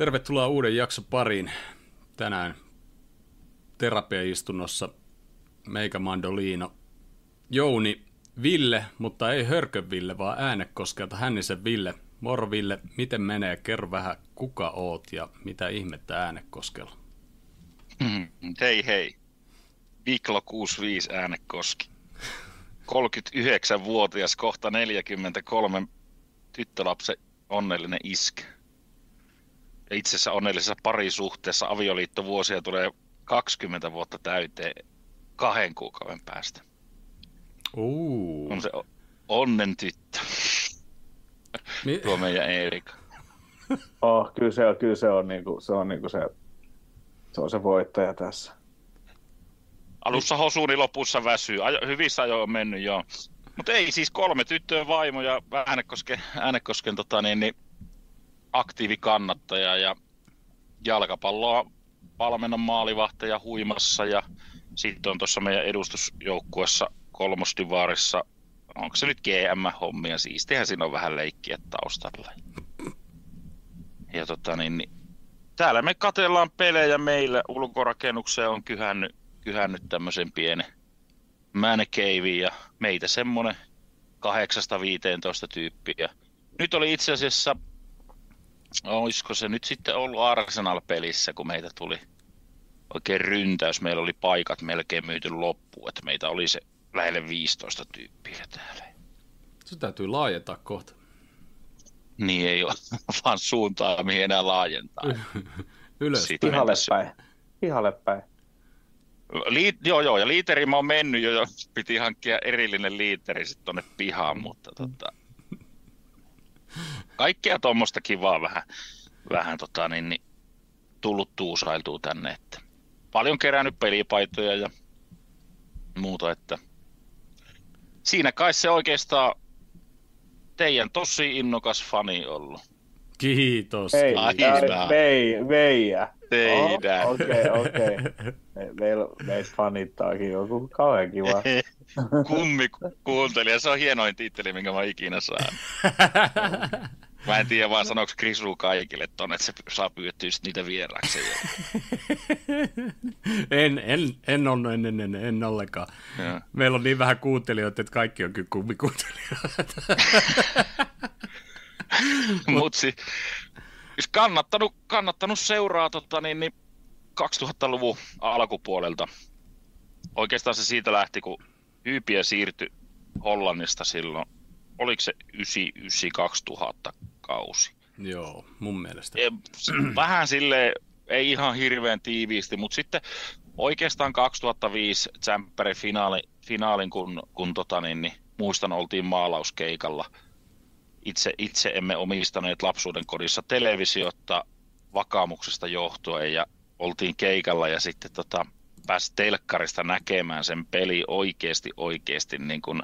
Tervetuloa uuden jakson pariin. Tänään terapiaistunnossa meikä Mandoliino. Jouni Ville, mutta ei Hörkön Ville, vaan Äänekoskelta Hännisen Ville. Moro Ville, miten menee? Kerro vähän, kuka oot ja mitä ihmettä Äänekoskella? Hei hei. Viklo 65 Äänekoski. 39-vuotias, kohta 43 tyttölapsen onnellinen iskä. Ja itse asiassa onnellisessa parisuhteessa avioliittovuosia tulee 20 vuotta täyteen kahden kuukauden päästä. Uh. On se onnen tyttö. Mi- Tuo meidän Eerika. Oh, kyllä se on, kyllä se on, niinku, se, on niinku se, se on se voittaja tässä. Alussa hosuuni lopussa väsyy. Ajo, hyvissä ajoin on mennyt joo. Mutta ei siis kolme tyttöä vaimo ja Äänekosken, Äänekosken tota, niin, niin, aktiivikannattaja ja jalkapalloa valmennan maalivahteja huimassa ja sitten on tuossa meidän edustusjoukkuessa kolmosdivaarissa, onko se nyt GM-hommia, siistihän siinä on vähän leikkiä taustalla. Ja tota niin, niin täällä me katellaan pelejä meillä, ulkorakennukseen on kyhännyt, kyhännyt tämmöisen pienen man cave ja meitä semmonen 8-15 tyyppiä. Nyt oli itse asiassa, olisiko se nyt sitten ollut Arsenal-pelissä, kun meitä tuli oikein ryntäys. Meillä oli paikat melkein myyty loppuun, että meitä oli se lähelle 15 tyyppiä täällä. Se täytyy laajentaa kohta. Niin ei ole vaan suuntaa, mihin enää laajentaa. Ylös. Pihalle päin. Pihalle päin. Liit, joo, joo, ja liiteri mä oon mennyt jo, jo piti hankkia erillinen liiteri sitten tonne pihaan, mutta tota, kaikkea tuommoista kivaa vähän, vähän tota, niin, niin, tullut tuusailtuu tänne, että paljon kerännyt pelipaitoja ja muuta, että siinä kai se oikeastaan teidän tosi innokas fani ollut. Kiitos. Hei, Ai, tää oli hyvä. vei, veijä. Teidän. Oh, Okei, okei. Me- Meillä meitä fanittaakin joku kauhean kiva. Kummi kuuntelija, se on hienoin titteli, minkä mä ikinä saan. Mä en tiedä vaan sanoiko Krisu kaikille tonne, että se saa pyydettyä just niitä vieraaksi. en, en, en, on, en, en, en, en ollenkaan. Joo. Meillä on niin vähän kuuntelijoita, että kaikki on kyllä kummikuuntelijoita. Mut si, siis kannattanut, kannattanut seuraa tota, niin, niin 2000-luvun alkupuolelta. Oikeastaan se siitä lähti, kun Hyypiä siirtyi Hollannista silloin. Oliko se 99-2000 kausi? Joo, mun mielestä. E, vähän sille ei ihan hirveän tiiviisti, mutta sitten oikeastaan 2005 Tsemppärin finaali, finaalin, kun, kun tota niin, niin, muistan oltiin maalauskeikalla. Itse, itse emme omistaneet lapsuuden kodissa televisiota vakaumuksesta johtuen ja oltiin keikalla ja sitten tota, pääsi telkkarista näkemään sen peli oikeasti oikeasti, niin kun,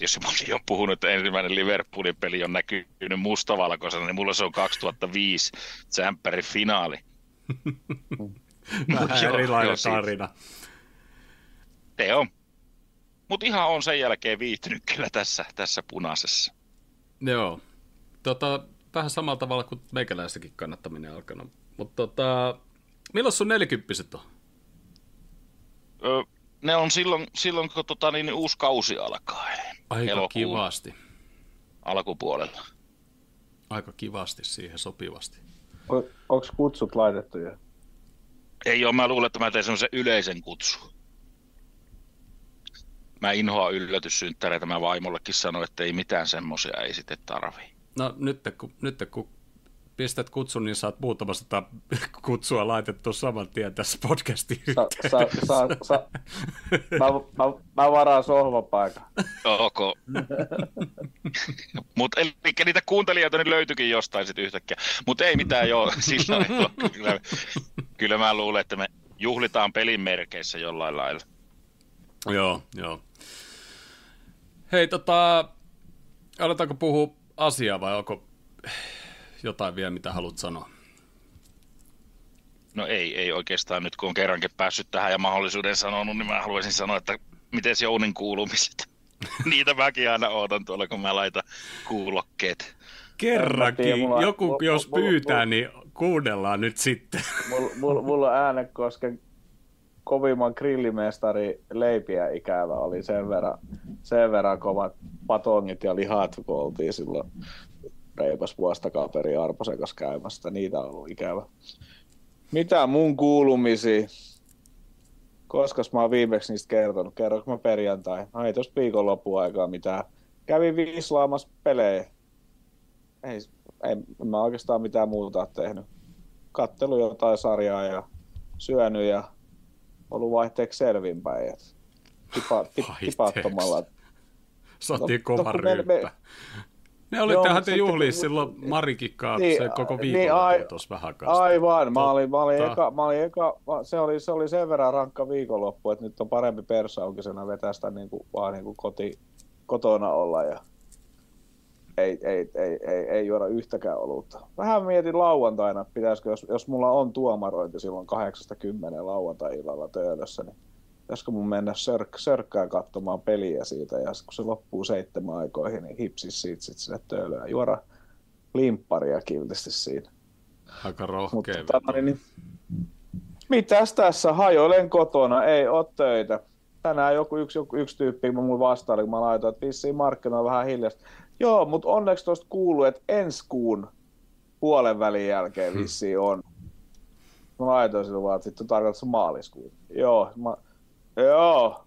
jos moni on puhunut, että ensimmäinen Liverpoolin peli on näkynyt mustavalkoisena, niin mulla se on 2005 Tsemppärin finaali. Vähän Joo, erilainen joo, siitä. tarina. Te on. Mutta ihan on sen jälkeen viihtynyt kyllä tässä, tässä punaisessa. Joo. Tota, vähän samalla tavalla kuin meikäläistäkin kannattaminen alkanut. Mutta tota, milloin sun nelikymppiset on? Ö, ne on silloin, silloin kun tota, niin, uusi kausi alkaa, eli Aika Elokuun. kivasti. alkupuolella. Aika kivasti siihen sopivasti. Onko kutsut laitettu jo? Ei ole, mä luulen, että mä teen semmoisen yleisen kutsun. Mä inhoan yllätyssynttäreitä, mä vaimollekin sanoin, että ei mitään semmoisia ei sitten tarvii. No nyt kun, nyt kun pistät kutsun, niin saat muutamasta sata kutsua laitettu saman tien tässä podcastin Sa, sa, sa, sa, mä, mä, mä varaan sohvapaikan. Ok. Mutta eli niitä kuuntelijoita niin löytyikin jostain sitten yhtäkkiä. Mutta ei mitään joo, sillä lailla. kyllä, kyllä mä luulen, että me juhlitaan pelin merkeissä jollain lailla. Joo, joo. Hei, tota, aletaanko puhua asiaa vai onko jotain vielä, mitä haluat sanoa? No ei, ei oikeastaan nyt kun on kerrankin päässyt tähän ja mahdollisuuden sanonut, niin mä haluaisin sanoa, että miten Jounin kuulumiset. Niitä mäkin aina ootan tuolla, kun mä laitan kuulokkeet. Kerrankin. Tiedä, mulla- Joku, mulla- jos mulla- pyytää, mulla- niin kuunnellaan nyt sitten. Mulla, mulla, mulla on Äänekosken kovimman grillimestari leipiä ikävä oli sen verran, sen verran kovat patongit ja lihat, kun oltiin silloin reipas vuosi takaperi Arposen kanssa käymästä. Niitä on ollut ikävä. Mitä mun kuulumisi? Koska mä oon viimeksi niistä kertonut? Kerronko mä perjantai? No ei tossa viikonloppuun aikaa mitään. Kävin viislaamassa pelejä. Ei, ei mä oikeastaan mitään muuta tehnyt. Kattelu jotain sarjaa ja syönyt ja ollut vaihteeksi selvinpäin. Tipa, tip, tipattomalla. Saatiin no, kova no, me, me, ne oli tähän te juhliin silloin Marikin kanssa niin, se koko viikon niin, ai, tuossa vähän kanssa. Aivan, mä olin, mä olin, eka, mä olin eka, se, oli, se oli sen verran rankka viikonloppu, että nyt on parempi persaunkisena vetää sitä niin kuin, vaan niin kuin koti, kotona olla ja ei, ei, ei, ei, ei juoda yhtäkään olutta. Vähän mietin lauantaina, pitäisikö, jos, jos mulla on tuomarointi silloin 8-10 lauantai-illalla töölössä, niin pitäisikö mun mennä sörk, sörkkää katsomaan peliä siitä, ja kun se loppuu seitsemän aikoihin, niin hipsis siitä sitten sinne töölöön, juoda limpparia kiltisti siinä. Aika rohkea Mutta, niin, niin, mitäs tässä, hajoilen kotona, ei ole töitä. Tänään joku yksi, joku, yksi tyyppi mun vastaili, kun mä laitoin, että vissiin markkinoilla vähän hiljasta. Joo, mutta onneksi tuosta kuuluu, että ensi kuun puolen välin jälkeen hmm. vissiin on. Mä laitoin sille vaan, että sitten tarkoittaa maaliskuun. Joo, mä, joo.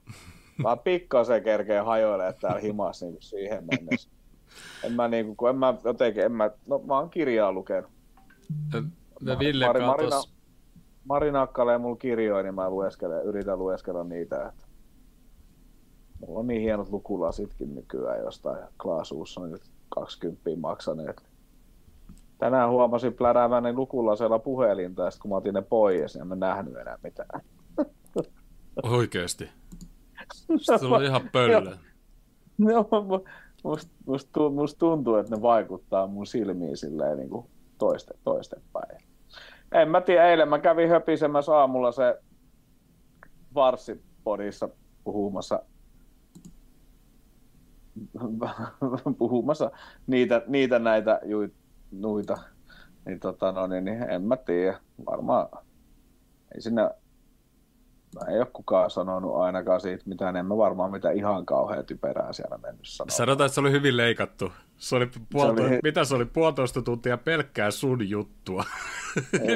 Mä pikkasen kerkeen hajoilee täällä himas niin siihen mennessä. En mä niinku, kun en mä jotenkin, en mä, no mä oon kirjaa lukenut. Me Ville Mari, Marina, Marina akkalee mulla kirjoja, niin mä lueskelen, yritän lueskella niitä. Että Mulla on niin hienot lukulasitkin nykyään jostain Klaasuussa nyt 20 maksaneet. Tänään huomasin plärääväni lukulasella puhelinta, ja kun mä otin ne pois, niin en mä nähnyt enää mitään. Oikeesti? Se oli ihan pöllö. No, musta must, must tuntuu, että ne vaikuttaa mun silmiin silleen niin kuin toiste, toistepäin. En mä tiedä, eilen mä kävin höpisemässä aamulla se Varsipodissa puhumassa puhumassa niitä, niitä näitä juit, nuita, niin, tota, no, niin, niin en mä tiedä. Varmaan ei sinne ei ole kukaan sanonut ainakaan siitä mitään, en mä varmaan mitä ihan kauhean typerää siellä mennyt sanoa. Sanotaan, että se oli hyvin leikattu. Se oli, puolto... se oli... Mitä se oli? Puolitoista tuntia pelkkää sun juttua.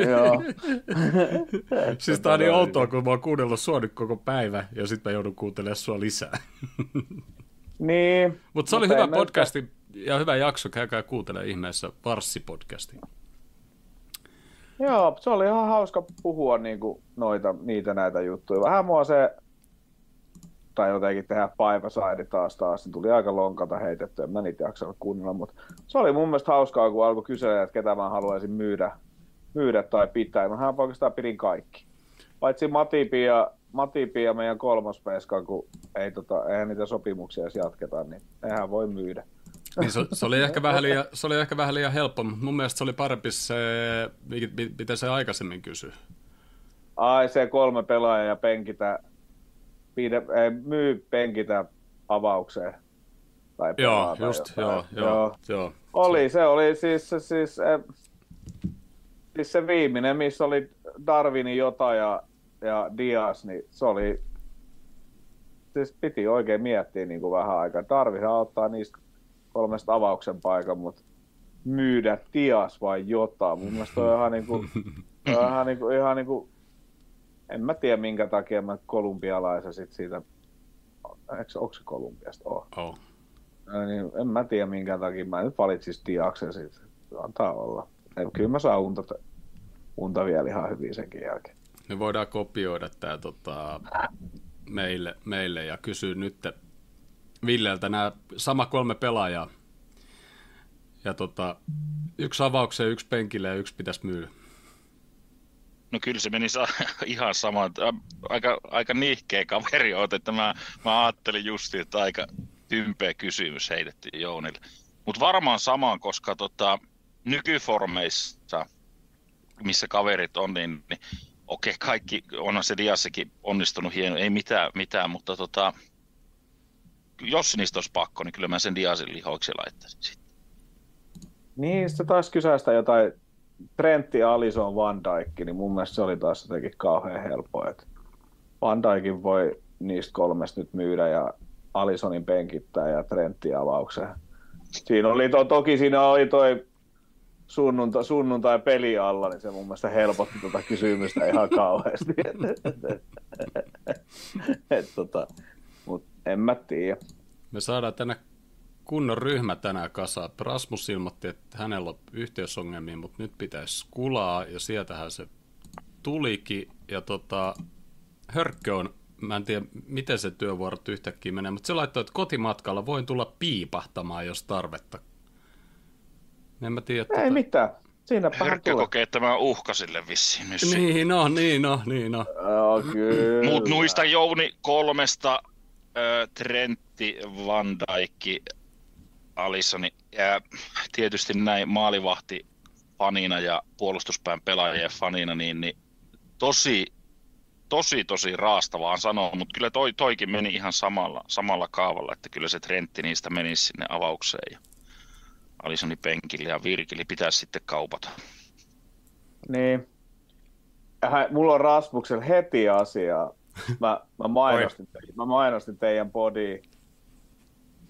Joo. siis tää on niin outoa, kun mä oon kuunnellut sua nyt koko päivä, ja sitten mä joudun kuuntelemaan sua lisää. Niin. Mutta se oli hyvä podcasti ja hyvä jakso. Käykää kuuntelemaan ihmeessä Varssi-podcastin. Joo, se oli ihan hauska puhua niinku noita, niitä näitä juttuja. Vähän mua se, tai jotenkin tehdä Paivasaidi taas taas, niin tuli aika lonkalta heitetty, en mä niitä jaksanut kuunnella, mutta se oli mun mielestä hauskaa, kun alkoi kysyä, että ketä mä haluaisin myydä, myydä tai pitää. Mähän oikeastaan pidin kaikki. Paitsi Matipi ja Matipi ja meidän kolmas peska, kun ei, tota, eihän niitä sopimuksia edes jatketa, niin eihän voi myydä. Niin se, se, oli ehkä vähän liian, se oli ehkä vähän liian helppo, mutta mun mielestä se oli parempi se, mitä se aikaisemmin kysyi. Ai se kolme pelaajaa ja penkitä, pide, ei, myy penkitä avaukseen. Tai joo, just, joo, joo, joo, joo. Oli, se oli siis, siis, eh, siis se viimeinen, missä oli Darwinin jota ja ja Dias, niin se oli, siis piti oikein miettiä niin kuin vähän aikaa. Tarvihan ottaa niistä kolmesta avauksen paikan, mutta myydä Dias vai jotain. Mun mielestä on ihan, niin kuin, ihan, niin kuin, ihan niin kuin, en mä tiedä minkä takia mä kolumbialaisen sit siitä, eikö, onko se Kolumbiasta? Oh. oh. Niin, en mä tiedä minkä takia mä nyt valitsin Diaksen siitä. Antaa olla. Kyllä mä saan unta, unta vielä ihan hyvin senkin jälkeen me voidaan kopioida tämä tota, meille, meille ja kysyä nyt Villeltä nämä sama kolme pelaajaa. Ja tota, yksi avaukseen, yksi penkille ja yksi pitäisi myydä. No kyllä se meni ihan sama. Aika, aika nihkeä kaveri oot, että mä, mä ajattelin justi, että aika tympeä kysymys heitettiin Jounille. Mutta varmaan samaan, koska tota, nykyformeissa, missä kaverit on, niin, niin okei, kaikki, onhan se Diassakin onnistunut hieno, ei mitään, mitään mutta tota, jos niistä olisi pakko, niin kyllä mä sen Diasin lihoiksi laittaisin sitten. Niin, sitten taas kysäistä jotain Trentti, Alison, Van Dijk, niin mun mielestä se oli taas jotenkin kauhean helppo. Että Van Dijkin voi niistä kolmesta nyt myydä ja Alisonin penkittää ja Trentti avaukseen. Siinä oli to, toki siinä oli toi sunnuntai, sunnuntai peli alla, niin se mun mielestä helpotti tuota kysymystä ihan kauheasti. Et, tota, mut en mä tiedä. Me saadaan tänne kunnon ryhmä tänään kasaan. Rasmus ilmoitti, että hänellä on yhteysongelmia, mutta nyt pitäisi kulaa, ja sieltähän se tulikin. Ja tota, Hörkkö on, mä en tiedä miten se työvuorot yhtäkkiä menee, mutta se laittoi, että kotimatkalla voin tulla piipahtamaan, jos tarvetta. En mä tiedä. Ei tota... mitään. Siinä Hörkkö kokee tämän uhka sille vissiin myös. Niin no, niin no, niin no. Joo, kyllä. Mut nuista Jouni kolmesta ö, Trentti, Van Dijk, Alissoni ja tietysti näin maalivahti fanina ja puolustuspään pelaajien fanina, niin, niin tosi, tosi, tosi raastavaa sanoa, mutta kyllä toi, toikin meni ihan samalla, samalla kaavalla, että kyllä se Trentti niistä menisi sinne avaukseen ja Alissoni penkille ja Virkili pitäisi sitten kaupata. Niin. Hän, mulla on Rasmuksella heti asiaa. Mä, mä, mainostin, te, mä mainostin teidän body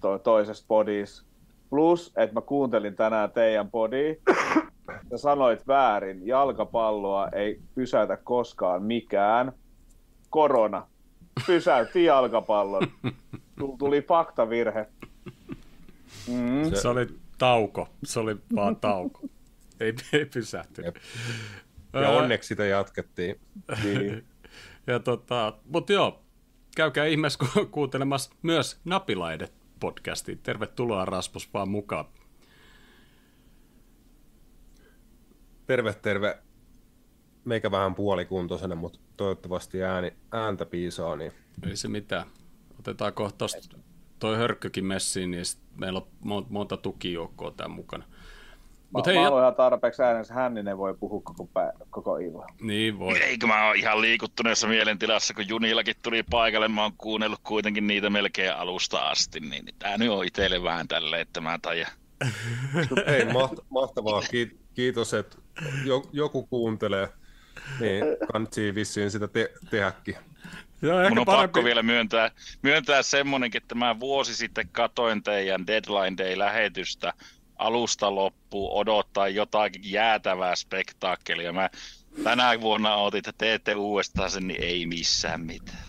to, toisessa podissa. Plus, että mä kuuntelin tänään teidän body. Sä sanoit väärin. Jalkapalloa ei pysäytä koskaan mikään. Korona pysäytti jalkapallon. Tuli faktavirhe. Mm. Se oli tauko. Se oli vaan tauko. ei, ei pysähtynyt. Ja onneksi sitä jatkettiin. Niin. ja tota, mutta joo, käykää ihmeessä ku- kuuntelemassa myös Napilaidet podcastiin. Tervetuloa Rasmus vaan mukaan. Terve, terve. Meikä vähän puolikuntoisena, mutta toivottavasti ääni, ääntä piisaa. Niin... Ei se mitään. Otetaan kohta toi hörkkökin messiin, niin meillä on monta, tukijoukkoa tämän mukana. Mut hei, mä ihan tarpeeksi äänensä Hänninen voi puhua koko, pää, koko illan. Niin voi. Eikö mä oon ihan liikuttuneessa mielentilassa, kun Junillakin tuli paikalle, mä oon kuunnellut kuitenkin niitä melkein alusta asti, niin tää nyt on itselle vähän tälleen, että mä tajan. Ei, maht- mahtavaa. Kiitos, että joku kuuntelee. Niin, kannattaa vissiin sitä te- tehdäkin. Joo, Mun on parempi. pakko vielä myöntää, myöntää semmonenkin, että mä vuosi sitten katoin teidän Deadline Day-lähetystä alusta loppuun odottaa jotakin jäätävää spektaakkelia. Mä tänä vuonna otin, että teette uudestaan sen, niin ei missään mitään.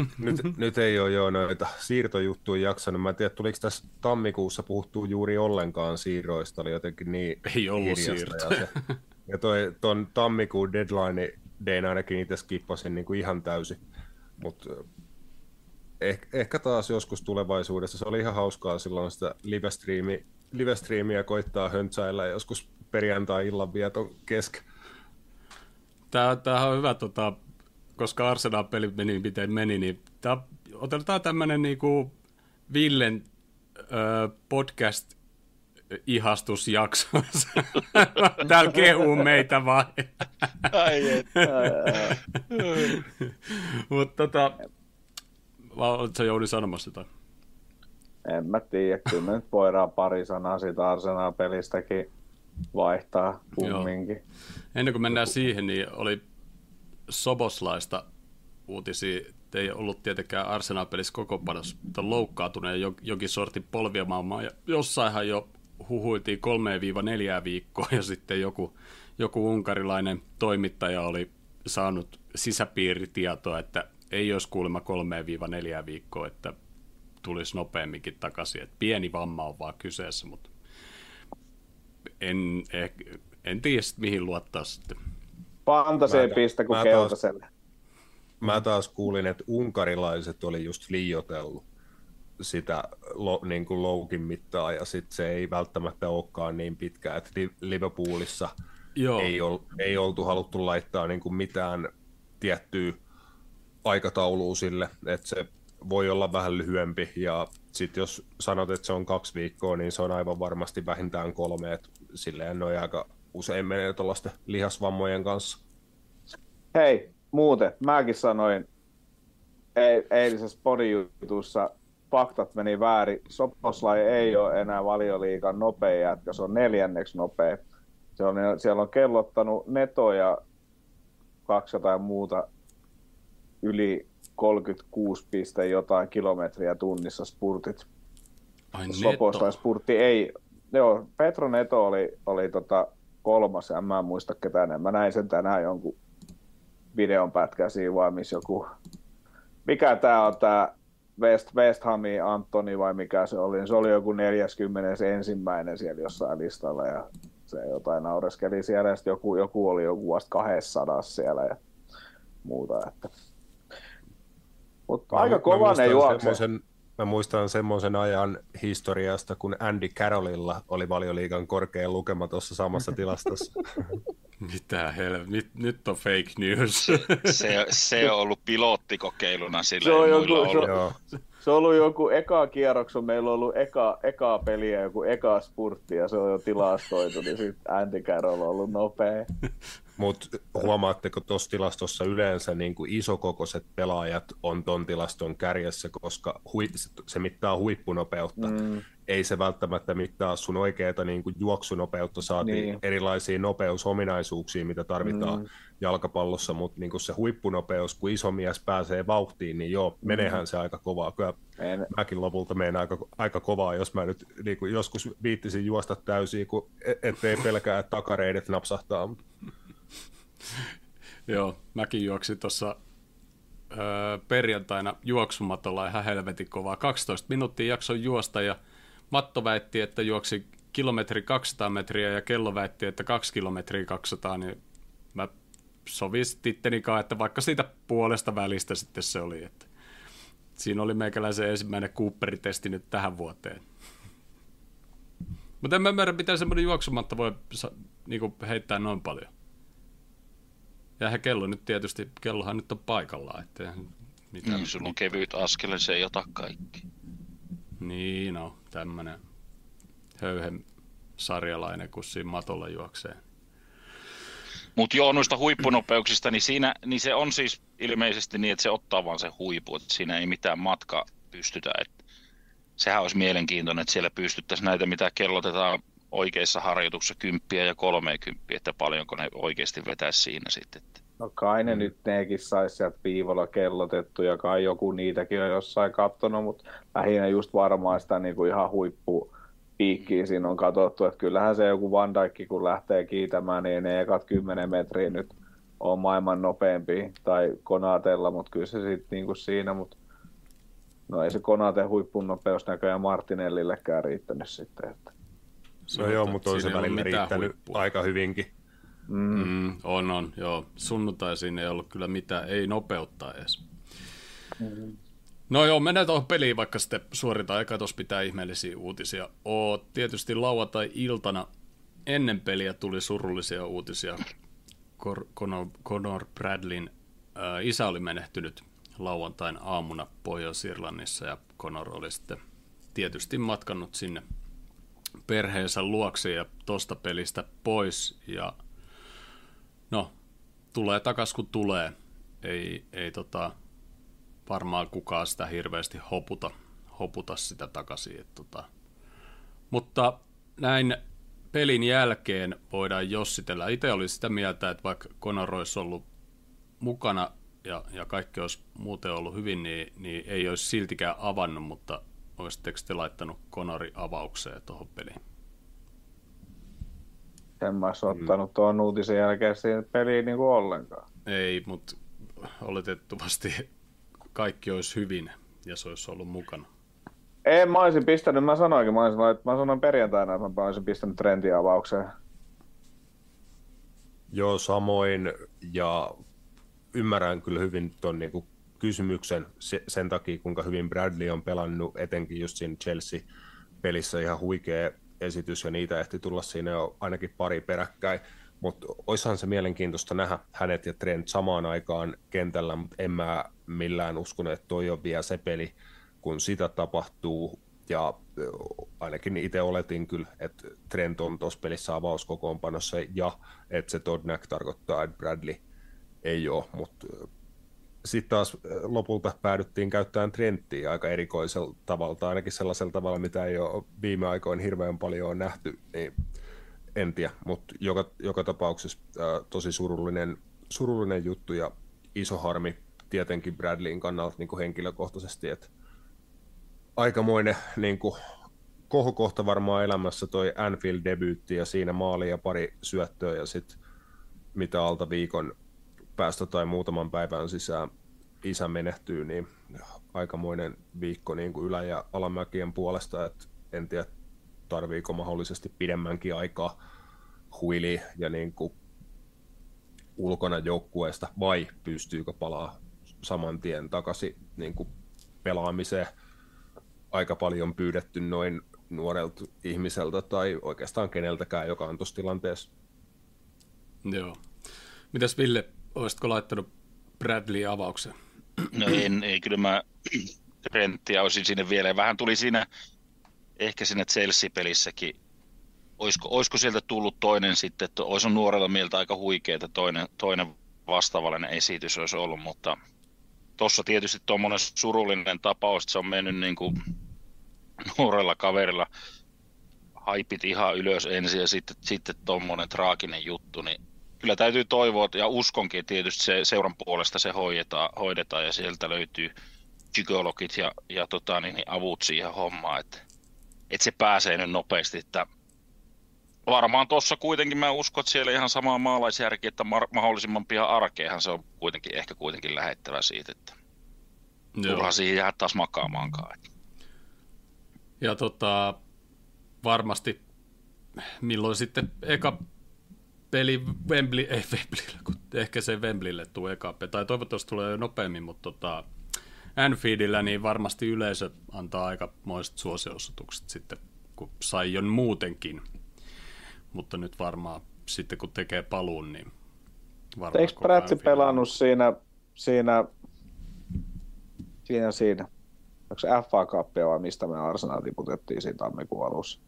Nyt, nyt ei ole jo noita siirtojuttuja jaksanut. Mä en tiedä, tuliko tässä tammikuussa puhuttua juuri ollenkaan siirroista. Oli jotenkin niin Ei ollut siirto. Ja, se, ja toi, ton tammikuun deadline Dayn ainakin itse skippasin niin kuin ihan täysin. Mutta ehkä, ehkä taas joskus tulevaisuudessa. Se oli ihan hauskaa silloin sitä live-striimi, live-striimiä koittaa höntsäillä joskus perjantai-illan vieton kesken. Tämä, tämä on hyvä, tota, koska Arsenal-peli meni miten meni, niin tämä, otetaan tämmöinen niinku Villen ö, podcast ihastusjakso. Täällä kehuu meitä vaan. Ai Mutta tota, oletko Jouni sanomassa jotain? En mä tiedä, kyllä me nyt voidaan pari sanaa siitä Arsenal-pelistäkin vaihtaa kumminkin. Joo. Ennen kuin mennään siihen, niin oli Soboslaista uutisia. Ei ollut tietenkään Arsenal-pelissä koko panos loukkaantuneen jokin sortin polviamaailmaa. Ja jossainhan jo huhuiltiin 3-4 viikkoa ja sitten joku, joku unkarilainen toimittaja oli saanut sisäpiiritietoa, että ei olisi kuulemma 3-4 viikkoa, että tulisi nopeamminkin takaisin. Että pieni vamma on vaan kyseessä, mutta en, eh, en tiedä mihin luottaa sitten. Fantaseen pistä kuin keltaiselle. Mä taas kuulin, että unkarilaiset oli just liiotellut sitä lo, niin kuin loukin mittaa ja sitten se ei välttämättä olekaan niin pitkä, että Liverpoolissa Joo. Ei, ol, ei oltu haluttu laittaa niin kuin mitään tiettyä aikataulua sille, että se voi olla vähän lyhyempi ja sitten jos sanot, että se on kaksi viikkoa, niin se on aivan varmasti vähintään kolme, että silleen noin aika usein menee tuollaisten lihasvammojen kanssa. Hei, muuten, mäkin sanoin eilisessä podijutussa, faktat meni väärin. Soposlai ei ole enää valioliikan nopea jätkä, se on neljänneksi nopea. Se on, siellä on kellottanut Neto ja 200 muuta yli 36 piste jotain kilometriä tunnissa spurtit. Ai Neto. spurtti ei, joo, Petro Neto oli, oli tota kolmas, ja mä en muista ketään, mä näin sen tänään jonkun videon pätkä siinä vai missä joku, mikä tää on tää West, West Hami Antoni vai mikä se oli, se oli joku 41. siellä jossain listalla ja se jotain naureskeli siellä ja joku, joku oli joku vasta 200 siellä ja muuta. Että. Mutta aika kova ne juoksee. Mä muistan semmoisen ajan historiasta, kun Andy Carrollilla oli valioliigan korkein lukema tuossa samassa tilastossa. Mitä hel... nyt, nyt on fake news. se, se on ollut pilottikokeiluna sillä se on joku, ollut. Se, se on ollut joku eka kierroksen, meillä on ollut eka, eka peliä, joku eka spurtti ja se on jo tilastoitu, niin sitten Andy Carroll on ollut nopea. Mutta huomaatteko tuossa tilastossa yleensä niin kuin isokokoiset pelaajat on ton tilaston kärjessä, koska hui, se mittaa huippunopeutta. Mm. Ei se välttämättä mittaa sun oikeaa niin kuin juoksunopeutta, saatiin niin. erilaisia nopeusominaisuuksia, mitä tarvitaan mm. jalkapallossa, mutta niin kuin se huippunopeus, kun iso mies pääsee vauhtiin, niin joo, mm. menehän se aika kovaa. Kyllä en. mäkin lopulta menen aika, aika kovaa, jos mä nyt niin kuin joskus viittisin juosta täysin, kun e-, ettei pelkää, että takareidet napsahtaa. Joo, mäkin juoksin tuossa perjantaina juoksumatolla ihan helvetin kovaa. 12 minuuttia jakson juosta ja Matto väitti, että juoksi kilometri 200 metriä ja kello väitti, että 2 kilometriä 200, niin mä sovin että vaikka siitä puolesta välistä sitten se oli. Että siinä oli meikäläisen ensimmäinen Cooperitesti nyt tähän vuoteen. Mutta en mä ymmärrä, miten semmoinen juoksumatta voi niin heittää noin paljon. Ja kello nyt tietysti, kellohan nyt on paikallaan. Että mitä niin, sulla on kevyt askel, se ei ota kaikki. Niin, no, tämmönen höyhen sarjalainen, kun siinä matolla juoksee. Mutta joo, noista huippunopeuksista, niin, siinä, niin se on siis ilmeisesti niin, että se ottaa vaan se huipu, että siinä ei mitään matka pystytä. Että sehän olisi mielenkiintoinen, että siellä pystyttäisiin näitä, mitä kellotetaan oikeissa harjoituksissa kymppiä ja kolmekymppiä, että paljonko ne oikeasti vetää siinä sitten. No kai ne mm. nyt nekin saisi sieltä viivolla kellotettu ja kai joku niitäkin on jossain kattonut, mutta lähinnä just varmaan sitä niin kuin ihan huippu piikkiä siinä on katsottu, että kyllähän se joku Van Dijk, kun lähtee kiitämään, niin ne ekat 10 metriä nyt on maailman nopeampi tai Konatella, mutta kyllä se sitten niin kuin siinä, mutta no ei se Konaten huippun nopeus näköjään Martinellillekään riittänyt sitten. Että. No joo, mutta on se välillä riittänyt huippua. aika hyvinkin. Mm. Mm, on, on, joo. Sunnuntaisiin ei ollut kyllä mitään, ei nopeuttaa edes. Mm. No joo, mennään tuohon peliin, vaikka sitten suoritaan. Eikä tuossa pitää ihmeellisiä uutisia. Oo, tietysti lauantai-iltana ennen peliä tuli surullisia uutisia. Conor, Conor Bradlin ää, isä oli menehtynyt lauantain aamuna Pohjois-Irlannissa ja Conor oli sitten tietysti matkannut sinne perheensä luokse ja tosta pelistä pois. Ja no, tulee takas kun tulee. Ei, ei tota, varmaan kukaan sitä hirveästi hoputa, hoputa sitä takaisin. Et tota. Mutta näin pelin jälkeen voidaan jossitella. Itse oli sitä mieltä, että vaikka Conor olisi ollut mukana ja, ja kaikki olisi muuten ollut hyvin, niin, niin ei olisi siltikään avannut, mutta olisitteko te laittanut Conori avaukseen tuohon peliin? En mä olisi ottanut tuon uutisen jälkeen siihen peliin niin kuin ollenkaan. Ei, mutta oletettavasti kaikki olisi hyvin ja se olisi ollut mukana. Ei, mä olisin pistänyt, mä sanoinkin, mä, olisin, että mä sanoin perjantaina, että mä olisin pistänyt trendiavaukseen. Joo, samoin, ja ymmärrän kyllä hyvin tuon niin kysymyksen sen takia, kuinka hyvin Bradley on pelannut, etenkin just siinä Chelsea-pelissä ihan huikea esitys, ja niitä ehti tulla siinä jo ainakin pari peräkkäin. Mutta oishan se mielenkiintoista nähdä hänet ja Trent samaan aikaan kentällä, mutta en mä millään uskonut, että toi on vielä se peli, kun sitä tapahtuu. Ja ainakin itse oletin kyllä, että Trent on tuossa pelissä avauskokoonpanossa ja että se Todnak tarkoittaa, että Bradley ei ole, mutta sitten taas lopulta päädyttiin käyttämään Trenttiä aika erikoisella tavalla, tai ainakin sellaisella tavalla, mitä ei ole viime aikoina hirveän paljon nähty, niin en tiedä, mutta joka, joka tapauksessa ää, tosi surullinen, surullinen juttu ja iso harmi tietenkin Bradleyin kannalta niin kuin henkilökohtaisesti, että aikamoinen niin kuin, kohokohta varmaan elämässä toi Anfield-debyytti ja siinä maali ja pari syöttöä ja sitten mitä alta viikon päästä tai muutaman päivän sisään isä menehtyy, niin aikamoinen viikko niin kuin ylä- ja alamäkien puolesta, että en tiedä tarviiko mahdollisesti pidemmänkin aikaa huili ja niin kuin ulkona joukkueesta vai pystyykö palaa saman tien takaisin niin kuin pelaamiseen. Aika paljon pyydetty noin nuorelta ihmiseltä tai oikeastaan keneltäkään, joka on tuossa tilanteessa. Joo. Mitäs Ville, olisitko laittanut Bradley avaukseen? No en, ei kyllä mä Trenttiä olisin sinne vielä. Vähän tuli siinä, ehkä siinä Chelsea-pelissäkin, olisiko, olisiko sieltä tullut toinen sitten, että olisi nuorella mieltä aika huikea, että toinen, toinen vastaavallinen esitys olisi ollut, mutta tuossa tietysti tuommoinen surullinen tapaus, että se on mennyt niin kuin nuorella kaverilla haipit ihan ylös ensin ja sitten, sitten tuommoinen traaginen juttu, niin kyllä täytyy toivoa, ja uskonkin tietysti se seuran puolesta se hoidetaan, hoidetaan ja sieltä löytyy psykologit ja, ja tota, niin, niin avut siihen hommaan, että, että se pääsee nyt nopeasti, että varmaan tuossa kuitenkin mä uskon, että siellä ihan sama maalaisjärki, että mahdollisimman pian arkeehan se on kuitenkin ehkä kuitenkin lähettävä siitä, että turha siihen jää taas makaamaankaan. Ja tota, varmasti milloin sitten eka peli Wembley, ei Wembleyllä, kun ehkä se Wembleylle tulee eka tai toivottavasti tulee jo nopeammin, mutta tota, Anfieldillä niin varmasti yleisö antaa aika moiset suosiosoitukset sitten, kun sai jo muutenkin. Mutta nyt varmaan sitten kun tekee paluun, niin varmaan Eikö Prätsi pelannut siinä, siinä, siinä, siinä, onko se FA Cup vai mistä me Arsenal tiputettiin siinä tammikuun alussa?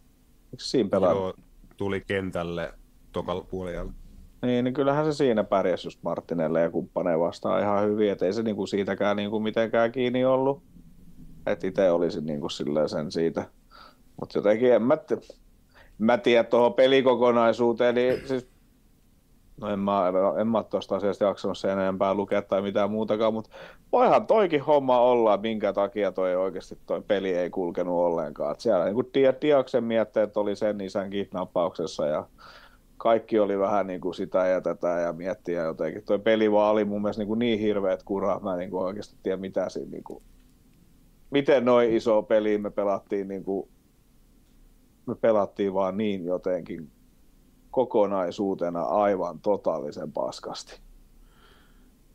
Eikö siinä pelannut? Joo, tuli kentälle tokalla puolella. Niin, niin kyllähän se siinä pärjäsi just Martinelle ja kumppaneen vastaan ihan hyvin, että ei se niinku siitäkään niinku mitenkään kiinni ollut. Että itse olisin niinku sen siitä. Mutta jotenkin en mä, mä tiedä tuohon pelikokonaisuuteen, niin siis No en mä, en mä tuosta asiasta jaksanut sen enempää lukea tai mitään muutakaan, mutta voihan toikin homma olla, minkä takia toi oikeasti toi peli ei kulkenut ollenkaan. Et siellä niin Diaksen mietteet oli sen isän kidnappauksessa ja kaikki oli vähän niin kuin sitä ja tätä ja miettiä jotenkin. Toi peli vaan oli mun mielestä niin, kuin niin hirveät kuraa, mä en niin kuin oikeasti tiedä mitä siinä niin kuin, miten noin iso peli me pelattiin niin kuin, me pelattiin vaan niin jotenkin kokonaisuutena aivan totaalisen paskasti.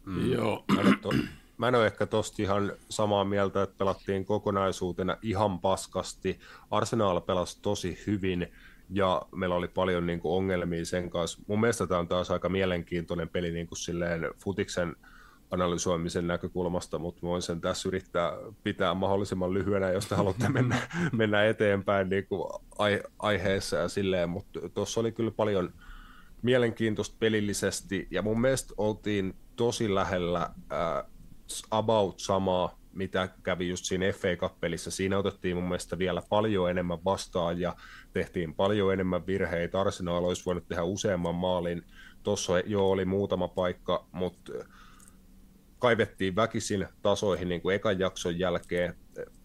Mm. Joo. Mä en, to, mä en ole ehkä tosta ihan samaa mieltä, että pelattiin kokonaisuutena ihan paskasti. Arsenal pelasi tosi hyvin ja meillä oli paljon niin kuin, ongelmia sen kanssa. Mun mielestä tämä on taas aika mielenkiintoinen peli niin kuin, silleen futiksen analysoimisen näkökulmasta, mutta voin sen tässä yrittää pitää mahdollisimman lyhyenä, jos te haluatte mennä, mennä eteenpäin niin kuin ai, aiheessa ja silleen, mutta tuossa oli kyllä paljon mielenkiintoista pelillisesti, ja mun mielestä oltiin tosi lähellä äh, about samaa, mitä kävi just siinä FA Cup-pelissä. Siinä otettiin mun mielestä vielä paljon enemmän vastaan ja tehtiin paljon enemmän virheitä. Arsenal olisi voinut tehdä useamman maalin. Tuossa jo oli muutama paikka, mutta kaivettiin väkisin tasoihin niin kuin ekan jakson jälkeen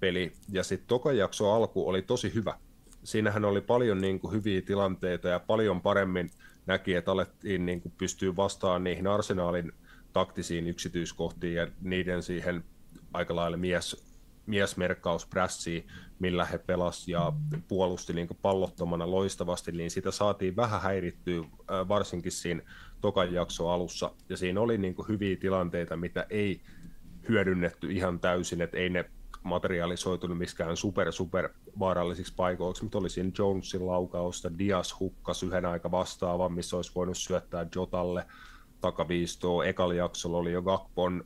peli, ja sitten tokan jakson alku oli tosi hyvä. Siinähän oli paljon niin kuin, hyviä tilanteita ja paljon paremmin näki, että alettiin niin kuin, pystyä vastaamaan niihin arsenaalin taktisiin yksityiskohtiin ja niiden siihen aika lailla mies, miesmerkkausprässiin, millä he pelasivat ja puolusti niin pallottomana loistavasti, niin sitä saatiin vähän häirittyä varsinkin siinä tokan jakso alussa. Ja siinä oli niin hyviä tilanteita, mitä ei hyödynnetty ihan täysin, että ei ne materialisoitunut miskään super, super vaarallisiksi paikoiksi, mutta oli siinä Jonesin laukausta, Dias hukkas yhden aika vastaavan, missä olisi voinut syöttää Jotalle takaviistoa. Ekalla jaksolla oli jo Gakpon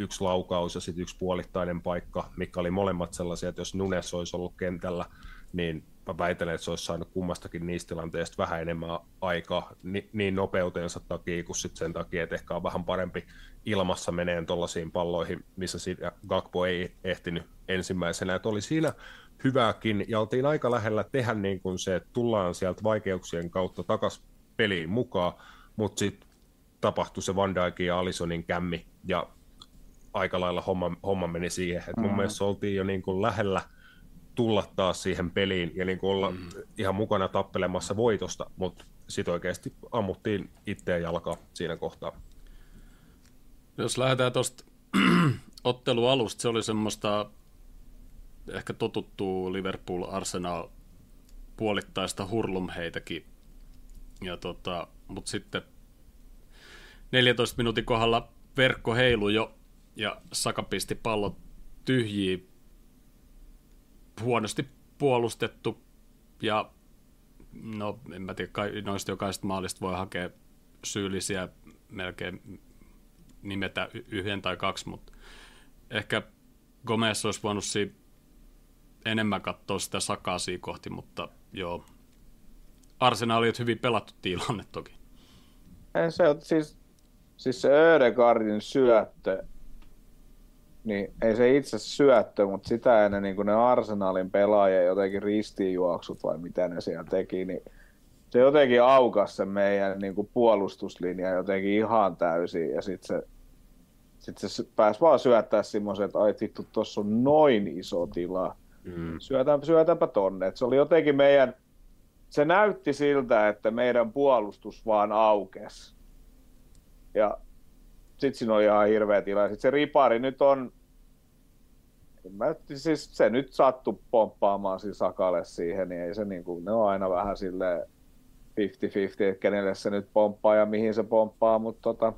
yksi laukaus ja sitten yksi puolittainen paikka, mikä oli molemmat sellaisia, että jos Nunes olisi ollut kentällä, niin mä väitän, että se olisi saanut kummastakin niistä tilanteista vähän enemmän aikaa niin nopeutensa takia kuin sitten sen takia, että ehkä on vähän parempi ilmassa meneen tuollaisiin palloihin, missä Gakpo ei ehtinyt ensimmäisenä. Että oli siinä hyvääkin, ja oltiin aika lähellä tehdä niin kuin se, että tullaan sieltä vaikeuksien kautta takaisin peliin mukaan, mutta sitten tapahtui se Van Dijkin ja Alisonin kämmi, ja aika lailla homma, homma meni siihen. Et mun mm-hmm. mielestä oltiin jo niin kuin lähellä tulla taas siihen peliin ja niin kuin olla mm-hmm. ihan mukana tappelemassa voitosta, mutta sitten oikeasti ammuttiin itteen jalkaa siinä kohtaa. Jos lähdetään tuosta ottelualusta, se oli semmoista ehkä totuttuu Liverpool Arsenal puolittaista hurlumheitäkin. Ja tota, mutta sitten 14 minuutin kohdalla verkko heilu jo ja Saka pisti pallot tyhjiin. Huonosti puolustettu ja no en mä tiedä, noista jokaisesta maalista voi hakea syyllisiä melkein nimetä yhden tai kaksi, mutta ehkä Gomez olisi voinut siinä enemmän katsoa sitä sakaa kohti, mutta joo. Arsenal oli hyvin pelattu tilanne toki. Ei se on siis, siis se Ödegardin syöttö, niin ei se itse syöttö, mutta sitä ennen niin ne Arsenalin pelaajia jotenkin ristiinjuoksut vai mitä ne siellä teki, niin se jotenkin aukas se meidän niin kuin puolustuslinja jotenkin ihan täysin ja sitten se, sit se pääsi vaan syöttää semmoisen, että ai vittu, tuossa on noin iso tila. Mm. Syötäänpä tonne. Et se oli jotenkin meidän, se näytti siltä, että meidän puolustus vaan aukesi. Ja sitten siinä oli ihan hirveä tila. Sitten se ripari nyt on, mä, siis se nyt sattu pomppaamaan siis Sakalle siihen, niin ei se niin kuin, ne on aina vähän silleen 50-50, että kenelle se nyt pomppaa ja mihin se pomppaa, mutta tota,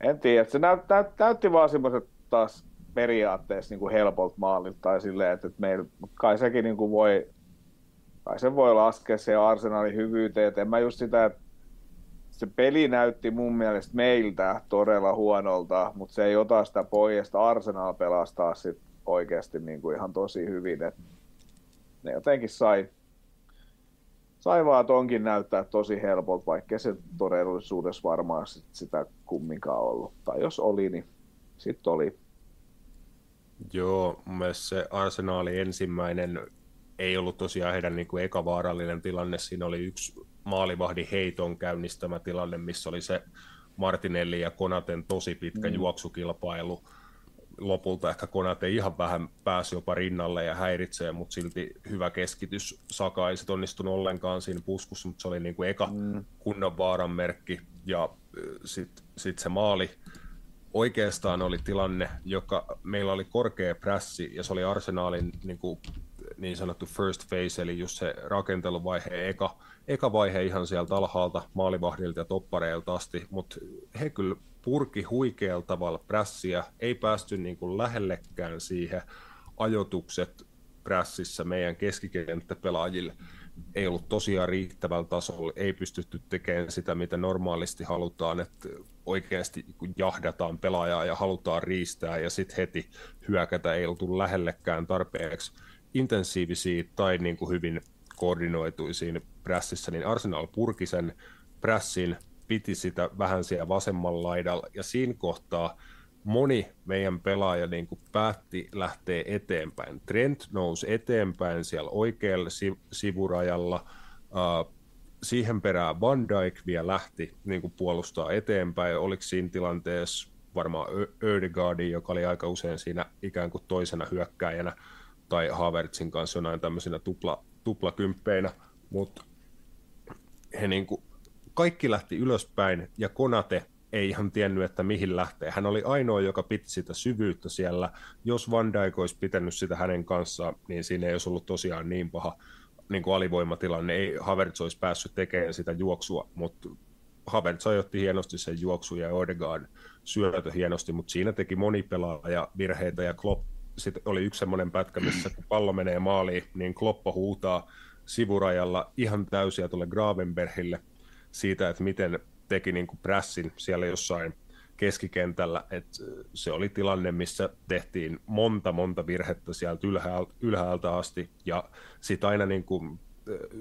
en tiedä, se näyt, näyt, näytti vaan semmoiset taas periaatteessa niin kuin helpolta maalilta tai silleen, että, että meillä, kai sekin niin kuin voi, kai se voi laskea se arsenaalin hyvyyteen, että en mä just sitä, että se peli näytti mun mielestä meiltä todella huonolta, mutta se ei ota sitä pois, Arsenal pelastaa sit oikeasti niin kuin ihan tosi hyvin, että ne jotenkin sai, sai vaan tonkin näyttää tosi helpolta, vaikka se todellisuudessa varmaan sit sitä kumminkaan ollut. Tai jos oli, niin sitten oli. Joo, mielestä se Arsenaali ensimmäinen ei ollut tosiaan heidän niin kuin eka vaarallinen tilanne. Siinä oli yksi maalivahdin heiton käynnistämä tilanne, missä oli se Martinelli ja Konaten tosi pitkä mm. juoksukilpailu. Lopulta ehkä Konate ihan vähän pääsi jopa rinnalle ja häiritsee, mutta silti hyvä keskitys. Saka ei onnistunut ollenkaan siinä puskussa, mutta se oli niin kuin eka mm. kunnon vaaran merkki. Ja sitten sit se maali, oikeastaan oli tilanne, joka meillä oli korkea prässi ja se oli Arsenaalin niin, kuin, niin sanottu first phase, eli just se rakenteluvaiheen eka, eka vaihe ihan sieltä alhaalta maalivahdilta ja toppareilta asti, mutta he kyllä purki huikealla tavalla prässiä, ei päästy niin kuin lähellekään siihen ajotukset prässissä meidän keskikenttäpelaajille ei ollut tosiaan riittävällä tasolla, ei pystytty tekemään sitä, mitä normaalisti halutaan, että oikeasti jahdataan pelaajaa ja halutaan riistää ja sitten heti hyökätä, ei oltu lähellekään tarpeeksi intensiivisiä tai niin kuin hyvin koordinoituisiin prässissä, niin Arsenal purki sen prässin, piti sitä vähän siellä vasemmalla laidalla ja siinä kohtaa moni meidän pelaaja niin kuin päätti lähteä eteenpäin. Trent nousi eteenpäin siellä oikealla sivurajalla. Siihen perään Van Dijk vielä lähti niin kuin puolustaa eteenpäin. Oliko siinä tilanteessa varmaan Ödegaardin, joka oli aika usein siinä ikään kuin toisena hyökkäjänä, tai Havertzin kanssa jonain tämmöisenä tupla, tuplakymppeinä, mutta he niin kuin, kaikki lähti ylöspäin, ja Konate ei ihan tiennyt, että mihin lähtee. Hän oli ainoa, joka piti sitä syvyyttä siellä. Jos Van Dijk olisi pitänyt sitä hänen kanssaan, niin siinä ei olisi ollut tosiaan niin paha niin kuin alivoimatilanne. Ei Havertz olisi päässyt tekemään sitä juoksua, mutta Havertz ajoitti hienosti sen juoksu ja Odegaard syötö hienosti, mutta siinä teki moni pelaaja virheitä ja Klopp sitten oli yksi semmoinen pätkä, missä kun pallo menee maaliin, niin Kloppo huutaa sivurajalla ihan täysiä tuolle Gravenbergille siitä, että miten teki niin kuin prässin siellä jossain keskikentällä, että se oli tilanne, missä tehtiin monta, monta virhettä sieltä ylhäältä, ylhäältä asti, ja sitten aina niin kuin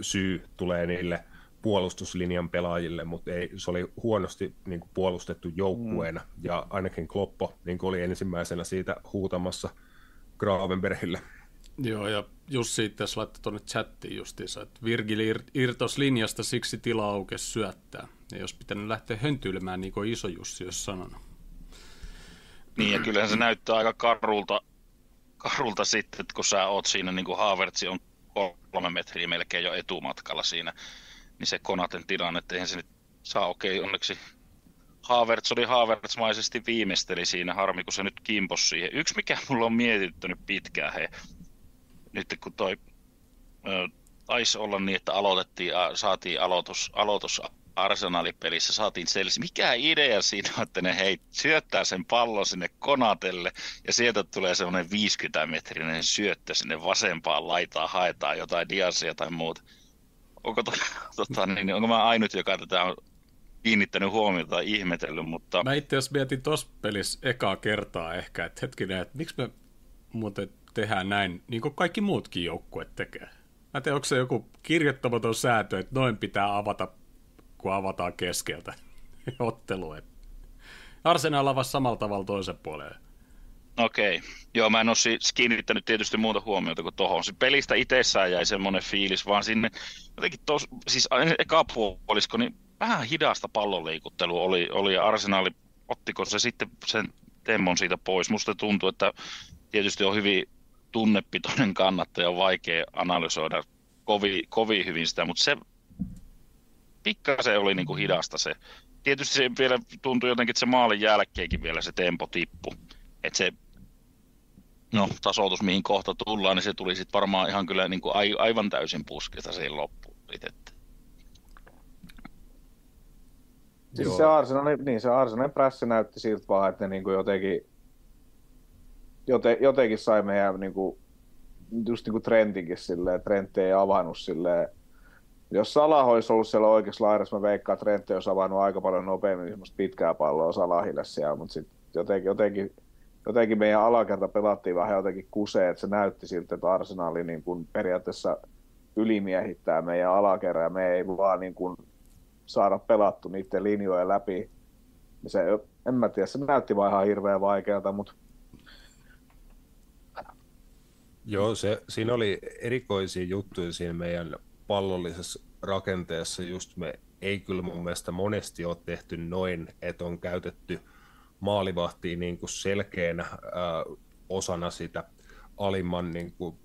syy tulee niille puolustuslinjan pelaajille, mutta ei, se oli huonosti niin kuin puolustettu joukkueena, mm. ja ainakin Kloppo niin kuin oli ensimmäisenä siitä huutamassa Gravenbergille. Joo, ja Jussi itse laittoi tuonne chattiin justiinsa, että Virgil irtos linjasta, siksi tila aukesi syöttää. Ja jos pitänyt lähteä höntyilemään, niin kuin iso Jussi olisi sanonut. Niin, ja kyllähän se näyttää aika karulta, karulta sitten, että kun sä oot siinä, niin kuin Havertzi on kolme metriä melkein jo etumatkalla siinä, niin se Konaten tilanne, että eihän se nyt saa, okei, okay, onneksi Havertz oli Havertz-maisesti viimeisteli siinä, harmi kun se nyt kimpos siihen. Yksi, mikä mulla on mietitynyt pitkään, he, nyt kun toi taisi olla niin, että aloitettiin, saatiin aloitus, aloitus Arsenalipelissä saatiin selvisi, mikä idea siinä on, että ne hei, syöttää sen pallon sinne konatelle ja sieltä tulee semmoinen 50-metrinen syöttö sinne vasempaan laitaan, haetaan jotain diasia tai muuta. Onko, to, tota, niin, onko mä ainut, joka tätä on kiinnittänyt huomiota tai ihmetellyt, mutta... Mä itse asiassa mietin tuossa pelissä ekaa kertaa ehkä, että hetkinen, että miksi me muuten tehdään näin, niin kuin kaikki muutkin joukkueet tekee. Mä tiedän, onko se joku kirjoittamaton säätö, että noin pitää avata, kun avataan keskeltä ottelu. Arsenal avasi samalla tavalla toisen puoleen. Okei. Okay. Joo, mä en ole siis kiinnittänyt tietysti muuta huomiota kuin tuohon. Se pelistä itsessään jäi semmoinen fiilis, vaan sinne jotenkin tos, siis eka puolisko, niin vähän hidasta pallonliikuttelua oli, oli ja Arsenali, ottiko se sitten sen temmon siitä pois. Musta tuntuu, että tietysti on hyvin tunnepitoinen kannattaja, on vaikea analysoida kovin, kovin hyvin sitä, mutta se pikkasen oli niin kuin hidasta se. Tietysti se vielä tuntui jotenkin, että se maalin jälkeenkin vielä se tempo tippu. Että se no, tasoitus, mihin kohta tullaan, niin se tuli sitten varmaan ihan kyllä niin kuin aivan täysin pusketa siihen loppuun. Että Siis se Arsenalin, niin se Arsenalin prässi näytti siltä vaan, että ne niin kuin jotenkin, jote, jotenkin sai meidän niin kuin, just niin kuin Trentinkin silleen, Trent ei avannut silleen, jos Salah olisi ollut siellä oikeassa laidassa, mä veikkaan, että Trent olisi avannut aika paljon nopeammin semmoista pitkää palloa Salahille siellä, mutta sitten jotenkin, jotenkin, jotenkin meidän alakerta pelattiin vähän jotenkin kuseen, että se näytti siltä, että Arsenali niin kuin periaatteessa ylimiehittää meidän alakerran ja me ei vaan niin kuin saada pelattu niiden linjojen läpi. Niin se, en mä tiedä, se näytti vaan ihan hirveän vaikealta, mutta Joo, se, siinä oli erikoisia juttuja siinä meidän pallollisessa rakenteessa. Just me ei kyllä mun mielestä monesti ole tehty noin, että on käytetty maalivahtia niin kuin selkeänä äh, osana sitä alimman, niin kuin,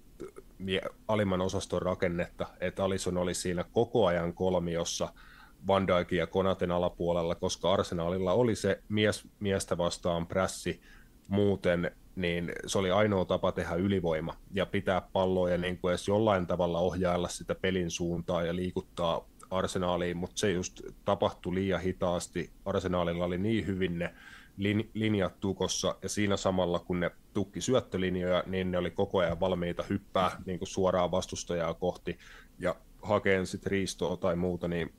alimman osaston rakennetta, että Alison oli siinä koko ajan kolmiossa – Van Dijkin ja Konaten alapuolella, koska Arsenalilla oli se mies, miestä vastaan prässi muuten, niin se oli ainoa tapa tehdä ylivoima ja pitää palloa ja niin kuin edes jollain tavalla ohjailla sitä pelin suuntaa ja liikuttaa arsenaaliin, mutta se just tapahtui liian hitaasti. Arsenaalilla oli niin hyvin ne lin, linjat tukossa ja siinä samalla kun ne tukki syöttölinjoja, niin ne oli koko ajan valmiita hyppää niin kuin suoraan vastustajaa kohti ja hakeen sitten riistoa tai muuta, niin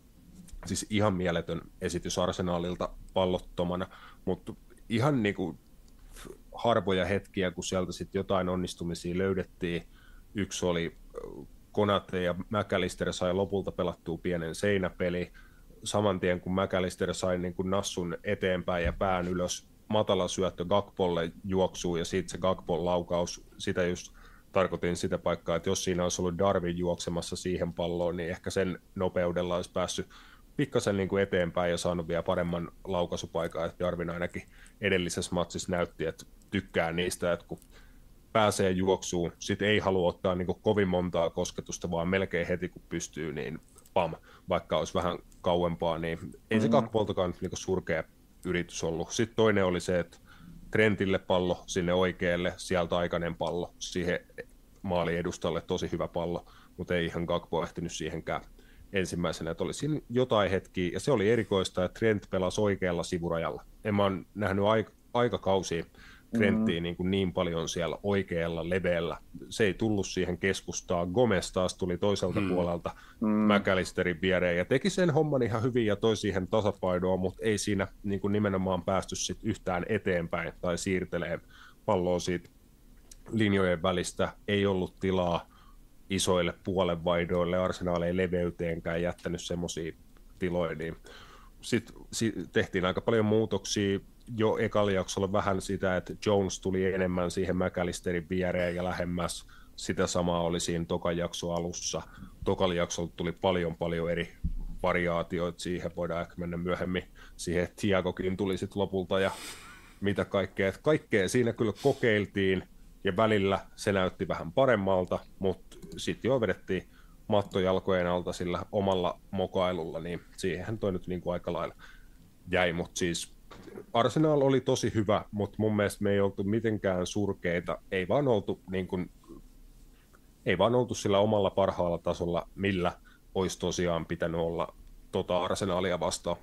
siis ihan mieletön esitys Arsenaalilta pallottomana, mutta ihan niin kuin harvoja hetkiä, kun sieltä sitten jotain onnistumisia löydettiin. Yksi oli Konate ja McAllister sai lopulta pelattua pienen seinäpeli. Saman tien kun McAllister sai niin kuin nassun eteenpäin ja pään ylös, matala syöttö Gakpolle juoksuu ja sitten se Gakpon laukaus, sitä just tarkoitin sitä paikkaa, että jos siinä olisi ollut Darwin juoksemassa siihen palloon, niin ehkä sen nopeudella olisi päässyt pikkasen niin kuin eteenpäin ja saanut vielä paremman laukaisupaikan, että Jarvin ainakin edellisessä matsissa näytti, että tykkää niistä, että kun pääsee juoksuun, sitten ei halua ottaa niin kuin kovin montaa kosketusta, vaan melkein heti kun pystyy, niin pam, vaikka olisi vähän kauempaa, niin ei se mm. niin surkea yritys ollut. Sitten toinen oli se, että Trentille pallo sinne oikealle, sieltä aikainen pallo, siihen maali edustalle tosi hyvä pallo, mutta ei ihan Gakpo ehtinyt siihenkään ensimmäisenä, että oli siinä jotain hetkiä, ja se oli erikoista, että Trent pelasi oikealla sivurajalla. En mä ole nähnyt aik- aikakausia Trenttiä mm. niin, kuin niin paljon siellä oikealla leveällä. Se ei tullut siihen keskustaan. Gomez taas tuli toiselta mm. puolelta mm. McAllisterin viereen ja teki sen homman ihan hyvin ja toi siihen tasapainoa, mutta ei siinä niin kuin nimenomaan päästy sit yhtään eteenpäin tai siirtelee palloa siitä linjojen välistä. Ei ollut tilaa isoille puolenvaihdoille, arsenaaleen leveyteenkään jättänyt semmoisia tiloja, niin sitten sit tehtiin aika paljon muutoksia jo ekalla jaksolla vähän sitä, että Jones tuli enemmän siihen McAllisterin viereen ja lähemmäs. sitä samaa oli siinä tokan jakso alussa. Tokan jaksolla tuli paljon paljon eri variaatioita siihen, voidaan ehkä mennä myöhemmin siihen, että Tiagokin tuli sitten lopulta ja mitä kaikkea. Että kaikkea siinä kyllä kokeiltiin ja välillä se näytti vähän paremmalta, mutta sitten jo vedettiin mattojalkojen alta sillä omalla mokailulla, niin siihen toi nyt niin kuin aika lailla jäi, mutta siis Arsenal oli tosi hyvä, mutta mun mielestä me ei oltu mitenkään surkeita, ei vaan oltu, niin kuin, ei vaan oltu sillä omalla parhaalla tasolla, millä olisi tosiaan pitänyt olla tota Arsenalia vastaan.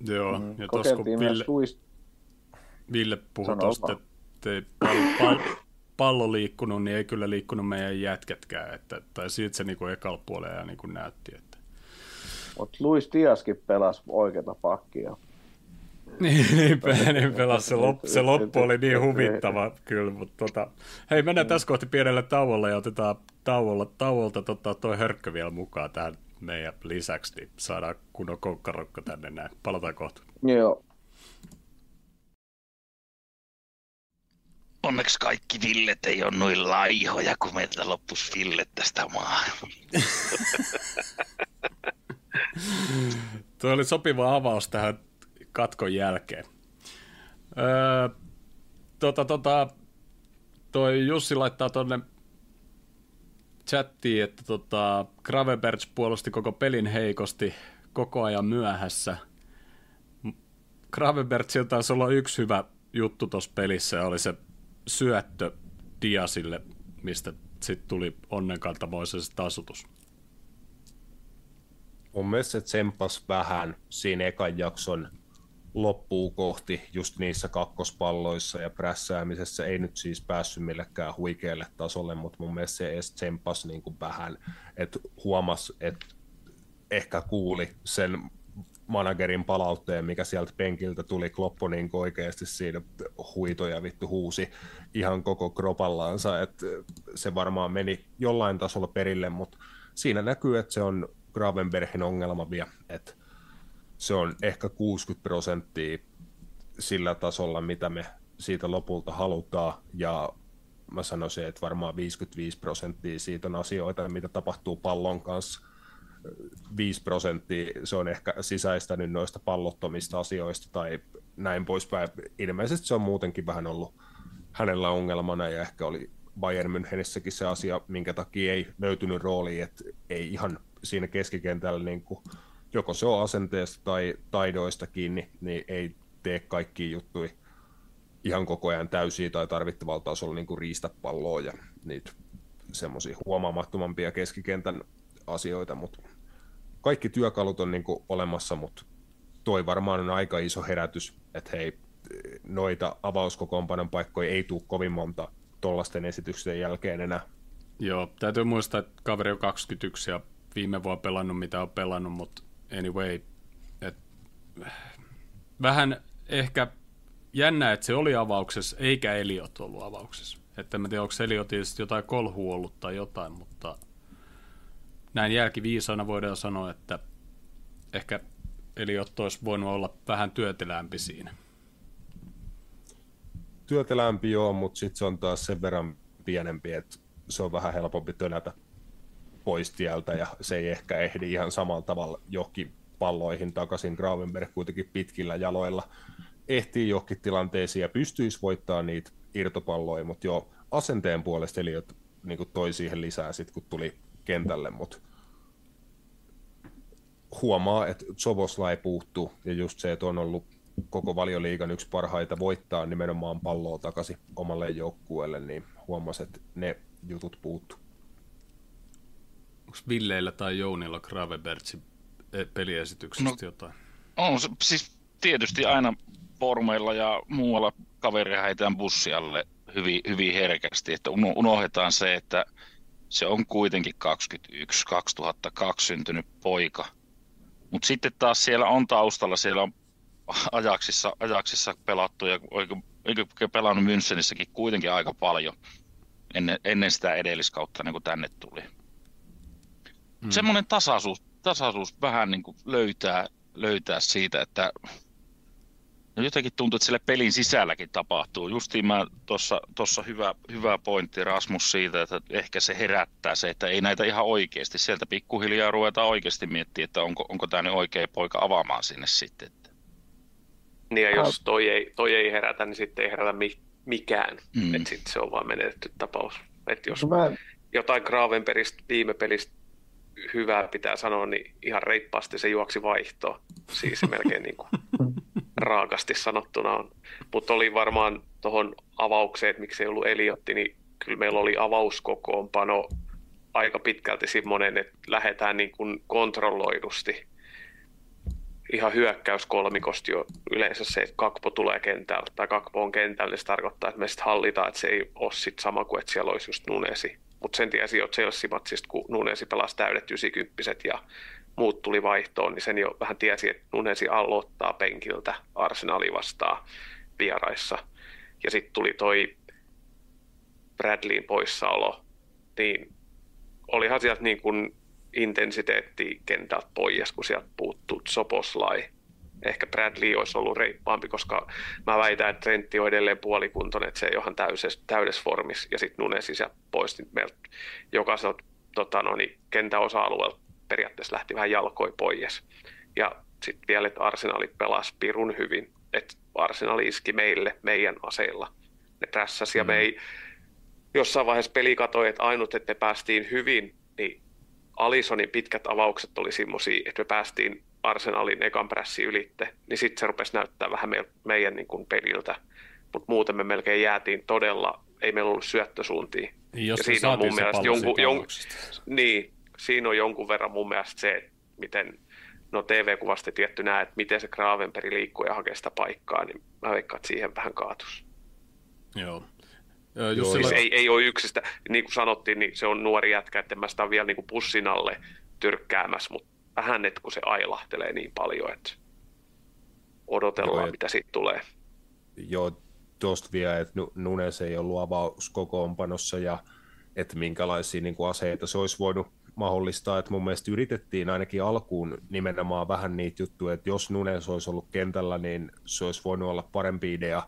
Joo, mm, ja tuossa kun Ville. Ville puhui tuosta, että ei pallo, pallo, pallo liikkunut, niin ei kyllä liikkunut meidän jätkätkään, että, tai siitä se niinku ekalla puolella niinku näytti. Että... Mutta Luis Diaskin pelasi oikeata pakkia. niin, niin, niin pelasi. Se, loppu, se loppu oli niin huvittava kyllä, mutta tota, hei mennään tässä kohti pienelle tauolle ja otetaan tauolla, tauolta tota, toi hörkkö vielä mukaan tähän meidän lisäksi, niin saadaan kunnon kokkarokko tänne näin. Palataan kohta. Joo. Onneksi kaikki villet ei ole noin laihoja, kun meiltä loppus villet tästä maailmaa. Tuo oli sopiva avaus tähän katkon jälkeen. Öö, tota, tota, toi Jussi laittaa tonne chattiin, että tota, Gravenbergs puolusti koko pelin heikosti, koko ajan myöhässä. Gravenbergsilta taisi olla yksi hyvä juttu tuossa pelissä, oli se syöttö Diasille, mistä sitten tuli onnenkantamoisesti asutus. Mun mielestä se vähän siinä ekan jakson loppuu kohti just niissä kakkospalloissa ja prässäämisessä ei nyt siis päässyt millekään huikealle tasolle, mutta mun mielestä se edes niin kuin vähän, että huomas, että ehkä kuuli sen managerin palautteen, mikä sieltä penkiltä tuli, Kloppo niin oikeasti siinä huitoja vittu huusi ihan koko kropallaansa, että se varmaan meni jollain tasolla perille, mutta siinä näkyy, että se on Gravenbergin ongelma vielä, että se on ehkä 60 prosenttia sillä tasolla, mitä me siitä lopulta halutaan, ja mä sanoisin, että varmaan 55 prosenttia siitä on asioita, mitä tapahtuu pallon kanssa. 5 prosenttia se on ehkä sisäistänyt noista pallottomista asioista tai näin poispäin. Ilmeisesti se on muutenkin vähän ollut hänellä ongelmana ja ehkä oli Bayern Münchenissäkin se asia, minkä takia ei löytynyt rooli, että ei ihan siinä keskikentällä niin kuin joko se on asenteesta tai taidoista kiinni, niin ei tee kaikki juttuja ihan koko ajan täysiä tai tarvittavalla tasolla niin riistä palloa ja niitä semmoisia huomaamattomampia keskikentän asioita, mutta kaikki työkalut on niin kuin olemassa, mutta toi varmaan on aika iso herätys, että hei, noita avauskokoonpanon paikkoja ei tule kovin monta tuollaisten esitysten jälkeen enää. Joo, täytyy muistaa, että kaveri on 21 ja viime vuonna pelannut mitä on pelannut, mutta anyway, et, vähän ehkä jännä, että se oli avauksessa, eikä Eliot ollut avauksessa. Että en tiedä, onko Eliotista jotain kolhu ollut tai jotain, mutta näin jälkiviisaana voidaan sanoa, että ehkä Eliot olisi voinut olla vähän työtelämpi siinä. Työtelämpi joo, mutta sitten se on taas sen verran pienempi, että se on vähän helpompi tönätä pois tieltä ja se ei ehkä ehdi ihan samalla tavalla johonkin palloihin takaisin. Gravenberg kuitenkin pitkillä jaloilla ehtii johonkin tilanteisiin ja pystyisi voittamaan niitä irtopalloja, mutta jo asenteen puolesta eli niin toi siihen lisää sitten, kun tuli kentälle, mutta huomaa, että Sobosla ei puuttu ja just se, että on ollut koko valioliigan yksi parhaita voittaa nimenomaan palloa takaisin omalle joukkueelle, niin huomasi, että ne jutut puuttu. Onko Villeillä tai Jounilla Gravebertsin peliesityksestä no, jotain? On siis tietysti aina formeilla ja muualla kaveria heitään bussialle hyvin, hyvin herkästi, että unohdetaan se, että se on kuitenkin 21, 2002 syntynyt poika. Mutta sitten taas siellä on taustalla, siellä on ajaksissa, ajaksissa pelattu ja eikö pelannut Münchenissäkin kuitenkin aika paljon ennen, ennen sitä edelliskautta, niin kuin tänne tuli. Hmm. Semmoinen tasaisuus, tasaisuus vähän niin kuin löytää, löytää siitä, että No jotenkin tuntuu, että sille pelin sisälläkin tapahtuu. Justiin mä tuossa hyvä, hyvä pointti Rasmus siitä, että ehkä se herättää se, että ei näitä ihan oikeasti. Sieltä pikkuhiljaa ruvetaan oikeasti miettimään, että onko, onko tämä nyt oikea poika avaamaan sinne sitten. Niin ja jos toi ei, toi ei herätä, niin sitten ei herätä mi- mikään. Mm. Että sitten se on vaan menetetty tapaus. Että jos no mä... jotain Gravenbergistä viime pelistä hyvää pitää sanoa, niin ihan reippaasti se juoksi vaihtoa. Siis melkein niin kuin raakasti sanottuna on. Mutta oli varmaan tuohon avaukseen, että miksi ei ollut Eliotti, niin kyllä meillä oli avauskokoonpano aika pitkälti semmoinen, että lähdetään niin kuin kontrolloidusti ihan hyökkäyskolmikosta jo yleensä se, että Kakpo tulee kentällä tai Kakpo on kentällä, niin se tarkoittaa, että me sitten hallitaan, että se ei ole sit sama kuin, että siellä olisi just Nunesi. Mutta sen tiesi jo Chelsea-matsista, kun Nunesi pelasi täydet 90 ja muut tuli vaihtoon, niin sen jo vähän tiesi, että Nunesi aloittaa penkiltä Arsenali vastaan vieraissa. Ja sitten tuli toi Bradleyin poissaolo, niin olihan sieltä niin kuin intensiteetti kentältä pois, kun sieltä puuttuu Soposlai. Ehkä Bradley olisi ollut reippaampi, koska mä väitän, että Trentti on edelleen puolikuntoinen, että se ei ole ihan täydessä, täydessä formissa. Ja sitten Nunes sieltä pois, niin meiltä jokaiselta tota, no, niin kentän osa-alueelta periaatteessa lähti vähän jalkoi pois. Ja sitten vielä, että Arsenali pelasi pirun hyvin. Että Arsenali iski meille meidän aseilla. Ne prässäsi mm. ja me ei jossain vaiheessa peli katoi, että ainut, että me päästiin hyvin, niin Alisonin pitkät avaukset oli semmoisia, että me päästiin Arsenalin ekan prässi ylitte, niin sitten se rupesi näyttää vähän me, meidän niin kuin peliltä. Mutta muuten me melkein jäätiin todella, ei meillä ollut syöttösuuntia. Niin, jos ja siinä on mun mielestä jonkun, jonkun, niin, siinä on jonkun verran mun mielestä se, miten no TV-kuvasta tietty näet, että miten se Gravenberg liikkuu ja hakee sitä paikkaa, niin mä veikkaan, että siihen vähän kaatus. Joo. Joo, siis ei, ei ole yksistä, niin kuin sanottiin, niin se on nuori jätkä, että mä sitä vielä niin kuin pussin alle tyrkkäämässä, mutta vähän, että kun se ailahtelee niin paljon, että odotellaan, Joo, mitä siitä tulee. Joo, tuosta vielä, että Nunes ei ollut avauskokoonpanossa ja että minkälaisia niin kuin aseita se olisi voinut mahdollistaa, että mun mielestä yritettiin ainakin alkuun nimenomaan vähän niitä juttuja, että jos Nunes olisi ollut kentällä, niin se olisi voinut olla parempi idea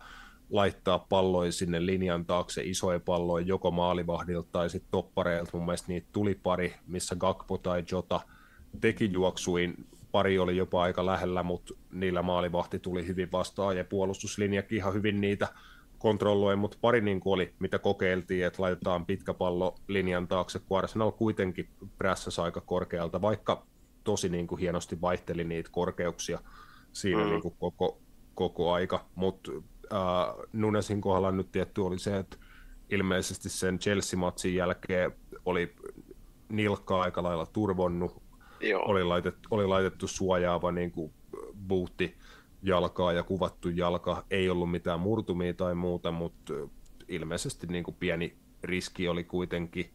laittaa palloja sinne linjan taakse, isoja palloja joko maalivahdilta tai sitten toppareilta. Mun mielestä niitä tuli pari, missä Gakpo tai Jota teki juoksuin. Pari oli jopa aika lähellä, mutta niillä maalivahti tuli hyvin vastaan ja puolustuslinjakin ihan hyvin niitä kontrolloi, mutta pari niin kuin oli, mitä kokeiltiin, että laitetaan pitkä pallo linjan taakse, kun Arsenal kuitenkin prässäsi aika korkealta, vaikka tosi niin kuin hienosti vaihteli niitä korkeuksia siinä mm. niin kuin koko, koko aika, mutta äh, Nunesin kohdalla nyt tietty oli se, että ilmeisesti sen Chelsea-matsin jälkeen oli nilkkaa aika lailla turvonnut, Joo. Oli, laitettu, oli laitettu suojaava niin kuin buutti jalkaa ja kuvattu jalka. Ei ollut mitään murtumia tai muuta, mutta ilmeisesti niin kuin pieni riski oli kuitenkin,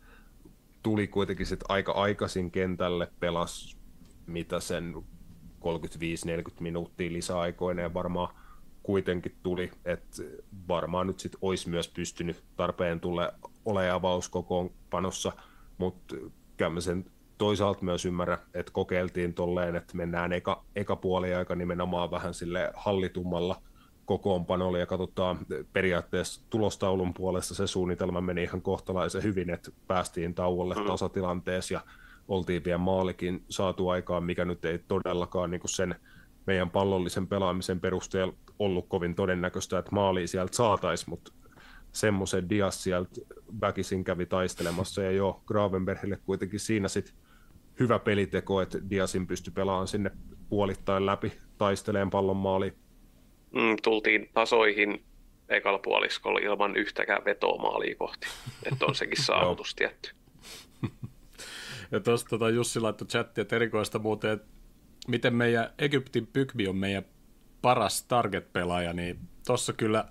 tuli kuitenkin sit aika aikaisin kentälle, pelas mitä sen 35-40 minuuttia lisäaikoineen varmaan kuitenkin tuli, että varmaan nyt sitten olisi myös pystynyt tarpeen tulle ole avauskokoonpanossa, mutta kyllä sen toisaalta myös ymmärrä, että kokeiltiin tolleen, että mennään eka, eka puoli aika nimenomaan vähän sille hallitummalla kokoonpanolla ja katsotaan periaatteessa tulostaulun puolesta se suunnitelma meni ihan kohtalaisen hyvin, että päästiin tauolle mm. tasatilanteessa ja oltiin vielä maalikin saatu aikaan, mikä nyt ei todellakaan niin sen meidän pallollisen pelaamisen perusteella ollut kovin todennäköistä, että maali sieltä saataisiin, mutta semmoisen Dias sieltä väkisin kävi taistelemassa ja jo Gravenbergille kuitenkin siinä sitten hyvä peliteko, että Diasin pystyi pelaamaan sinne puolittain läpi taisteleen pallon maaliin. Mm, tultiin tasoihin ekalla puoliskolla ilman yhtäkään vetoa maaliin kohti. Että on sekin saavutus tietty. ja tuosta tota Jussi laittoi chattia, että erikoista muuten, että miten meidän Egyptin pykmi on meidän paras target-pelaaja, niin tuossa kyllä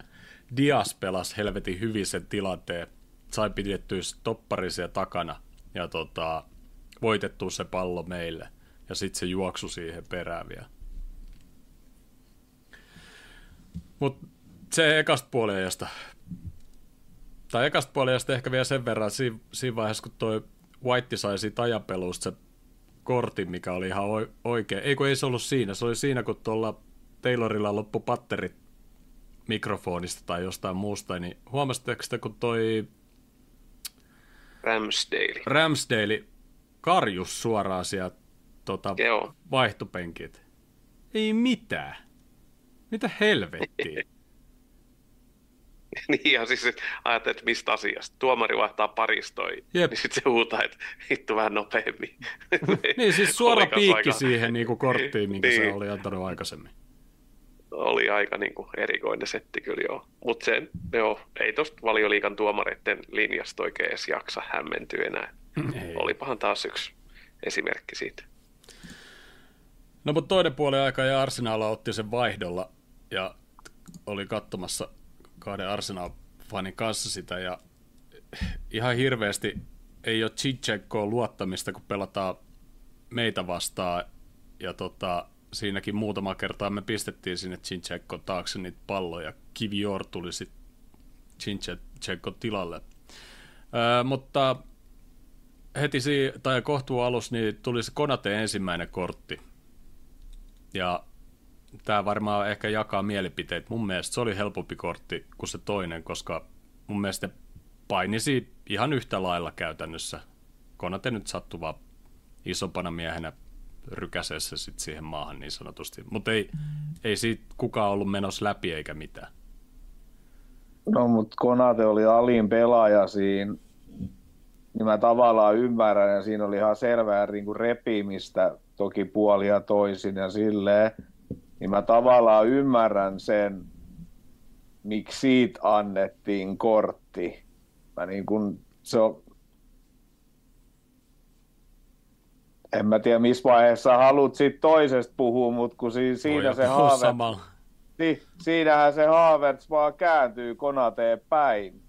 Dias pelasi helvetin hyvin sen tilanteen. Sai pidettyä topparisia takana ja tota, voitettu se pallo meille. Ja sitten se juoksu siihen perään vielä. Mutta se ekasta puoliajasta, tai ekasta puoliajasta ehkä vielä sen verran siinä, siinä vaiheessa, kun toi White sai siitä ajapelusta se kortin, mikä oli ihan oikein. Ei kun ei se ollut siinä, se oli siinä, kun tuolla Taylorilla loppu patterit mikrofonista tai jostain muusta, niin huomasitteko sitä, kun toi Ramsdale. Ramsdale karjus suoraan sieltä tota, vaihtopenkit. Ei mitään. Mitä helvettiä? niin ja siis ajattelet, että mistä asiasta. Tuomari vaihtaa paristoi, Jep. niin sitten se huutaa, että hittu vähän nopeammin. niin siis suora piikki aika... siihen niin kuin korttiin, minkä niin. se oli antanut aikaisemmin. Oli aika niin kuin erikoinen setti kyllä joo. Mutta joo, ei tuosta valioliikan tuomareiden linjasta oikein edes jaksa hämmentyä enää. Ei. Olipahan taas yksi esimerkki siitä. No mutta toinen puoli aika ja Arsenal otti sen vaihdolla ja oli katsomassa kahden Arsenal-fanin kanssa sitä ja ihan hirveästi ei ole Chichekkoon luottamista, kun pelataan meitä vastaan ja tota, siinäkin muutama kertaa me pistettiin sinne Chichekko taakse niitä palloja. Kivior tuli sitten Chichekko tilalle. Öö, mutta heti si- tai kohtuu alussa niin tuli se Konate ensimmäinen kortti. Ja tämä varmaan ehkä jakaa mielipiteet. Mun mielestä se oli helpompi kortti kuin se toinen, koska mun mielestä painisi ihan yhtä lailla käytännössä. Konate nyt sattuva isompana miehenä rykäsessä sit siihen maahan niin sanotusti. Mutta ei, ei siitä kukaan ollut menossa läpi eikä mitään. No, mutta Konate oli alin pelaaja siinä, niin mä tavallaan ymmärrän, ja siinä oli ihan selvää niin kuin repimistä, toki puolia toisin ja silleen, niin mä tavallaan ymmärrän sen, miksi siitä annettiin kortti. Mä niin kun, se on, en mä tiedä missä vaiheessa haluat siitä toisesta puhua, mutta kun si- siinä se Havertz, si- siinähän se Havertz vaan kääntyy Konateen päin.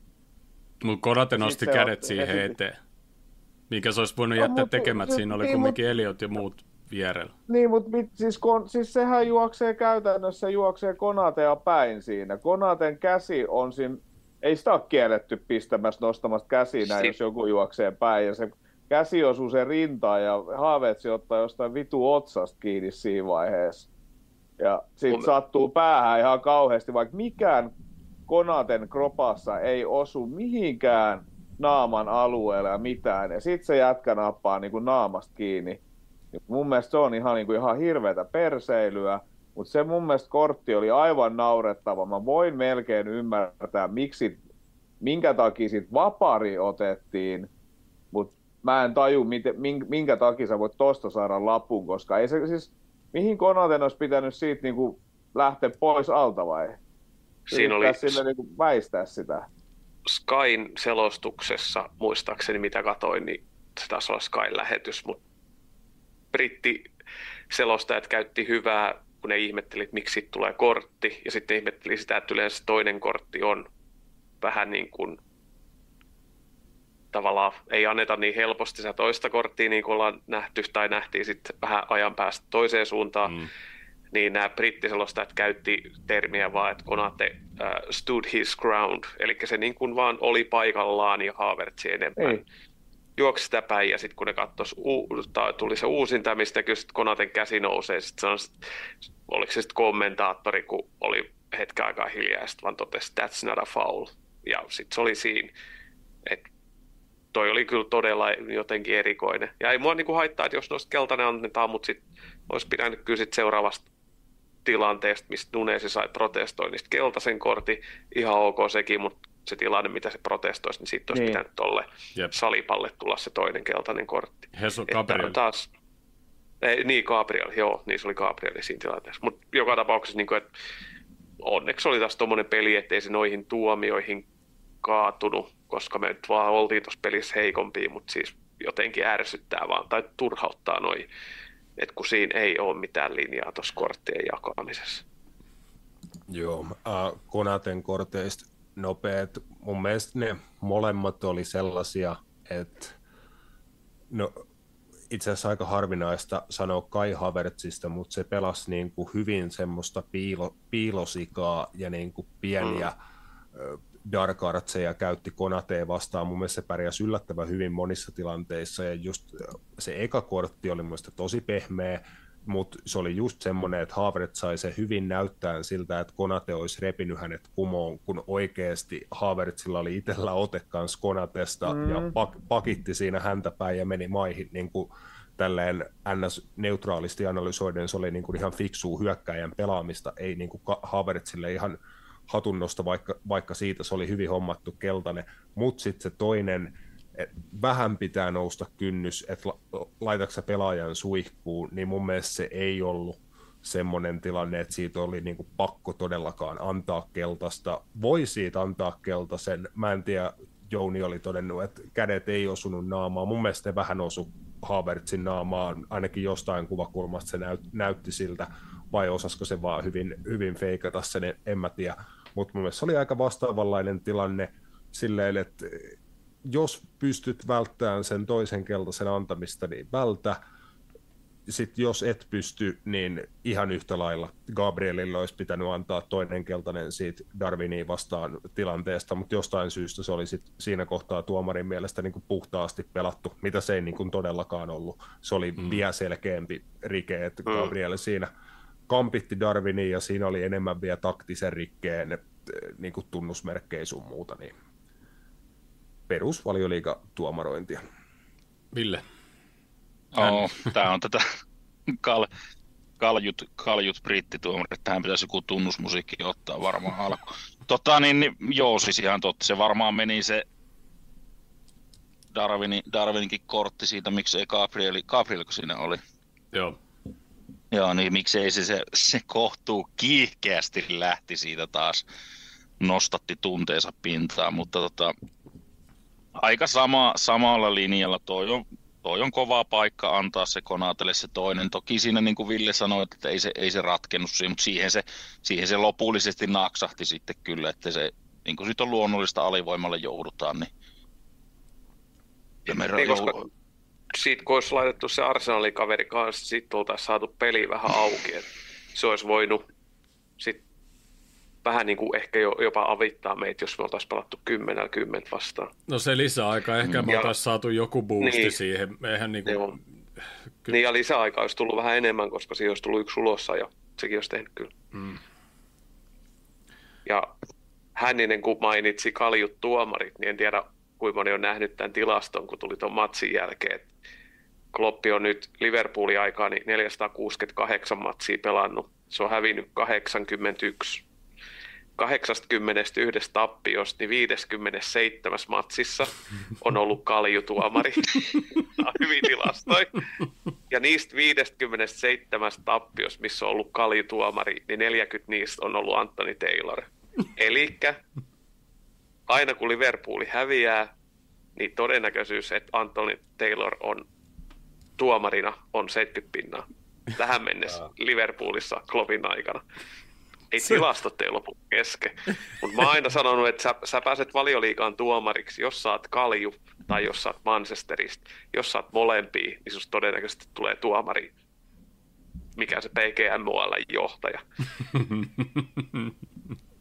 Mutta Konate nosti kädet siihen eteen. Mikä se olisi voinut no, jättää tekemät, siinä oli niin, kumminkin mut, Eliot ja muut vierellä. Niin, mutta mit, siis, kon, siis sehän juoksee käytännössä, juoksee Konatea päin siinä. Konaten käsi on siinä, ei sitä ole kielletty pistämässä nostamasta käsiä näin, jos joku juoksee päin. Ja se käsi osuu sen rintaan ja Haavetsi ottaa jostain vitu otsasta kiinni siinä vaiheessa. Ja sitten sattuu päähän ihan kauheasti, vaikka mikään Konaten kropassa ei osu mihinkään naaman alueelle ja mitään. Ja sitten se jätkä nappaa niin kuin naamasta kiinni. Mun mielestä se on ihan, niin kuin ihan hirveätä perseilyä, mutta se mun mielestä kortti oli aivan naurettava. Mä voin melkein ymmärtää, miksi, minkä takia sit vapari otettiin, mutta mä en taju, miten, minkä takia sä voit tosta saada lapun, koska ei se siis, mihin Konaten olisi pitänyt siitä niin kuin lähteä pois alta vai? Siinä oli... Sille niin kuin väistää sitä. Skyn selostuksessa, muistaakseni mitä katoin, niin se taisi olla Skyn lähetys, mutta britti selostajat käytti hyvää, kun ne ihmetteli, että miksi tulee kortti, ja sitten ihmetteli sitä, että yleensä toinen kortti on vähän niin kuin tavallaan ei anneta niin helposti sitä toista korttia, niin kuin ollaan nähty tai nähtiin sitten vähän ajan päästä toiseen suuntaan, mm. Niin nämä brittiselostajat käytti termiä vaan, että Konate uh, stood his ground, eli se niin kuin vaan oli paikallaan ja haavertsi enemmän. Ei juoksi sitä päin ja sitten kun ne katsoisi, tuli se uusinta, mistä kyllä Konaten käsi nousee, sitten se oliko se sitten kommentaattori, kun oli hetken aikaa hiljaa, sitten vaan totesi, that's not a foul. Ja sitten se oli siinä, että toi oli kyllä todella jotenkin erikoinen. Ja ei mua niinku haittaa, että jos noista keltainen annetaan, mutta sitten olisi pitänyt kyllä sit seuraavasta tilanteesta, mistä Nunesi sai protestoinnista keltaisen kortin, ihan ok sekin, mutta se tilanne, mitä se protestoisi, niin siitä olisi niin. pitänyt tolle Jep. salipalle tulla se toinen keltainen kortti. Hesu Gabriel. Taas, ei, niin, Gabriel, joo, niin se oli Gabriel siinä tilanteessa. Mutta joka tapauksessa, niin kuin, että onneksi oli taas tuommoinen peli, ettei se noihin tuomioihin kaatunut, koska me nyt vaan oltiin tuossa pelissä heikompia, mutta siis jotenkin ärsyttää vaan, tai turhauttaa noin, että kun siinä ei ole mitään linjaa tuossa korttien jakamisessa. Joo, äh, Konaten korteista nopeat. Mun mielestä ne molemmat oli sellaisia, että no, itse asiassa aika harvinaista sanoa Kai Havertzista, mutta se pelasi niin kuin hyvin semmoista piilo, piilosikaa ja niin kuin pieniä mm. Dark artseja käytti Konateen vastaan. Mun mielestä se pärjäsi yllättävän hyvin monissa tilanteissa ja just se eka kortti oli mun tosi pehmeä, mutta se oli just semmoinen, että Haavert sai se hyvin näyttää siltä, että Konate olisi repinyt hänet kumoon, kun oikeasti Haavertsilla oli itsellä ote kanssa Konatesta mm. ja pak, pakitti siinä häntä päin ja meni maihin niin kuin tälleen NS-neutraalisti analysoiden, se oli niin kuin ihan fiksua hyökkäjän pelaamista, ei niin kuin Havertzille ihan hatunnosta, vaikka, vaikka siitä se oli hyvin hommattu keltainen, mutta sitten se toinen, et vähän pitää nousta kynnys, että laitatko pelaajan suihkuun, niin mun mielestä se ei ollut semmoinen tilanne, että siitä oli niin kuin pakko todellakaan antaa keltaista. Voi siitä antaa keltaisen. Mä en tiedä, Jouni oli todennut, että kädet ei osunut naamaan. Mun mielestä ne vähän osu Havertzin naamaan, ainakin jostain kuvakulmasta se näyt, näytti siltä, vai osasko se vaan hyvin, hyvin feikata sen, en mä tiedä. Mutta mun mielestä se oli aika vastaavanlainen tilanne silleen, että jos pystyt välttämään sen toisen keltaisen antamista, niin vältä. Sitten jos et pysty, niin ihan yhtä lailla Gabrielille olisi pitänyt antaa toinen keltainen siitä Darwiniin vastaan tilanteesta, mutta jostain syystä se oli sit siinä kohtaa tuomarin mielestä niin kuin puhtaasti pelattu, mitä se ei niin kuin todellakaan ollut. Se oli mm. vielä selkeämpi rike, että mm. Gabriel siinä kampitti Darwiniin ja siinä oli enemmän vielä taktisen rikkeen niin kuin tunnusmerkkejä sun muuta, niin perusvalioliiga tuomarointia. Ville. Oh, tämä on tätä kal, kaljut, kaljut brittituomarit. Tähän pitäisi joku tunnusmusiikki ottaa varmaan alku. Tota, niin, niin, joo, siis ihan totta. Se varmaan meni se Darwinin, Darwininkin kortti siitä, miksei Gabrieli, Gabriel, kun siinä oli. Joo. Joo, niin miksei se, se, se kohtuu kiihkeästi lähti siitä taas, nostatti tunteensa pintaan, mutta tota, aika sama, samalla linjalla. Toi on, toi on kova paikka antaa se Konatelle se toinen. Toki siinä niin kuin Ville sanoi, että ei se, ei se ratkennut siihen, mutta siihen se, siihen se lopullisesti naksahti sitten kyllä, että se niin kuin sit on luonnollista alivoimalle joudutaan. Niin... Ja me niin, koska siitä kun olisi laitettu se Arsenalin kaveri kanssa, sitten oltaisiin saatu peli vähän auki. Että se olisi voinut sit vähän niin kuin ehkä jo, jopa avittaa meitä, jos me oltaisiin pelattu 10 10 vastaan. No se lisäaika, ehkä me oltaisiin saatu joku boosti niin, siihen. Eihän niin, kuin... Ky- niin ja lisäaika olisi tullut vähän enemmän, koska siinä olisi tullut yksi ulossa ja sekin olisi tehnyt kyllä. Mm. Ja Hänninen, kun mainitsi kaljut tuomarit, niin en tiedä kuinka moni on nähnyt tämän tilaston, kun tuli tuon matsin jälkeen. Kloppi on nyt Liverpoolin aikaa niin 468 matsia pelannut. Se on hävinnyt 81 81 tappiosta, niin 57 matsissa on ollut kaljutuomari. hyvin tilastoi. Ja niistä 57 tappiosta, missä on ollut kaljutuomari, niin 40 niistä on ollut Anthony Taylor. Eli aina kun Liverpooli häviää, niin todennäköisyys, että Anthony Taylor on tuomarina on 70 pinnaa. Tähän mennessä Liverpoolissa Kloppin aikana ei tilastot teillä lopu kesken. Mutta mä oon aina sanonut, että sä, sä pääset valioliikaan tuomariksi, jos sä oot Kalju tai jos sä oot Manchesterista. Jos sä oot molempia, niin susta todennäköisesti tulee tuomari, mikä se PGMOL johtaja.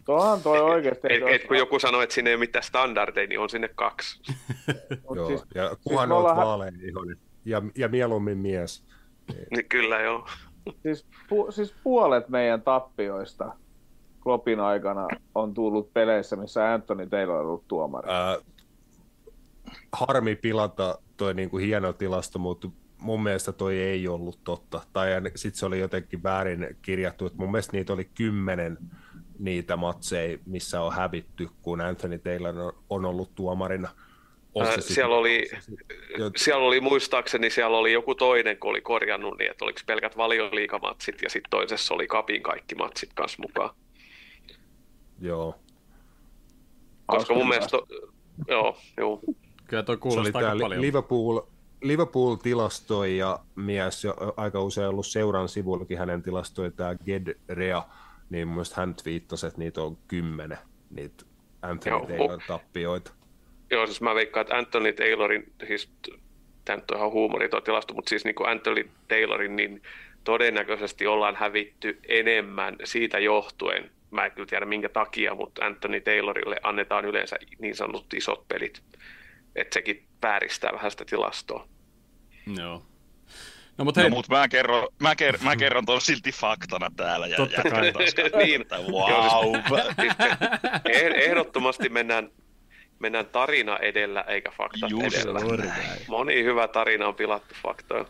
Tuohan toi oikeasti. Et, et, kun joku sanoo, että sinne ei ole mitään standardeja, niin on sinne kaksi. joo, siis, ja kunhan siis olet vaaleanihoinen ja, ja mieluummin mies. Niin, kyllä joo siis, pu, siis puolet meidän tappioista Kloppin aikana on tullut peleissä, missä Anthony Taylor on ollut tuomari. Ää, harmi pilata toi niinku hieno tilasto, mutta mun mielestä toi ei ollut totta. Tai sitten se oli jotenkin väärin kirjattu, että mun mielestä niitä oli kymmenen niitä matseja, missä on hävitty, kun Anthony Taylor on ollut tuomarina. Äh, siellä, oli, siellä oli muistaakseni siellä oli joku toinen, kun oli korjannut niin, että oliko pelkät valioliikamatsit ja sitten toisessa oli kapin kaikki matsit kanssa mukaan. Joo. Koska mun mielestä, joo, joo. Kyllä toi kuulostaa aika paljon. Liverpool, Liverpool tilastoi ja mies jo aika usein ollut seuran sivullakin hänen tilastoi tämä Ged Rea, niin mun hän twiittasi, että niitä on kymmenen, niitä Anthony Taylor tappioita. Joo, siis mä veikkaan, että Anthony Taylorin, siis tämä on ihan huumori tuo tilasto, mutta siis niin kuin Anthony Taylorin, niin todennäköisesti ollaan hävitty enemmän siitä johtuen. Mä en kyllä tiedä minkä takia, mutta Anthony Taylorille annetaan yleensä niin sanotut isot pelit. Että sekin vääristää vähän sitä tilastoa. Joo. No, mutta hei. no, mut mä, kerron, mä, ker, mä kerron ton silti faktana täällä. Ja, Totta ja, kai. niin. Wow. Ehdottomasti mennään, mennään tarina edellä eikä fakta Just edellä. Moni hyvä tarina on pilattu faktoilla.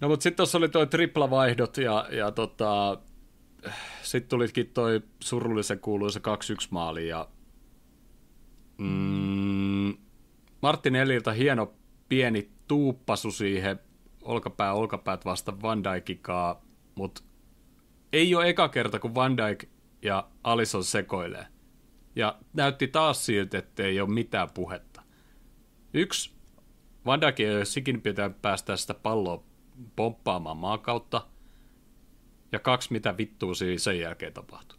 No mutta sitten tuossa oli toi triplavaihdot ja, ja tota, sitten tulikin toi surullisen kuuluisa 2-1 maali ja mm, Martin Eliltä hieno pieni tuuppasu siihen olkapää olkapäät vasta Van Dijkikaa, mutta ei ole eka kerta, kun Van Dijk ja Alison sekoilee. Ja näytti taas siltä, että ei ole mitään puhetta. Yksi, Van Dijk ei sikin pitää päästä sitä palloa pomppaamaan maakautta. Ja kaksi, mitä vittua siinä sen jälkeen tapahtui.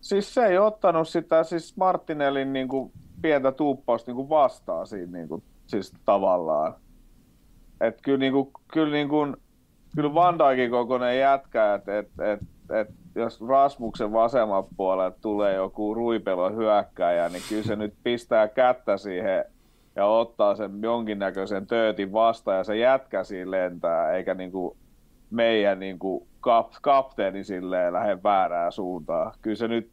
Siis se ei ottanut sitä siis Martinelin niin kuin, pientä tuuppausta niin kuin vastaan siinä niin kuin, siis tavallaan. Et kyllä, niin kuin, kyllä, niin kuin, kyllä Van Dijkin kokoinen jätkä, että et, et, et, jos Rasmuksen vasemman puolelle tulee joku ruipelo hyökkäjä, niin kyllä se nyt pistää kättä siihen ja ottaa sen jonkinnäköisen töötin vastaan ja se jätkä siinä lentää, eikä niin kuin meidän niin kuin kap, kapteeni silleen lähde väärään suuntaan. Kyllä se nyt,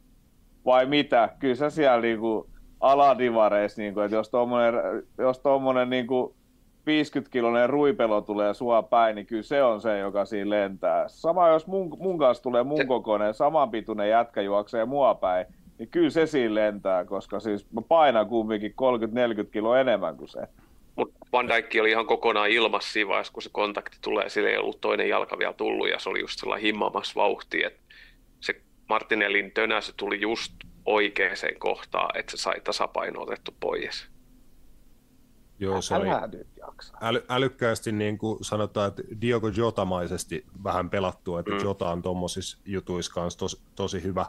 vai mitä, kyllä se siellä niin kuin aladivareissa, niin kuin, että jos tuommoinen jos tommonen, niin 50-kiloinen ruipelo tulee sua päin, niin kyllä se on se, joka siinä lentää. Sama jos mun, mun kanssa tulee mun kokoinen, samanpituinen jätkä juoksee mua päin, niin kyllä se siinä lentää, koska siis mä painan kumminkin 30-40 kiloa enemmän kuin se. Mutta Van Dijk oli ihan kokonaan ilmassa siinä vaiheessa, kun se kontakti tulee, sillä ei ollut toinen jalka vielä tullut ja se oli just sellainen himmamassa vauhti, että se Martinellin tönäsy tuli just oikeaan kohtaan, että se sai tasapaino otettu pois. Joo, se oli äly, älykkäästi niin kuin sanotaan, että Diogo Jotamaisesti vähän pelattu, että mm. Jota on tuommoisissa jutuissa kanssa tos, tosi hyvä,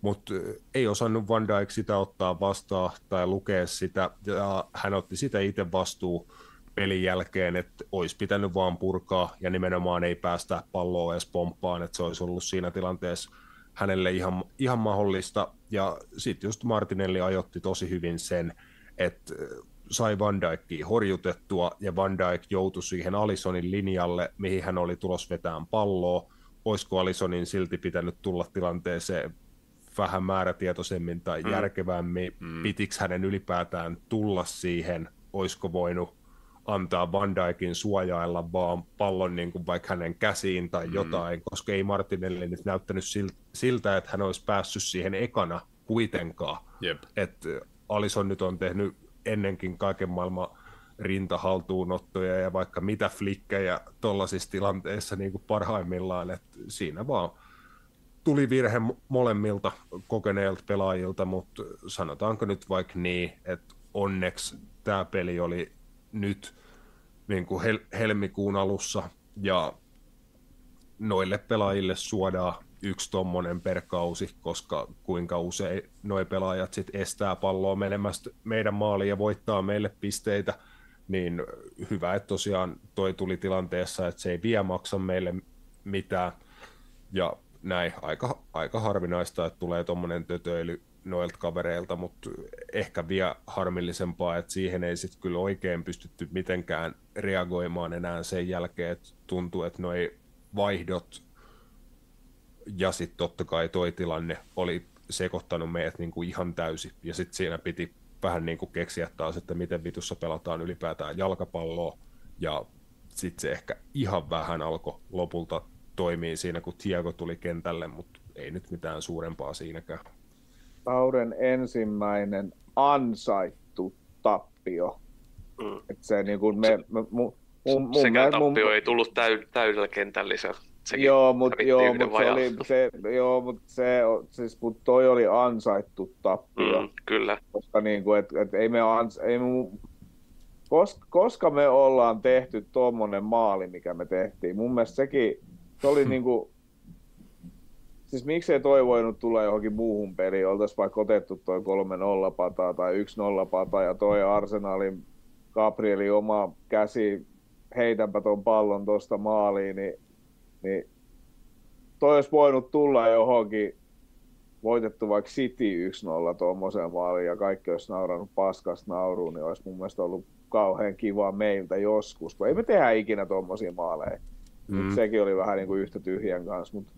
mutta ei osannut Van Dijk sitä ottaa vastaan tai lukea sitä, ja hän otti sitä itse vastuu pelin jälkeen, että olisi pitänyt vaan purkaa ja nimenomaan ei päästä palloa edes pomppaan, että se olisi ollut siinä tilanteessa hänelle ihan, ihan mahdollista. Ja sitten just Martinelli ajotti tosi hyvin sen, että sai Van Dijkia horjutettua ja Van Dijk joutui siihen Alisonin linjalle, mihin hän oli tulos vetään palloa. Olisiko Alisonin silti pitänyt tulla tilanteeseen vähän määrätietoisemmin tai mm. järkevämmin? Mm. Pitikö hänen ylipäätään tulla siihen? Olisiko voinut antaa Van Dijkin suojailla vaan pallon niin kuin vaikka hänen käsiin tai mm. jotain, koska ei Martinelli nyt näyttänyt siltä, että hän olisi päässyt siihen ekana kuitenkaan. Yep. Et Alison nyt on tehnyt ennenkin kaiken maailman rintahaltuunottoja ja vaikka mitä flikkejä tuollaisissa tilanteissa niin kuin parhaimmillaan, että siinä vaan tuli virhe molemmilta kokeneilta pelaajilta, mutta sanotaanko nyt vaikka niin, että onneksi tämä peli oli nyt niin kuin hel- helmikuun alussa ja noille pelaajille suodaan yksi tommonen per kausi, koska kuinka usein nuo pelaajat sit estää palloa menemästä meidän maaliin ja voittaa meille pisteitä, niin hyvä, että tosiaan toi tuli tilanteessa, että se ei vie maksa meille mitään, ja näin, aika, aika harvinaista, että tulee tuommoinen tötöily noilta kavereilta, mutta ehkä vielä harmillisempaa, että siihen ei sitten kyllä oikein pystytty mitenkään reagoimaan enää sen jälkeen, että tuntuu, että noi vaihdot ja sitten totta kai toi tilanne oli sekoittanut meidät niin kuin ihan täysin, ja sitten siinä piti vähän niin kuin keksiä taas, että miten vitussa pelataan ylipäätään jalkapalloa, ja sitten se ehkä ihan vähän alkoi lopulta toimii siinä, kun Tiago tuli kentälle, mutta ei nyt mitään suurempaa siinäkään. Kauden ensimmäinen ansaittu tappio. Mm. Et se, niin kuin me, me, mun, mun, Sekään tappio mun, ei tullut täy, täydellä kentällisellä. Sekin joo, mutta joo, mut se oli, se, joo, mut se, siis, mut toi oli ansaittu tappio. Mm, kyllä. Koska niin kuin, et, et ei me ans, ei mu, koska, koska me ollaan tehty tuommoinen maali, mikä me tehtiin, mun mielestä sekin, se oli niin kuin, siis miksei toi voinut tulla johonkin muuhun peliin, oltaisiin vaikka otettu toi 3-0 pataa tai 1-0 pataa ja toi Arsenalin Gabrieli oma käsi, heitänpä ton pallon tuosta maaliin, niin niin toi olisi voinut tulla johonkin voitettu vaikka City 1-0 tuommoiseen maaliin ja kaikki olisi nauranut paskasta nauruun, niin olisi mun mielestä ollut kauhean kiva meiltä joskus, kun ei me tehdä ikinä tuommoisia maaleja. Mm. Mut sekin oli vähän niin kuin yhtä tyhjän kanssa. Mutta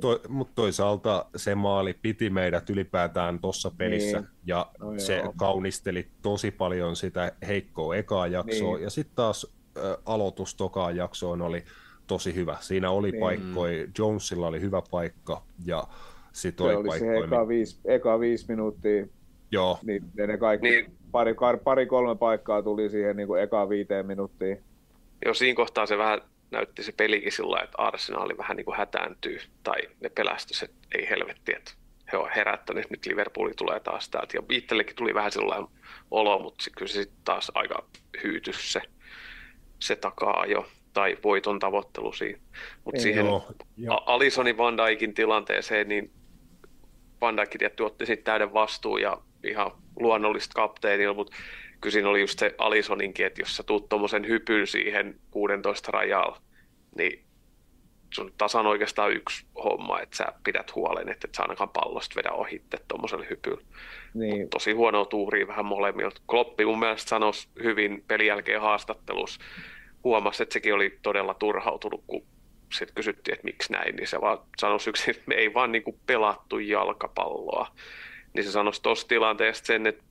to, mutta toisaalta se maali piti meidät ylipäätään tuossa pelissä niin. ja no se joo. kaunisteli tosi paljon sitä heikkoa ekaa jaksoa niin. ja sitten taas ä, aloitus tokaan jaksoon oli tosi hyvä. Siinä oli niin. paikkoja, Jonesilla oli hyvä paikka ja sitten oli, oli paikkoja. Se eka, viisi, eka viisi minuuttia, Joo. Niin, ne kaikki, niin. pari, pari, kolme paikkaa tuli siihen niin kuin eka viiteen minuuttiin. Joo, siinä kohtaa se vähän näytti se pelikin sillä että Arsenaali vähän niin kuin hätääntyy tai ne pelästys, että ei helvetti, että he on herättäneet, nyt Liverpooli tulee taas täältä. Ja itsellekin tuli vähän sellainen olo, mutta kyllä se sitten taas aika hyytys se, se takaa jo tai voiton tavoittelu siinä. Mutta siihen joo, joo. Alisonin Van Dijkin tilanteeseen, niin Van Dijk tietty otti sitten täyden vastuun ja ihan luonnollista kapteenilla, mutta kyllä siinä oli just se Alisoninkin, että jos sä tuut tuommoisen hypyn siihen 16 rajalla, niin sun tasan oikeastaan yksi homma, että sä pidät huolen, että et sä ainakaan pallosta vedä ohitte tuommoiselle hypyllä. Niin. tosi huonoa tuuria vähän molemmilta. Kloppi mun mielestä sanoisi hyvin pelin jälkeen haastattelussa, huomasi, että sekin oli todella turhautunut, kun sitten kysyttiin, että miksi näin, niin se vaan sanoi yksin, että me ei vaan niin kuin pelattu jalkapalloa. Niin se sanoi tuossa tilanteessa sen, että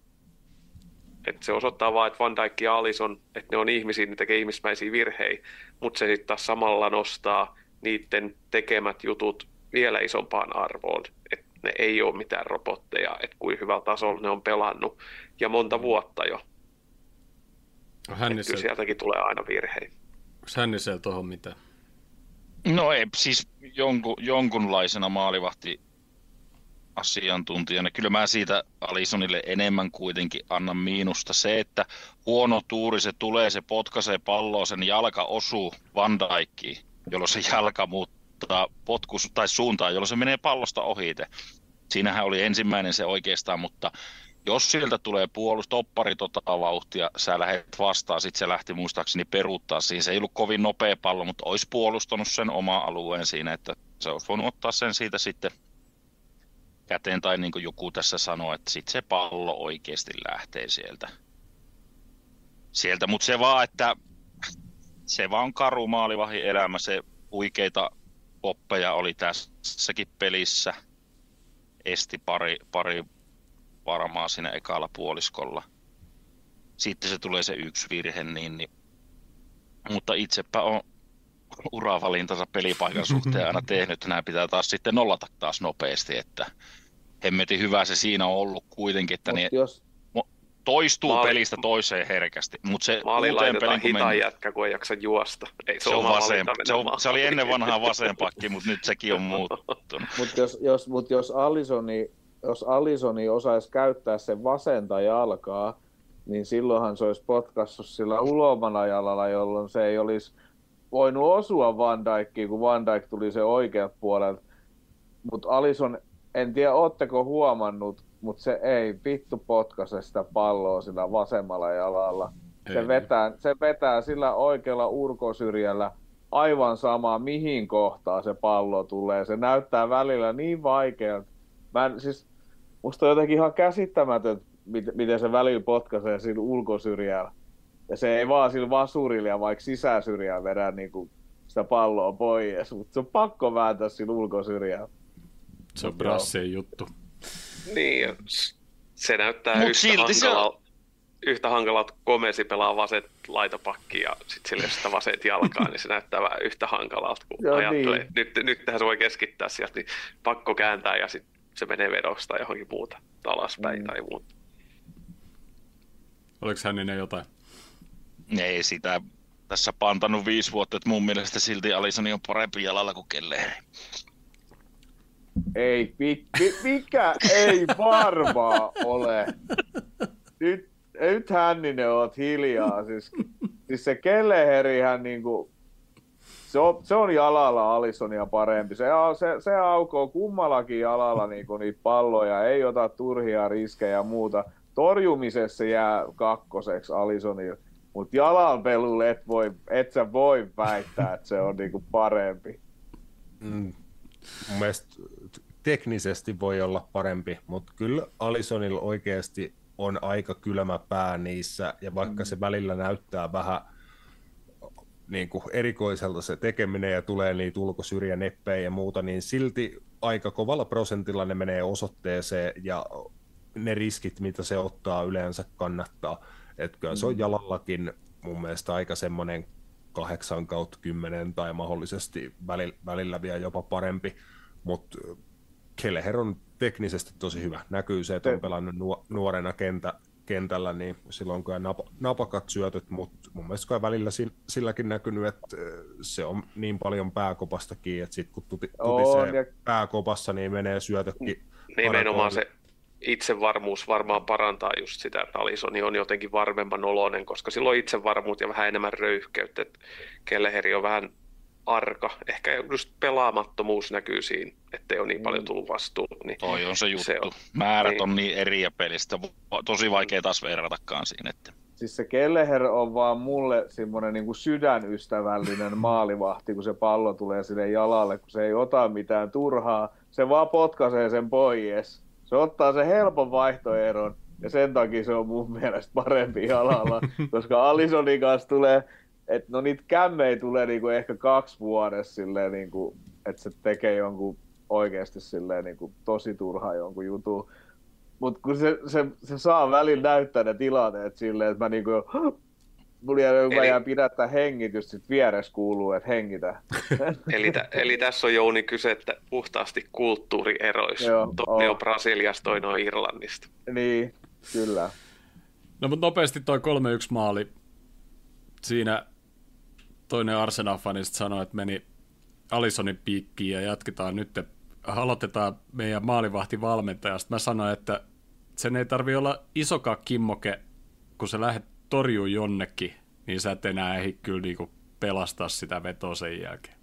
että se osoittaa vain, että Van Dijk ja Alison, että ne on ihmisiä, ne tekee ihmismäisiä virheitä, mutta se sitten taas samalla nostaa niiden tekemät jutut vielä isompaan arvoon, että ne ei ole mitään robotteja, että kuin hyvällä tasolla ne on pelannut ja monta vuotta jo. No, Hännisel... Kyllä sieltäkin tulee aina virheitä. Onko Hännisel tuohon mitä? No ei, siis jonkun, jonkunlaisena maalivahti asiantuntijana. Kyllä mä siitä Alisonille enemmän kuitenkin annan miinusta. Se, että huono tuuri se tulee, se potkaisee palloa, sen jalka osuu Van Dijkiin, jolloin se jalka muuttaa potkus tai suuntaan, jolloin se menee pallosta ohite. Siinähän oli ensimmäinen se oikeastaan, mutta jos sieltä tulee puolus, toppari tota vauhtia, sä lähdet vastaan, sitten se lähti muistaakseni peruuttaa siihen. Se ei ollut kovin nopea pallo, mutta olisi puolustanut sen oma alueen siinä, että se olisi voinut ottaa sen siitä sitten käteen, tai niin kuin joku tässä sanoi, että sitten se pallo oikeasti lähtee sieltä. sieltä. Mutta se vaan, että se vaan karu maalivahin elämä, se huikeita poppeja oli tässäkin pelissä. Esti pari, pari varmaan siinä ekalla puoliskolla. Sitten se tulee se yksi virhe, niin, niin. mutta itsepä on uravalintansa pelipaikan suhteen aina tehnyt. Nämä pitää taas sitten nollata taas nopeasti, että hemmetin hyvä se siinä on ollut kuitenkin, että niin jos... toistuu Maali... pelistä toiseen herkästi. Mut se Maali laitetaan pelin, hitaan men... jätkä, kun ei jaksa juosta. Ei se, se, on vasen, se, on, se, oli ennen vanhaa vasenpakki, mutta nyt sekin on muuttunut. mutta jos, jos, mut jos Alisoni, jos Alisoni osaisi käyttää sen vasenta jalkaa, niin silloinhan se olisi potkassut sillä ulomana jalalla, jolloin se ei olisi voinut osua Van Dijkiin, kun Van Dijk tuli se oikeat puolelta. Mutta Alison, en tiedä ootteko huomannut, mutta se ei vittu potkaise sitä palloa sillä vasemmalla jalalla. Se vetää, se vetää sillä oikealla urkosyrjällä aivan sama, mihin kohtaan se pallo tulee. Se näyttää välillä niin vaikealta. Mä en, siis, musta on jotenkin ihan käsittämätön, miten se välillä potkaisee sillä ulkosyrjällä. Ja se ei vaan sillä vasurilla ja vaikka sisäsyrjään vedä niin kuin sitä palloa pois, mutta se on pakko vääntää sillä ulkosyrjään. Se on brassien juttu. Niin, se näyttää Mut yhtä hankalalta. Se... Yhtä hankalalta, kun Komesi pelaa vaset laitapakki ja sitten sille sitä vaset jalkaa, niin se näyttää vähän yhtä hankalalta, kun Joo, ajattelee, niin. nyt, nyt tähän se voi keskittää sieltä, niin pakko kääntää ja sitten se menee vedosta johonkin muuta alaspäin mm. tai muuta. Oliko Hänninen jotain? Ei sitä tässä pantanut viisi vuotta, että mun mielestä silti Alisoni on parempi jalalla kuin Kelleri. Ei, mi, mi, mikä ei varmaa ole. Nyt, nyt Hänninen oot hiljaa. Siis, siis se Kelleherihän niinku, se on, se on jalalla Alisonia parempi. Se, se, se aukoo kummallakin jalalla niinku niitä palloja, ei ota turhia riskejä ja muuta. Torjumisessa jää kakkoseksi Alisonille mutta jalanpelulle et, voi, et sä voi väittää, että se on niinku parempi. Mm. Mun mielestä teknisesti voi olla parempi, mutta kyllä Alisonilla oikeasti on aika kylmä pää niissä, ja vaikka mm. se välillä näyttää vähän niin kuin erikoiselta se tekeminen ja tulee niitä ulkosyrjäneppejä ja muuta, niin silti aika kovalla prosentilla ne menee osoitteeseen ja ne riskit, mitä se ottaa, yleensä kannattaa. Että kyllä se on mm. jalallakin mun mielestä aika semmoinen 8 kautta 10 tai mahdollisesti välillä, välillä vielä jopa parempi, mutta Kelleher on teknisesti tosi hyvä. Näkyy se, että on pelannut nuorena kentä, kentällä, niin silloin kyllä nap, napakat syötöt, mutta mun mielestä kai välillä silläkin näkynyt, että se on niin paljon pääkopastakin, että sitten kun tuti, tutisee ja... pääkopassa, niin menee syötökin. Nimenomaan se itsevarmuus varmaan parantaa just sitä, että Alisoni on jotenkin varmemman oloinen, koska silloin on itsevarmuut ja vähän enemmän röyhkeyttä. Kelleheri on vähän arka. Ehkä just pelaamattomuus näkyy siinä, ettei ole niin paljon mm. tullut vastuun. Niin Toi on se juttu. Se on. Määrät niin. on niin eri pelistä. Tosi vaikea taas verratakaan siinä. Että... Siis se Kelleher on vaan mulle semmoinen niin kuin sydänystävällinen maalivahti, kun se pallo tulee sinne jalalle, kun se ei ota mitään turhaa. Se vaan potkaisee sen pois. Se ottaa sen helpon vaihtoeron ja sen takia se on mun mielestä parempi jalalla, koska Alisonin kanssa tulee että no niitä kämmejä tulee niinku ehkä kaksi vuodessa silleen, niinku, että se tekee jonkun oikeasti silleen niinku tosi turhaa jonkun jutun. Mutta kun se, se, se, saa välillä näyttää ne tilanteet silleen, että mä niinku, mulla jää, eli... jää pidättää hengitys, sit vieressä kuuluu, että hengitä. eli, t- eli tässä on Jouni kyse, että puhtaasti kulttuurieroissa. Joo, toinen on. on Brasiliasta, toinen on Irlannista. Niin, kyllä. No mutta nopeasti toi 3-1 maali. Siinä toinen Arsenal-fanista sanoi, että meni Alisonin piikkiin ja jatketaan nyt. Aloitetaan meidän maalivahtivalmentajasta. Mä sanoin, että sen ei tarvi olla isokaan kimmoke, kun sä lähdet torjuu jonnekin, niin sä et enää ehdi kyllä niinku pelastaa sitä vetoa sen jälkeen.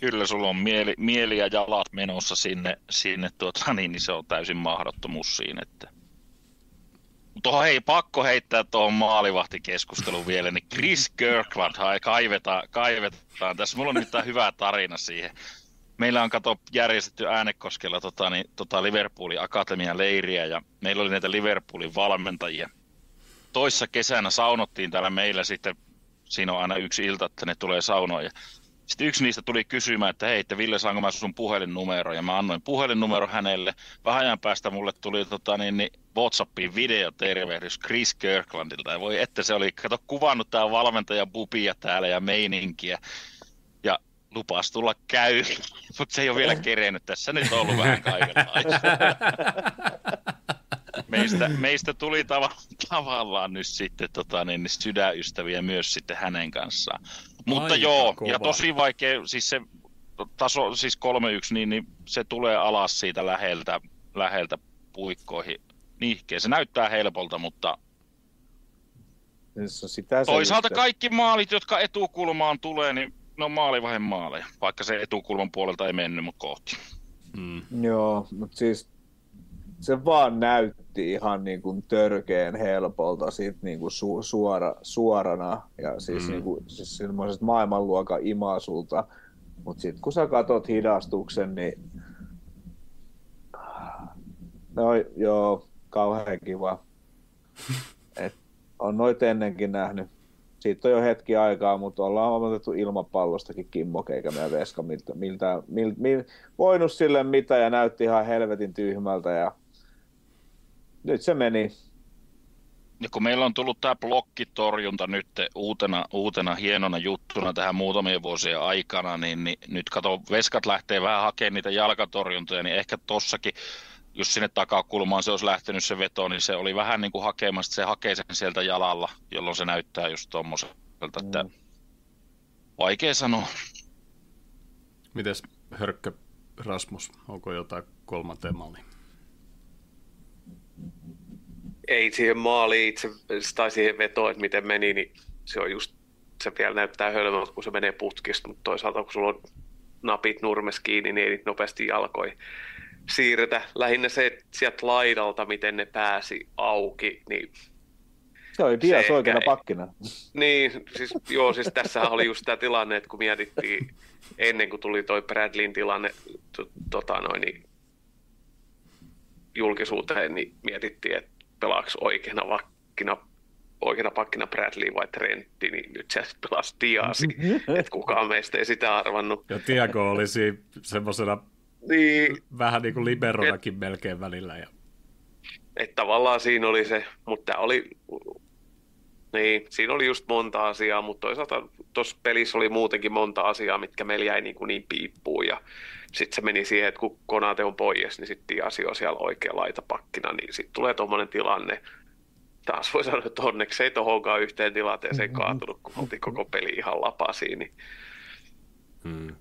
Kyllä sulla on mieli, mieli ja jalat menossa sinne, sinne tuota, niin, niin se on täysin mahdottomuus siinä, että Tuohon hei, pakko heittää tuohon maalivahtikeskusteluun vielä, niin Chris Kirkland kaivetaan, kaivetaan. Tässä mulla on nyt hyvä tarina siihen. Meillä on kato järjestetty äänekoskella tota, niin, tota Liverpoolin akatemian leiriä ja meillä oli näitä Liverpoolin valmentajia. Toissa kesänä saunottiin täällä meillä sitten, siinä on aina yksi ilta, että ne tulee saunoon. Sitten yksi niistä tuli kysymään, että hei, että Ville, saanko mä sun puhelinnumero? Ja mä annoin puhelinnumero hänelle. Vähän ajan päästä mulle tuli tota, niin, niin Whatsappiin videotervehdys Chris Kirklandilta. Ja voi että se oli, kato, kuvannut tämä valmentaja bubia täällä ja meininkiä. Ja lupas tulla käy, mutta se ei ole vielä kerennyt. Tässä nyt on ollut vähän kaikenlaista. meistä, meistä tuli tav- tavallaan nyt sitten tota, niin, niin sydänystäviä myös sitten hänen kanssaan. Mutta Aika joo, kova. ja tosi vaikea, siis se taso, siis 3-1, niin, niin se tulee alas siitä läheltä, läheltä puikkoihin nihkeä. Se näyttää helpolta, mutta sitä toisaalta kaikki maalit, jotka etukulmaan tulee, niin ne on maalivahen maaleja, vaikka se etukulman puolelta ei mennyt, mutta kohti. Mm. Joo, mutta siis se vaan näytti ihan niin kuin törkeen helpolta sit niin kuin su, suora, suorana ja siis, mm. niin kuin, siis semmoisesta maailmanluokan imasulta. Mutta sitten kun sä katot hidastuksen, niin no joo, kauhean kiva. Et on noit ennenkin nähnyt. Siitä on jo hetki aikaa, mutta ollaan otettu ilmapallostakin Kimmo eikä meidän Veska miltä, miltä, miltä, miltä, voinut sille mitä ja näytti ihan helvetin tyhmältä ja nyt se meni. Ja kun meillä on tullut tämä blokkitorjunta nyt uutena, uutena hienona juttuna tähän muutamien vuosien aikana, niin, niin nyt kato, veskat lähtee vähän hakemaan niitä jalkatorjuntoja, niin ehkä tossakin, jos sinne takakulmaan se olisi lähtenyt se veto, niin se oli vähän niin kuin hakemassa, se hakee sen sieltä jalalla, jolloin se näyttää just tuommoiselta, että mm. vaikea sanoa. Mites Hörkkö Rasmus, onko jotain kolmanteen malliin? Ei siihen maaliin itse, tai siihen vetoon, että miten meni, niin se on just, se vielä näyttää hölmöltä, kun se menee putkista, mutta toisaalta kun sulla on napit nurmes kiinni, niin ei niitä nopeasti jalkoi siirretä. Lähinnä se, että sieltä laidalta, miten ne pääsi auki, niin Se oli Dias oikeana pakkina. Niin, siis, joo, siis tässä oli just tämä tilanne, että kun mietittiin ennen kuin tuli toi Bradleyn tilanne to, tota noin, niin julkisuuteen, niin mietittiin, että pelaako oikeana pakkina, oikeana pakkina Bradley vai Trentti, niin nyt se pelasi Diasi, että kukaan meistä ei sitä arvannut. Ja Tiago olisi semmoisena niin, vähän niin kuin liberonakin et, melkein välillä. Ja... Että tavallaan siinä oli se, mutta oli, niin, siinä oli just monta asiaa, mutta toisaalta tuossa pelissä oli muutenkin monta asiaa, mitkä meillä jäi niin, kuin niin piippuun ja sitten se meni siihen, että kun Konate on pois, niin sitten asia on siellä oikea laitapakkina, niin sitten tulee tuommoinen tilanne, taas voi sanoa, että onneksi ei tohonkaan yhteen tilanteeseen mm-hmm. kaatunut, kun oltiin koko peli ihan lapasiin. Niin... Hmm.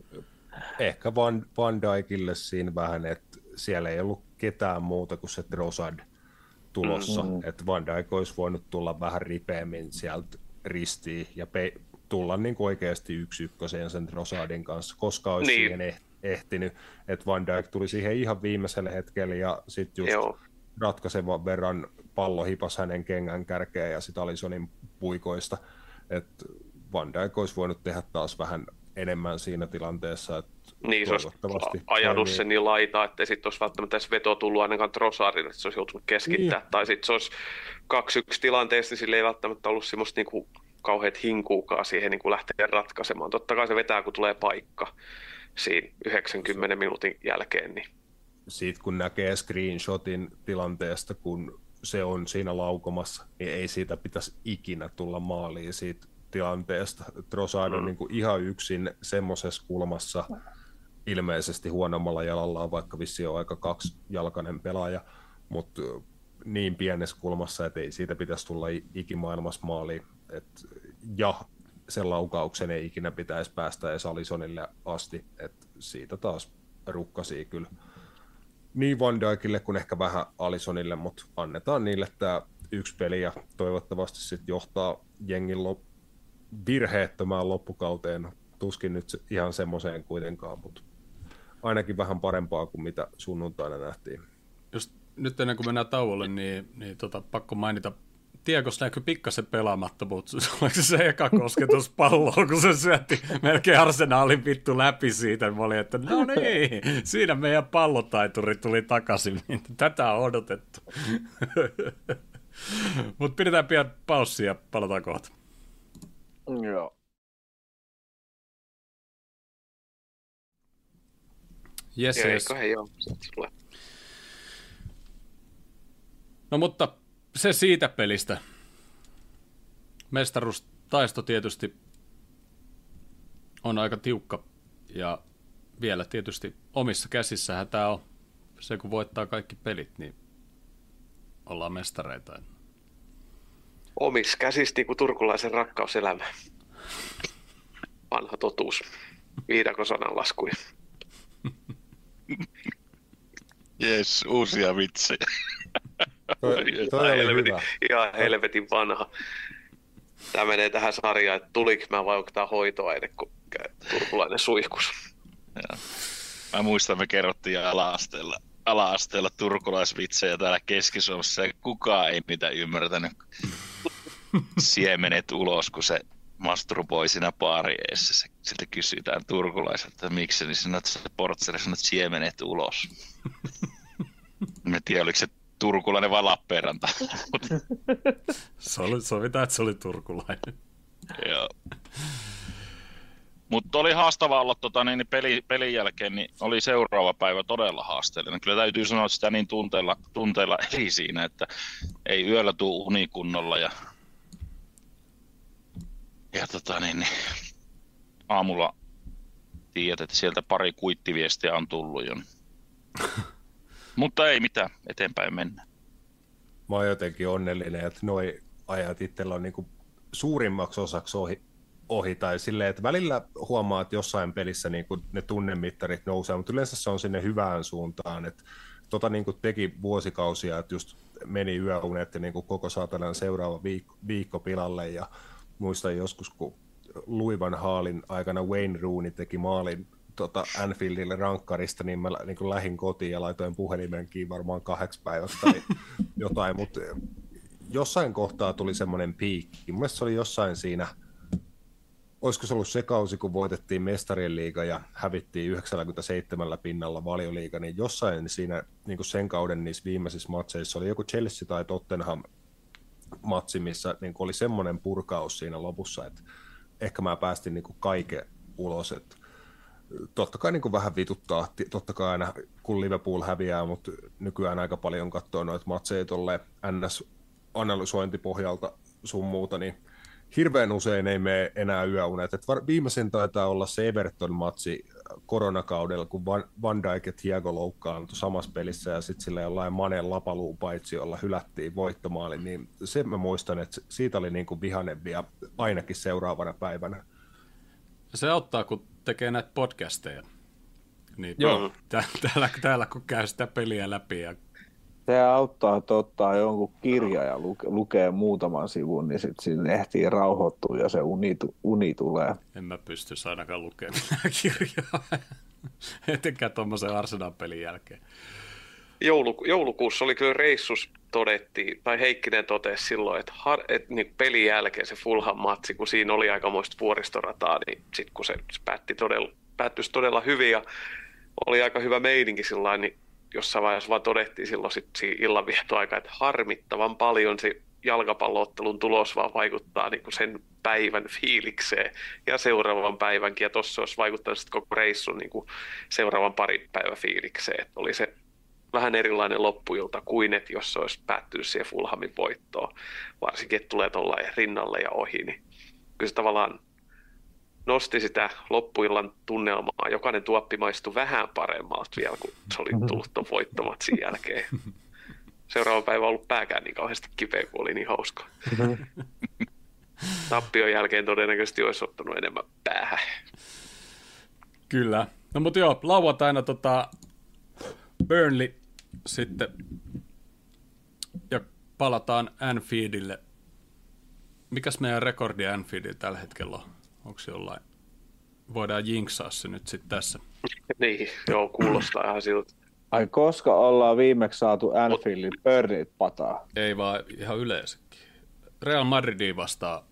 Ehkä Van, Van Dijkille siinä vähän, että siellä ei ollut ketään muuta kuin se Trossard tulossa, mm-hmm. että Van Dijk olisi voinut tulla vähän ripeämmin sieltä ristiin ja pe- tulla niin oikeasti yksi ykköseen sen Trossardin kanssa, koska olisi niin. siihen ehtinyt, että Van Dijk tuli siihen ihan viimeiselle hetkelle ja sitten just Joo. ratkaisevan verran pallo hipas hänen kengän kärkeen ja sitten Alisonin puikoista, että Van Dijk olisi voinut tehdä taas vähän enemmän siinä tilanteessa, että niin, se olisi ajanut sen niin laita, että sitten olisi välttämättä edes veto tullut ainakaan Trossardin, että se olisi joutunut keskittää. Niin. Tai sitten se olisi 2-1 tilanteesta, sillä ei välttämättä ollut semmoista niinku kauheat hinkuukaan siihen niin kuin lähteä ratkaisemaan. Totta kai se vetää, kun tulee paikka siinä 90 minuutin jälkeen. Niin. Siitä kun näkee screenshotin tilanteesta, kun se on siinä laukomassa, niin ei siitä pitäisi ikinä tulla maaliin siitä tilanteesta. Trossard on mm. niin kuin ihan yksin semmoisessa kulmassa ilmeisesti huonommalla jalallaan, vaikka vissi on aika kaksijalkainen pelaaja, mutta niin pienessä kulmassa, että ei siitä pitäisi tulla ikimaailmassa maaliin. Et, ja sen laukauksen ei ikinä pitäisi päästä edes Alisonille asti, että siitä taas rukkasi kyllä niin Van Dijkille kuin ehkä vähän Alisonille, mutta annetaan niille tämä yksi peli ja toivottavasti sitten johtaa jengin lop- virheettömään loppukauteen. Tuskin nyt ihan semmoiseen kuitenkaan, mutta ainakin vähän parempaa kuin mitä sunnuntaina nähtiin. Just nyt ennen kuin mennään tauolle, niin, niin tota, pakko mainita Tiekos näkyy pikkasen pelaamattomuutta. Oliko se se eka kosketus palloon, kun se syötti melkein arsenaalin vittu läpi siitä. Mä olin, että no niin, siinä meidän pallotaituri tuli takaisin. Tätä on odotettu. Mutta pidetään pian paussi ja palataan kohta. Joo. Yes, yes. Joo, No mutta se siitä pelistä. Mestaruustaisto tietysti on aika tiukka ja vielä tietysti omissa käsissähän tämä on. Se kun voittaa kaikki pelit, niin ollaan mestareita. Omissa käsissä niin kuin turkulaisen rakkauselämä. Vanha totuus. Viidakon sananlaskuja. Jes, uusia vitsejä. Toi, toi oli helvetin, hyvä. Ihan helvetin vanha. Tämä menee tähän sarjaan, että tuliko mä vai onko tämä hoitoaine, kun turkulainen suihkus. Ja. Mä muistan, me kerrottiin ala-asteella, ala-asteella turkulaisvitsejä täällä Keski-Suomessa ja kukaan ei niitä ymmärtänyt. Siemenet ulos, kun se masturboi siinä baarieessä. Sitten kysytään turkulaiselta, että miksi, niin sanoo, että portsari sanoo, että siemenet ulos. Mä tiedän, oliko se turkulainen vai Lappeenranta. se oli, sovitaan, että se oli turkulainen. Joo. Mutta oli haastava olla tota, niin, niin peli, pelin jälkeen, niin oli seuraava päivä todella haasteellinen. Kyllä täytyy sanoa, että sitä niin tunteilla, tunteilla ei siinä, että ei yöllä tuu unikunnolla ja, ja tota, niin, niin, aamulla tiedät, että sieltä pari kuittiviestiä on tullut jo. Mutta ei mitään, eteenpäin mennä. Mä oon jotenkin onnellinen, että noi ajat itsellä on niinku suurimmaksi osaksi ohi, ohi tai silleen, että välillä huomaa, että jossain pelissä niinku ne tunnemittarit nousee, mutta yleensä se on sinne hyvään suuntaan, että tota niinku teki vuosikausia, että just meni yöunet ja niinku koko saatanan seuraava viikko, viikko pilalle ja muistan joskus, kun Luivan Haalin aikana Wayne Rooney teki maalin tota Anfieldille rankkarista, niin mä niin lähin kotiin ja laitoin puhelimen kiinni varmaan kahdeksi päivästä tai jotain, mutta jossain kohtaa tuli semmoinen piikki. Mun se oli jossain siinä, olisiko se ollut se kausi, kun voitettiin mestarien liiga ja hävittiin 97 pinnalla valioliiga, niin jossain siinä niin kuin sen kauden niissä viimeisissä matseissa oli joku Chelsea tai Tottenham matsi, missä niin oli semmoinen purkaus siinä lopussa, että ehkä mä päästin niin kuin kaiken ulos, että totta kai niin kuin vähän vituttaa, totta kai aina kun Liverpool häviää, mutta nykyään aika paljon katsoo noita matseja tuolle NS-analysointipohjalta sun muuta, niin hirveän usein ei mene enää yöunet. Et viimeisin taitaa olla se Everton-matsi koronakaudella, kun Van, Dijk ja Thiago loukkaantui samassa pelissä ja sitten sillä jollain Manen lapaluun paitsi, jolla hylättiin voittomaali, niin se mä muistan, että siitä oli niin kuin vihanen vielä ainakin seuraavana päivänä. Se auttaa, kun tekee näitä podcasteja. Niin Joo. Täällä, täällä, kun käy sitä peliä läpi ja se auttaa, että ottaa jonkun kirja ja luke, lukee muutaman sivun, niin sitten sinne ehtii rauhoittua ja se uni, uni tulee. En mä pysty ainakaan lukemaan kirjaa, etenkään tuommoisen Arsenal-pelin jälkeen. Joulu, joulukuussa oli kyllä reissus todettiin, tai Heikkinen totesi silloin, että, har, että niin pelin jälkeen se Fulham matsi, kun siinä oli aikamoista vuoristorataa, niin sitten kun se päätti todella, päättyisi todella hyvin ja oli aika hyvä meininki sillä niin jossain vaiheessa vaan todettiin silloin sit illanvietoaika, että harmittavan paljon se jalkapalloottelun tulos vaan vaikuttaa niin kuin sen päivän fiilikseen ja seuraavan päivänkin. Ja tuossa olisi vaikuttanut sitten koko reissun niin kuin seuraavan parin päivän fiilikseen. Että oli se vähän erilainen loppuilta kuin, että jos se olisi päättynyt siihen Fulhamin voittoon. Varsinkin, että tulee tuolla rinnalle ja ohi, niin kyllä se tavallaan nosti sitä loppuillan tunnelmaa. Jokainen tuoppi maistui vähän paremmalta vielä, kun se oli tullut tuon voittomatsin jälkeen. Seuraava päivä on ollut pääkään niin kauheasti kipeä, kun oli niin hauska. Tappion jälkeen todennäköisesti olisi ottanut enemmän päähän. Kyllä. No mutta joo, lauantaina tota Burnley sitten ja palataan Anfieldille. Mikäs meidän rekordi Anfieldillä tällä hetkellä on? Onko se jollain, voidaan jinksaa se nyt sitten tässä. niin, joo, kuulostaa ihan siltä. Ai koska ollaan viimeksi saatu Anfieldin Burnleyt pataa? Ei vaan ihan yleensäkin. Real Madridin vastaa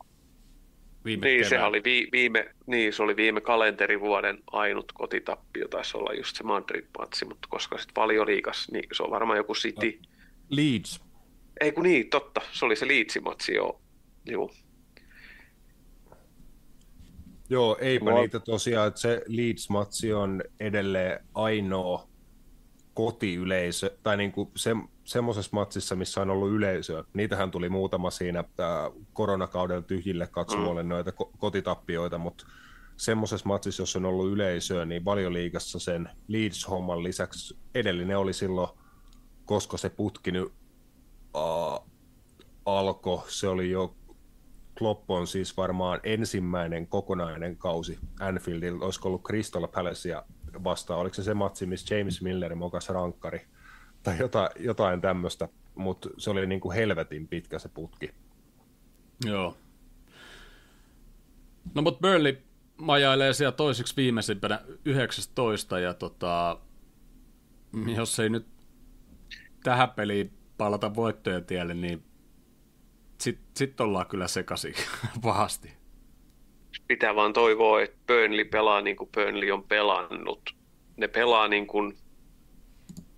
viime Niin, se oli vi- viime, niin, se oli viime kalenterivuoden ainut kotitappio, taisi olla just se Madrid-matsi, mutta koska sitten liikas, niin se on varmaan joku City. Leeds. Ei kun niin, totta, se oli se Leedsin-matsi, joo. joo. Joo, eipä Mua... niitä tosiaan, että se Leeds-matsi on edelleen ainoa kotiyleisö, tai niin kuin se, semmoisessa matsissa, missä on ollut yleisöä. Niitähän tuli muutama siinä koronakaudella tyhjille katsomoille mm. noita kotitappioita, mutta semmoisessa matsissa, jossa on ollut yleisöä, niin valioliigassa sen Leeds-homman lisäksi edellinen oli silloin, koska se putki nyt uh, alkoi, se oli jo Klopp on siis varmaan ensimmäinen kokonainen kausi Anfieldilla. Olisiko ollut Crystal Palacea vastaan? Oliko se se matsi, missä James Miller mokas rankkari? Tai jotain, jotain tämmöistä, mutta se oli niin kuin helvetin pitkä se putki. Joo. No mutta Burnley majailee siellä toiseksi viimeisimpänä 19 ja tota, jos ei nyt tähän peliin palata voittojen tielle, niin sitten sit ollaan kyllä sekaisin pahasti. Pitää vaan toivoa, että Burnley pelaa niin kuin Burnley on pelannut. Ne pelaa niin kuin,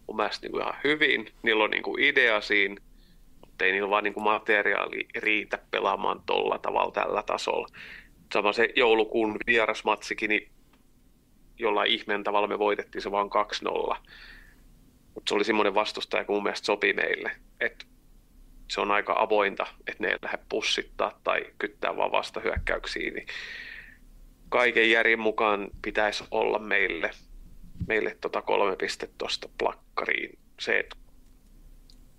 mun mielestä niin kuin ihan hyvin. Niillä on niin kuin idea siinä, mutta ei niillä vaan niin kuin materiaali riitä pelaamaan tolla tavalla tällä tasolla. Sama se joulukuun vierasmatsikin, niin jollain ihmeen tavalla me voitettiin se vaan 2-0. Mutta se oli semmoinen vastustaja, kun mun mielestä sopi meille. Että se on aika avointa, että ne ei lähde pussittaa tai kyttää vaan vastahyökkäyksiin, niin kaiken järjen mukaan pitäisi olla meille, meille tota kolme pistettä tuosta plakkariin. Se, että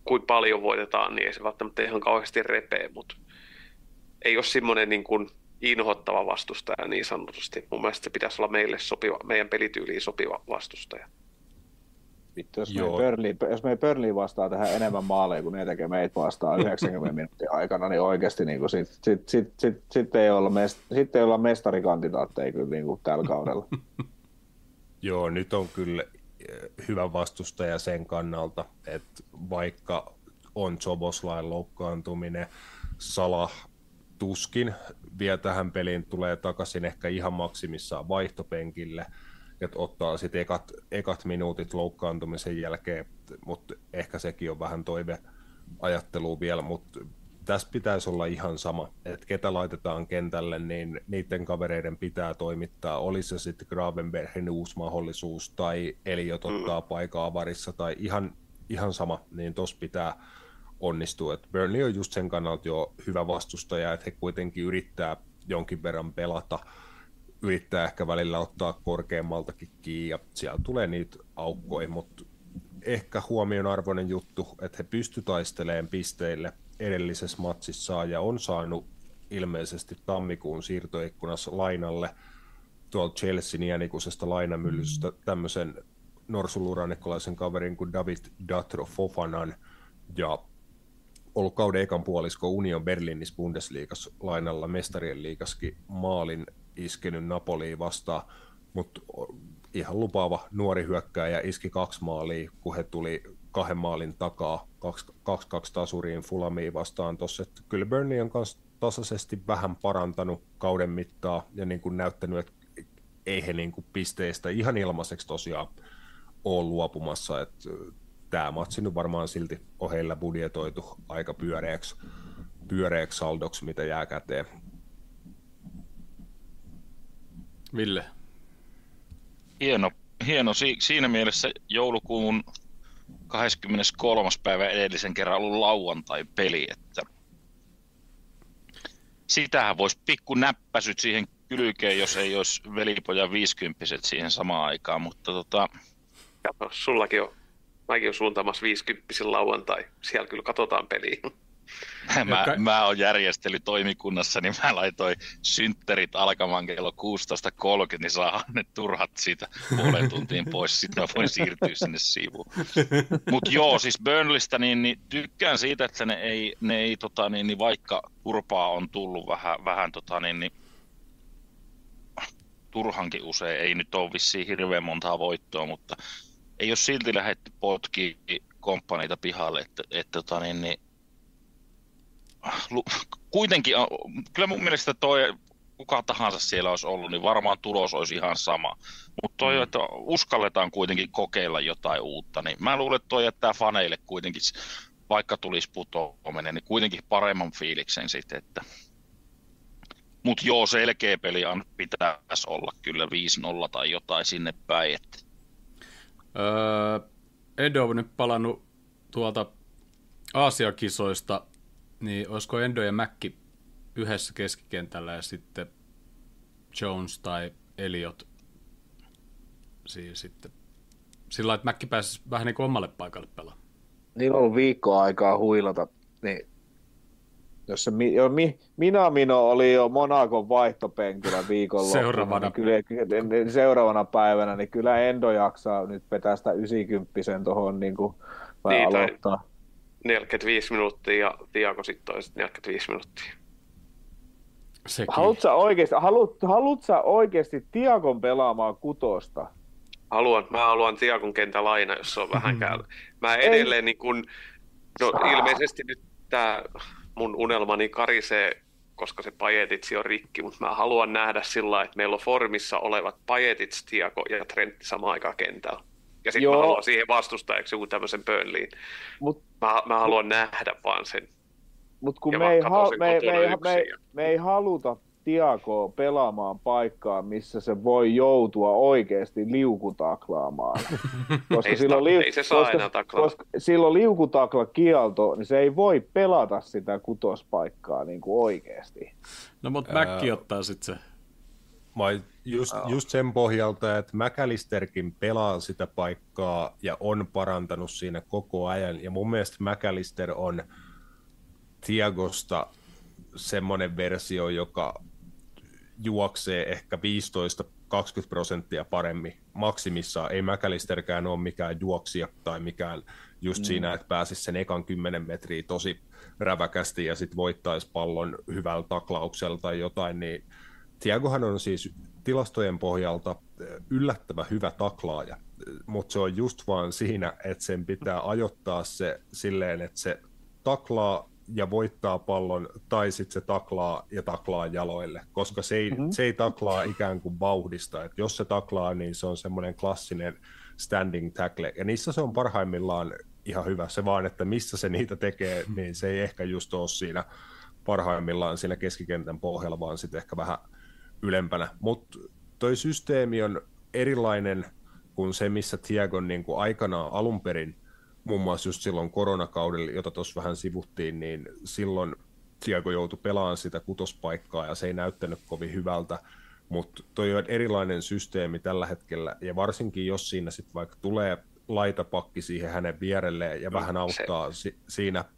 kuinka paljon voitetaan, niin ei se välttämättä ihan kauheasti repee, mutta ei ole semmoinen niin kuin inhottava vastustaja niin sanotusti. Mun mielestä se pitäisi olla meille sopiva, meidän pelityyliin sopiva vastustaja. Vittu, jos, me Burnley, jos me Burnley vastaa tähän enemmän maaleja kuin ne tekee meitä vastaan 90 minuutin aikana, niin oikeasti niin kuin sit, sit, sit, sit, sit, ei olla mest, sit ei olla mestarikandidaatteja kyllä niin kuin tällä kaudella. Joo, nyt on kyllä eh, hyvä vastustaja sen kannalta, että vaikka on Soboslain loukkaantuminen, Salah tuskin vie tähän peliin, tulee takaisin ehkä ihan maksimissaan vaihtopenkille, että ottaa sitten ekat, ekat minuutit loukkaantumisen jälkeen, mutta ehkä sekin on vähän toive ajattelu vielä, mutta tässä pitäisi olla ihan sama, että ketä laitetaan kentälle, niin niiden kavereiden pitää toimittaa, oli se sitten Gravenbergin uusi mahdollisuus tai Eliot ottaa mm. paikaa avarissa tai ihan, ihan sama, niin tuossa pitää onnistua. Et Burnley on just sen kannalta jo hyvä vastustaja, että he kuitenkin yrittää jonkin verran pelata, yrittää ehkä välillä ottaa korkeammaltakin kiinni ja siellä tulee niitä aukkoja, mutta ehkä huomionarvoinen juttu, että he pysty taistelemaan pisteille edellisessä matsissa ja on saanut ilmeisesti tammikuun siirtoikkunassa lainalle tuolta Chelsean iänikuisesta lainamyllystä tämmöisen norsuluranikkalaisen kaverin kuin David Datro Fofanan ja ollut kauden ekan puolisko Union Berlinissä Bundesliigassa lainalla mestarien liigaskin maalin iskenyt Napoliin vastaan, mutta ihan lupaava nuori hyökkääjä iski kaksi maalia, kun he tuli kahden maalin takaa, kaksi, kaksi tasuriin Fulamiin vastaan tuossa. Kyllä Burnley on kanssa tasaisesti vähän parantanut kauden mittaa ja niin kuin näyttänyt, että ei he niin kuin pisteistä ihan ilmaiseksi tosiaan ole luopumassa. Että tämä matsi nyt varmaan silti on heillä budjetoitu aika pyöreäksi, pyöreäksi saldoksi, mitä jää käteen. Ville? Hieno, hieno. Si- siinä mielessä joulukuun 23. päivä edellisen kerran ollut lauantai-peli, että sitähän voisi pikku näppäsyt siihen kylkeen, jos ei olisi velipojan 50 siihen samaan aikaan, mutta tota... Kato, sullakin on, mäkin olen suuntaamassa 50 lauantai, siellä kyllä katsotaan peliä. Mä, mä oon järjestelytoimikunnassa, niin mä laitoin syntterit alkamaan kello 16.30, niin saa ne turhat siitä puolen tuntiin pois, sitten mä voin siirtyä sinne sivuun. Mutta joo, siis Burnleystä, niin, niin, tykkään siitä, että ne ei, ne ei tota, niin, niin vaikka turpaa on tullut vähän, vähän tota, niin, niin, turhankin usein, ei nyt ole vissiin hirveän montaa voittoa, mutta ei ole silti lähdetty potkiin komppaneita pihalle, että, että tota, niin, niin, kuitenkin, kyllä mun mielestä toi, kuka tahansa siellä olisi ollut, niin varmaan tulos olisi ihan sama. Mutta toi, mm. että uskalletaan kuitenkin kokeilla jotain uutta, niin mä luulen, että toi jättää faneille kuitenkin, vaikka tulisi putoaminen, niin kuitenkin paremman fiiliksen sitten, että mutta joo, selkeä peli pitäisi olla kyllä 5-0 tai jotain sinne päin. Että. Öö, Edo on nyt palannut tuolta Aasiakisoista niin, olisiko Endo ja Mäkki yhdessä keskikentällä ja sitten Jones tai Eliot siis sitten sillä että Mäkki pääsisi vähän niin kuin omalle paikalle pelaamaan. Niillä on ollut viikkoa aikaa huilata, niin jos se, jo, mi, Minamino oli jo Monakon vaihtopenkillä viikolla seuraavana. Niin kyllä, niin seuraavana päivänä, niin kyllä Endo jaksaa nyt vetää sitä 90 tuohon niin kuin, niin, aloittaa. Tai 45 minuuttia ja Tiago sitten toiset 45 minuuttia. Sekin. Haluatko oikeasti, haluat, haluatko oikeasti Tiagon pelaamaan kutosta? Haluan. Mä haluan Tiagon kentä laina, jos se on vähänkään. Mä edelleen niin kun, no ilmeisesti nyt tämä mun unelmani karisee, koska se Pajetitsi on rikki, mutta mä haluan nähdä sillä että meillä on formissa olevat Pajetits, Tiago ja Trentti samaan aikaan kentällä. Ja sitten mä haluan siihen vastustajaksi joku tämmöisen Burnleyin. Mut, mä, mä haluan mut, nähdä vaan sen. Mutta kun me ei, ha- me, me, ei, me, me ei haluta Tiakoa pelaamaan paikkaa, missä se voi joutua oikeasti liukutaklaamaan. Koska ei, silloin, liu- ei se saa koska, enää taklaa. Koska silloin liukutakla kielto, niin se ei voi pelata sitä kutospaikkaa niin kuin oikeasti. No mutta Mäkki ottaa sitten se Mä just, just sen pohjalta, että McAllisterkin pelaa sitä paikkaa ja on parantanut siinä koko ajan. Ja mun mielestä McAllister on Tiagosta semmoinen versio, joka juoksee ehkä 15-20 prosenttia paremmin maksimissaan. Ei McAllisterkään ole mikään juoksija tai mikään just mm. siinä, että pääsisi sen ekan 10 metriä tosi räväkästi ja sitten voittaisi pallon hyvällä taklauksella tai jotain, niin Tiagohan on siis tilastojen pohjalta eh, yllättävän hyvä taklaaja, mutta se on just vaan siinä, että sen pitää ajoittaa se silleen, että se taklaa ja voittaa pallon, tai sitten se taklaa ja taklaa jaloille, koska se ei, mm-hmm. se ei taklaa ikään kuin vauhdista. Et jos se taklaa, niin se on semmoinen klassinen standing tackle, ja niissä se on parhaimmillaan ihan hyvä. Se vaan, että missä se niitä tekee, niin se ei ehkä just ole siinä parhaimmillaan siinä keskikentän pohjalla, vaan sitten ehkä vähän ylempänä. Mutta toi systeemi on erilainen kuin se, missä Tiagon niin kuin aikanaan alun perin, muun muassa just silloin koronakaudella, jota tuossa vähän sivuttiin, niin silloin Tiago joutui pelaamaan sitä kutospaikkaa ja se ei näyttänyt kovin hyvältä, mutta toi on erilainen systeemi tällä hetkellä, ja varsinkin jos siinä sitten vaikka tulee laitapakki siihen hänen vierelleen ja no, vähän auttaa se... siinä, eh,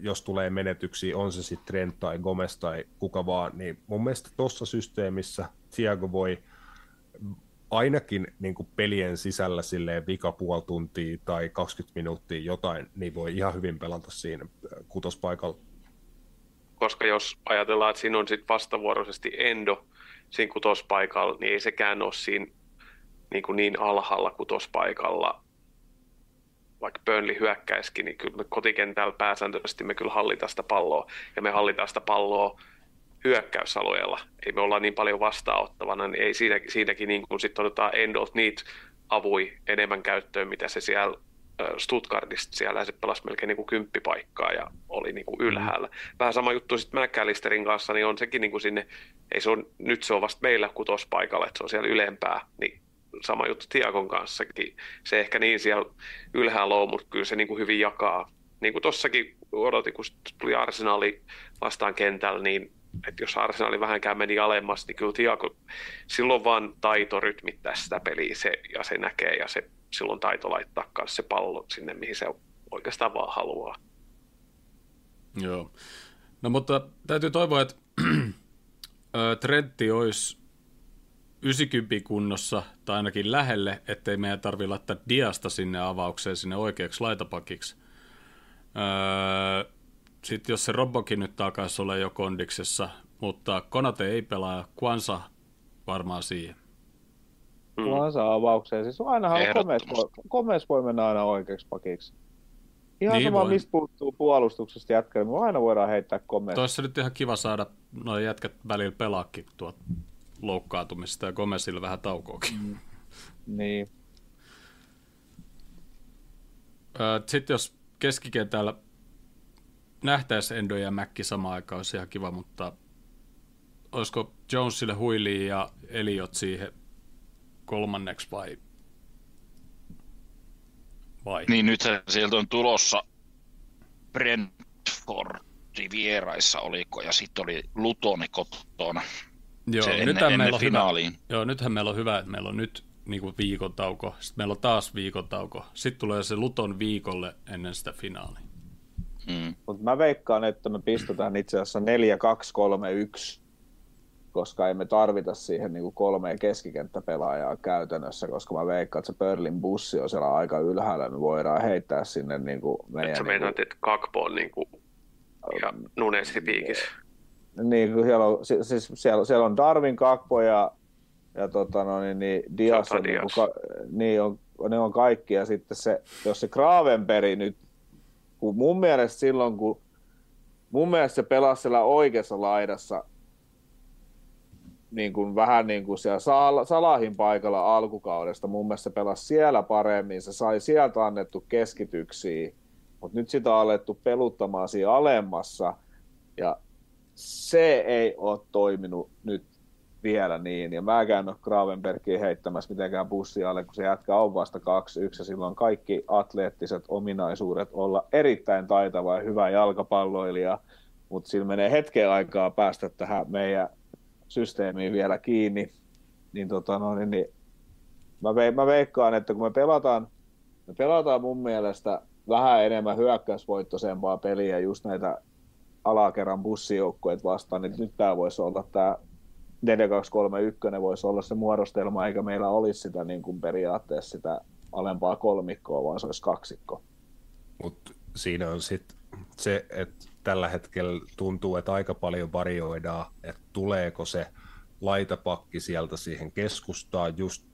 jos tulee menetyksiä, on se sitten Trent tai Gomez tai kuka vaan, niin mun mielestä tuossa systeemissä Thiago voi ainakin niin kuin pelien sisällä silleen vika puoli tuntia tai 20 minuuttia jotain, niin voi ihan hyvin pelata siinä eh, kutospaikalla. Koska jos ajatellaan, että siinä on sitten vastavuoroisesti Endo siinä kutospaikalla, niin ei sekään ole siinä niin, kuin niin alhaalla kutospaikalla vaikka Burnley hyökkäiskin, niin kyllä me kotikentällä pääsääntöisesti me kyllä hallitaan sitä palloa, ja me hallitaan sitä palloa hyökkäysalueella. Ei me olla niin paljon vastaanottavana, niin ei siinä, siinäkin niin kuin sitten otetaan end of need avui enemmän käyttöön, mitä se siellä Stuttgartista siellä se pelasi melkein niin kuin kymppipaikkaa ja oli niin kuin ylhäällä. Vähän sama juttu sitten McAllisterin kanssa, niin on sekin niin kuin sinne, ei se on, nyt se on vasta meillä kutospaikalla, että se on siellä ylempää, niin sama juttu Tiakon kanssakin. Se ehkä niin siellä ylhäällä on, mutta kyllä se niin kuin hyvin jakaa. Niin kuin tossakin odotin, kun tuli Arsenali vastaan kentällä, niin että jos Arsenali vähänkään meni alemmas, niin kyllä Tiago, silloin vaan taito rytmittää sitä peliä se, ja se näkee ja se silloin taito laittaa myös se pallo sinne, mihin se oikeastaan vaan haluaa. Joo. No mutta täytyy toivoa, että Trentti olisi 90 kunnossa tai ainakin lähelle, ettei meidän tarvi laittaa Diasta sinne avaukseen sinne oikeaksi laitapakiksi. Öö, Sitten jos se Robbokin nyt takaisin ole jo kondiksessa, mutta Konate ei pelaa, Kwansa varmaan siihen. Mm. Kwansa avaukseen, siis ainahan Komes voi, Komes voi mennä aina oikeaksi pakiksi. Ihan niin sama, mistä puuttuu puolustuksesta jätkällä, me aina voidaan heittää Komes. Toissa nyt ihan kiva saada noin jätkät välillä pelaakin tuot loukkaantumista ja Gomezilla vähän taukoakin. Mm. Niin. Sitten jos keskikentällä nähtäisi Endo ja Mäkki samaan aikaan, olisi ihan kiva, mutta olisiko Jonesille huiliin ja Eliot siihen kolmanneksi vai? vai? Niin nyt sieltä on tulossa Brentford vieraissa oliko, ja sitten oli Lutoni kotona. Joo, se nythän ennen, meillä on finaaliin. Hyvä, joo, nythän meillä on hyvä, että meillä on nyt niin kuin viikon tauko, sitten meillä on taas viikon tauko, sitten tulee se Luton viikolle ennen sitä finaalia. Mm. Mutta mä veikkaan, että me pistetään itse asiassa 4-2-3-1, koska ei me tarvita siihen niin kuin kolmea keskikenttäpelaajaa käytännössä, koska mä veikkaan, että se Berlin bussi on siellä aika ylhäällä, me voidaan heittää sinne niin kuin meidän... Että sä meinaat, niin kuin... että Kakpo on niin kuin ja Nunesi piikissä? Niin, siellä on, siis siellä, siellä on Darwin Kakpo ja, ja tota, no, niin, niin Dias, on, niin, ka, niin on, ne on kaikki. Ja sitten se, jos se Gravenberg nyt, kun mun mielestä silloin, kun mun mielestä se pelasi siellä oikeassa laidassa niin kuin, vähän niin kuin siellä Salahin paikalla alkukaudesta. Mun mielestä se pelasi siellä paremmin, se sai sieltä annettu keskityksiä, mutta nyt sitä on alettu peluttamaan siinä alemmassa. Ja se ei ole toiminut nyt vielä niin, ja mä en ole Gravenbergia heittämässä mitenkään bussia alle, kun se jatkaa on vasta 2-1, ja silloin kaikki atleettiset ominaisuudet olla erittäin taitava ja hyvä jalkapalloilija, mutta sillä menee hetken aikaa päästä tähän meidän systeemiin vielä kiinni, niin, tota, no, niin, niin mä, ve, mä veikkaan, että kun me pelataan, me pelataan mun mielestä vähän enemmän hyökkäysvoittoisempaa peliä, just näitä alakerran bussijoukkueet vastaan, niin nyt tämä voisi olla tämä 4-2-3-1 voisi olla se muodostelma, eikä meillä olisi sitä niin kuin periaatteessa sitä alempaa kolmikkoa, vaan se olisi kaksikko. Mutta siinä on sitten se, että tällä hetkellä tuntuu, että aika paljon varioidaan, että tuleeko se laitapakki sieltä siihen keskustaan just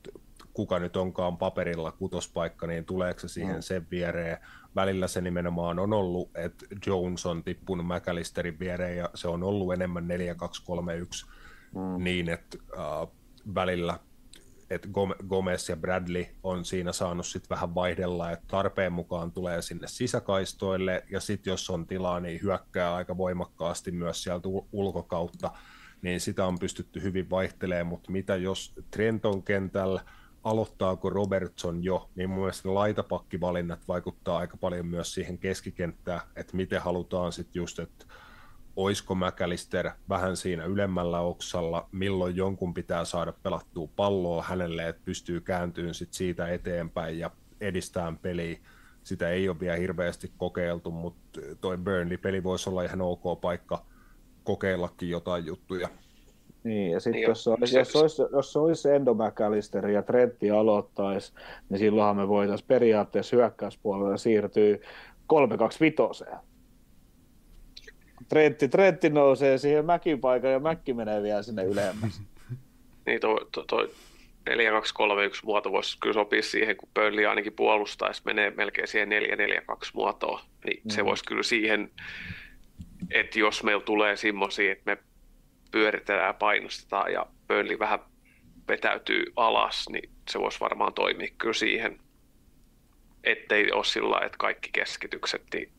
kuka nyt onkaan paperilla kutospaikka, niin tuleeko se siihen mm. sen viereen. Välillä se nimenomaan on ollut, että Jones on tippunut McAllisterin viereen ja se on ollut enemmän 4-2-3-1 mm. niin, että äh, välillä että Gomez ja Bradley on siinä saanut sitten vähän vaihdella, että tarpeen mukaan tulee sinne sisäkaistoille, ja sitten jos on tilaa, niin hyökkää aika voimakkaasti myös sieltä ulkokautta, niin sitä on pystytty hyvin vaihtelemaan, mutta mitä jos Trenton kentällä, aloittaako Robertson jo, niin mun mielestä laitapakkivalinnat vaikuttaa aika paljon myös siihen keskikenttään, että miten halutaan sitten just, että oisko McAllister vähän siinä ylemmällä oksalla, milloin jonkun pitää saada pelattua palloa hänelle, että pystyy kääntymään sit siitä eteenpäin ja edistämään peliä. Sitä ei ole vielä hirveästi kokeiltu, mutta toi Burnley-peli voisi olla ihan ok paikka kokeillakin jotain juttuja. Niin, ja sitten niin jos, olisi, jos, olisi, jos olisi Endo McAllister ja Trentti aloittaisi, niin silloinhan me voitaisiin periaatteessa hyökkäyspuolella siirtyä 3-2-5. Trentti, Trentti nousee siihen mäkin paikalle ja mäkki menee vielä sinne ylemmäs. niin, toi, toi, toi 4-2-3-1 muoto voisi kyllä sopia siihen, kun Burnley ainakin puolustaisi, menee melkein siihen 4-4-2 muotoon, niin mm. se voisi kyllä siihen, että jos meillä tulee semmoisia, että me pyöritellään ja painostetaan ja Burnley vähän vetäytyy alas, niin se voisi varmaan toimia kyllä siihen, ettei ole sillä että kaikki keskitykset, niin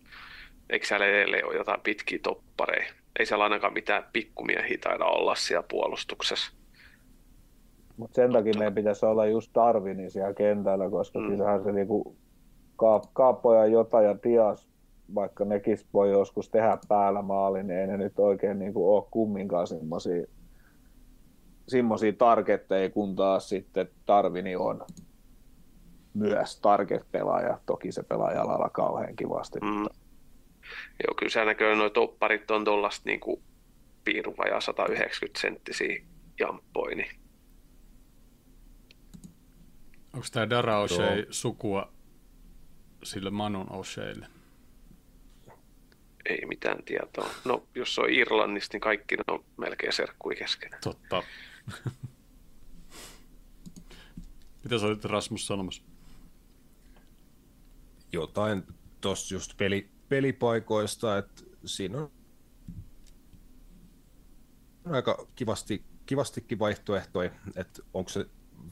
eikö siellä edelleen ole jotain pitkiä toppareja? Ei siellä ainakaan mitään pikkumiehiä taida olla siellä puolustuksessa. Mutta sen takia meidän pitäisi olla just Darwinin siellä kentällä, koska mm. kyllähän se niinku Kaappo ja Jota ja Dias, vaikka nekin voi joskus tehdä päällä maali, niin ei ne nyt oikein niinku ole kumminkaan semmoisia semmoisia targetteja, kun taas sitten Darwini on myös target-pelaaja. Toki se pelaa jalalla kauhean kivasti. Mm. Joo, kyllä se näköjään noin topparit on tuollaista niin kuin piirun vajaa 190 senttisiä jamppoja. Niin. Onko tämä Dara O'Shea sukua sille Manon O'Shealle? Ei mitään tietoa. No, jos se on Irlannista, niin kaikki on melkein serkkui keskenään. Totta. Mitä sä olit Rasmus sanomassa? Jotain tuossa just peli, pelipaikoista, että siinä on aika kivasti, kivastikin vaihtoehtoja, että onko se,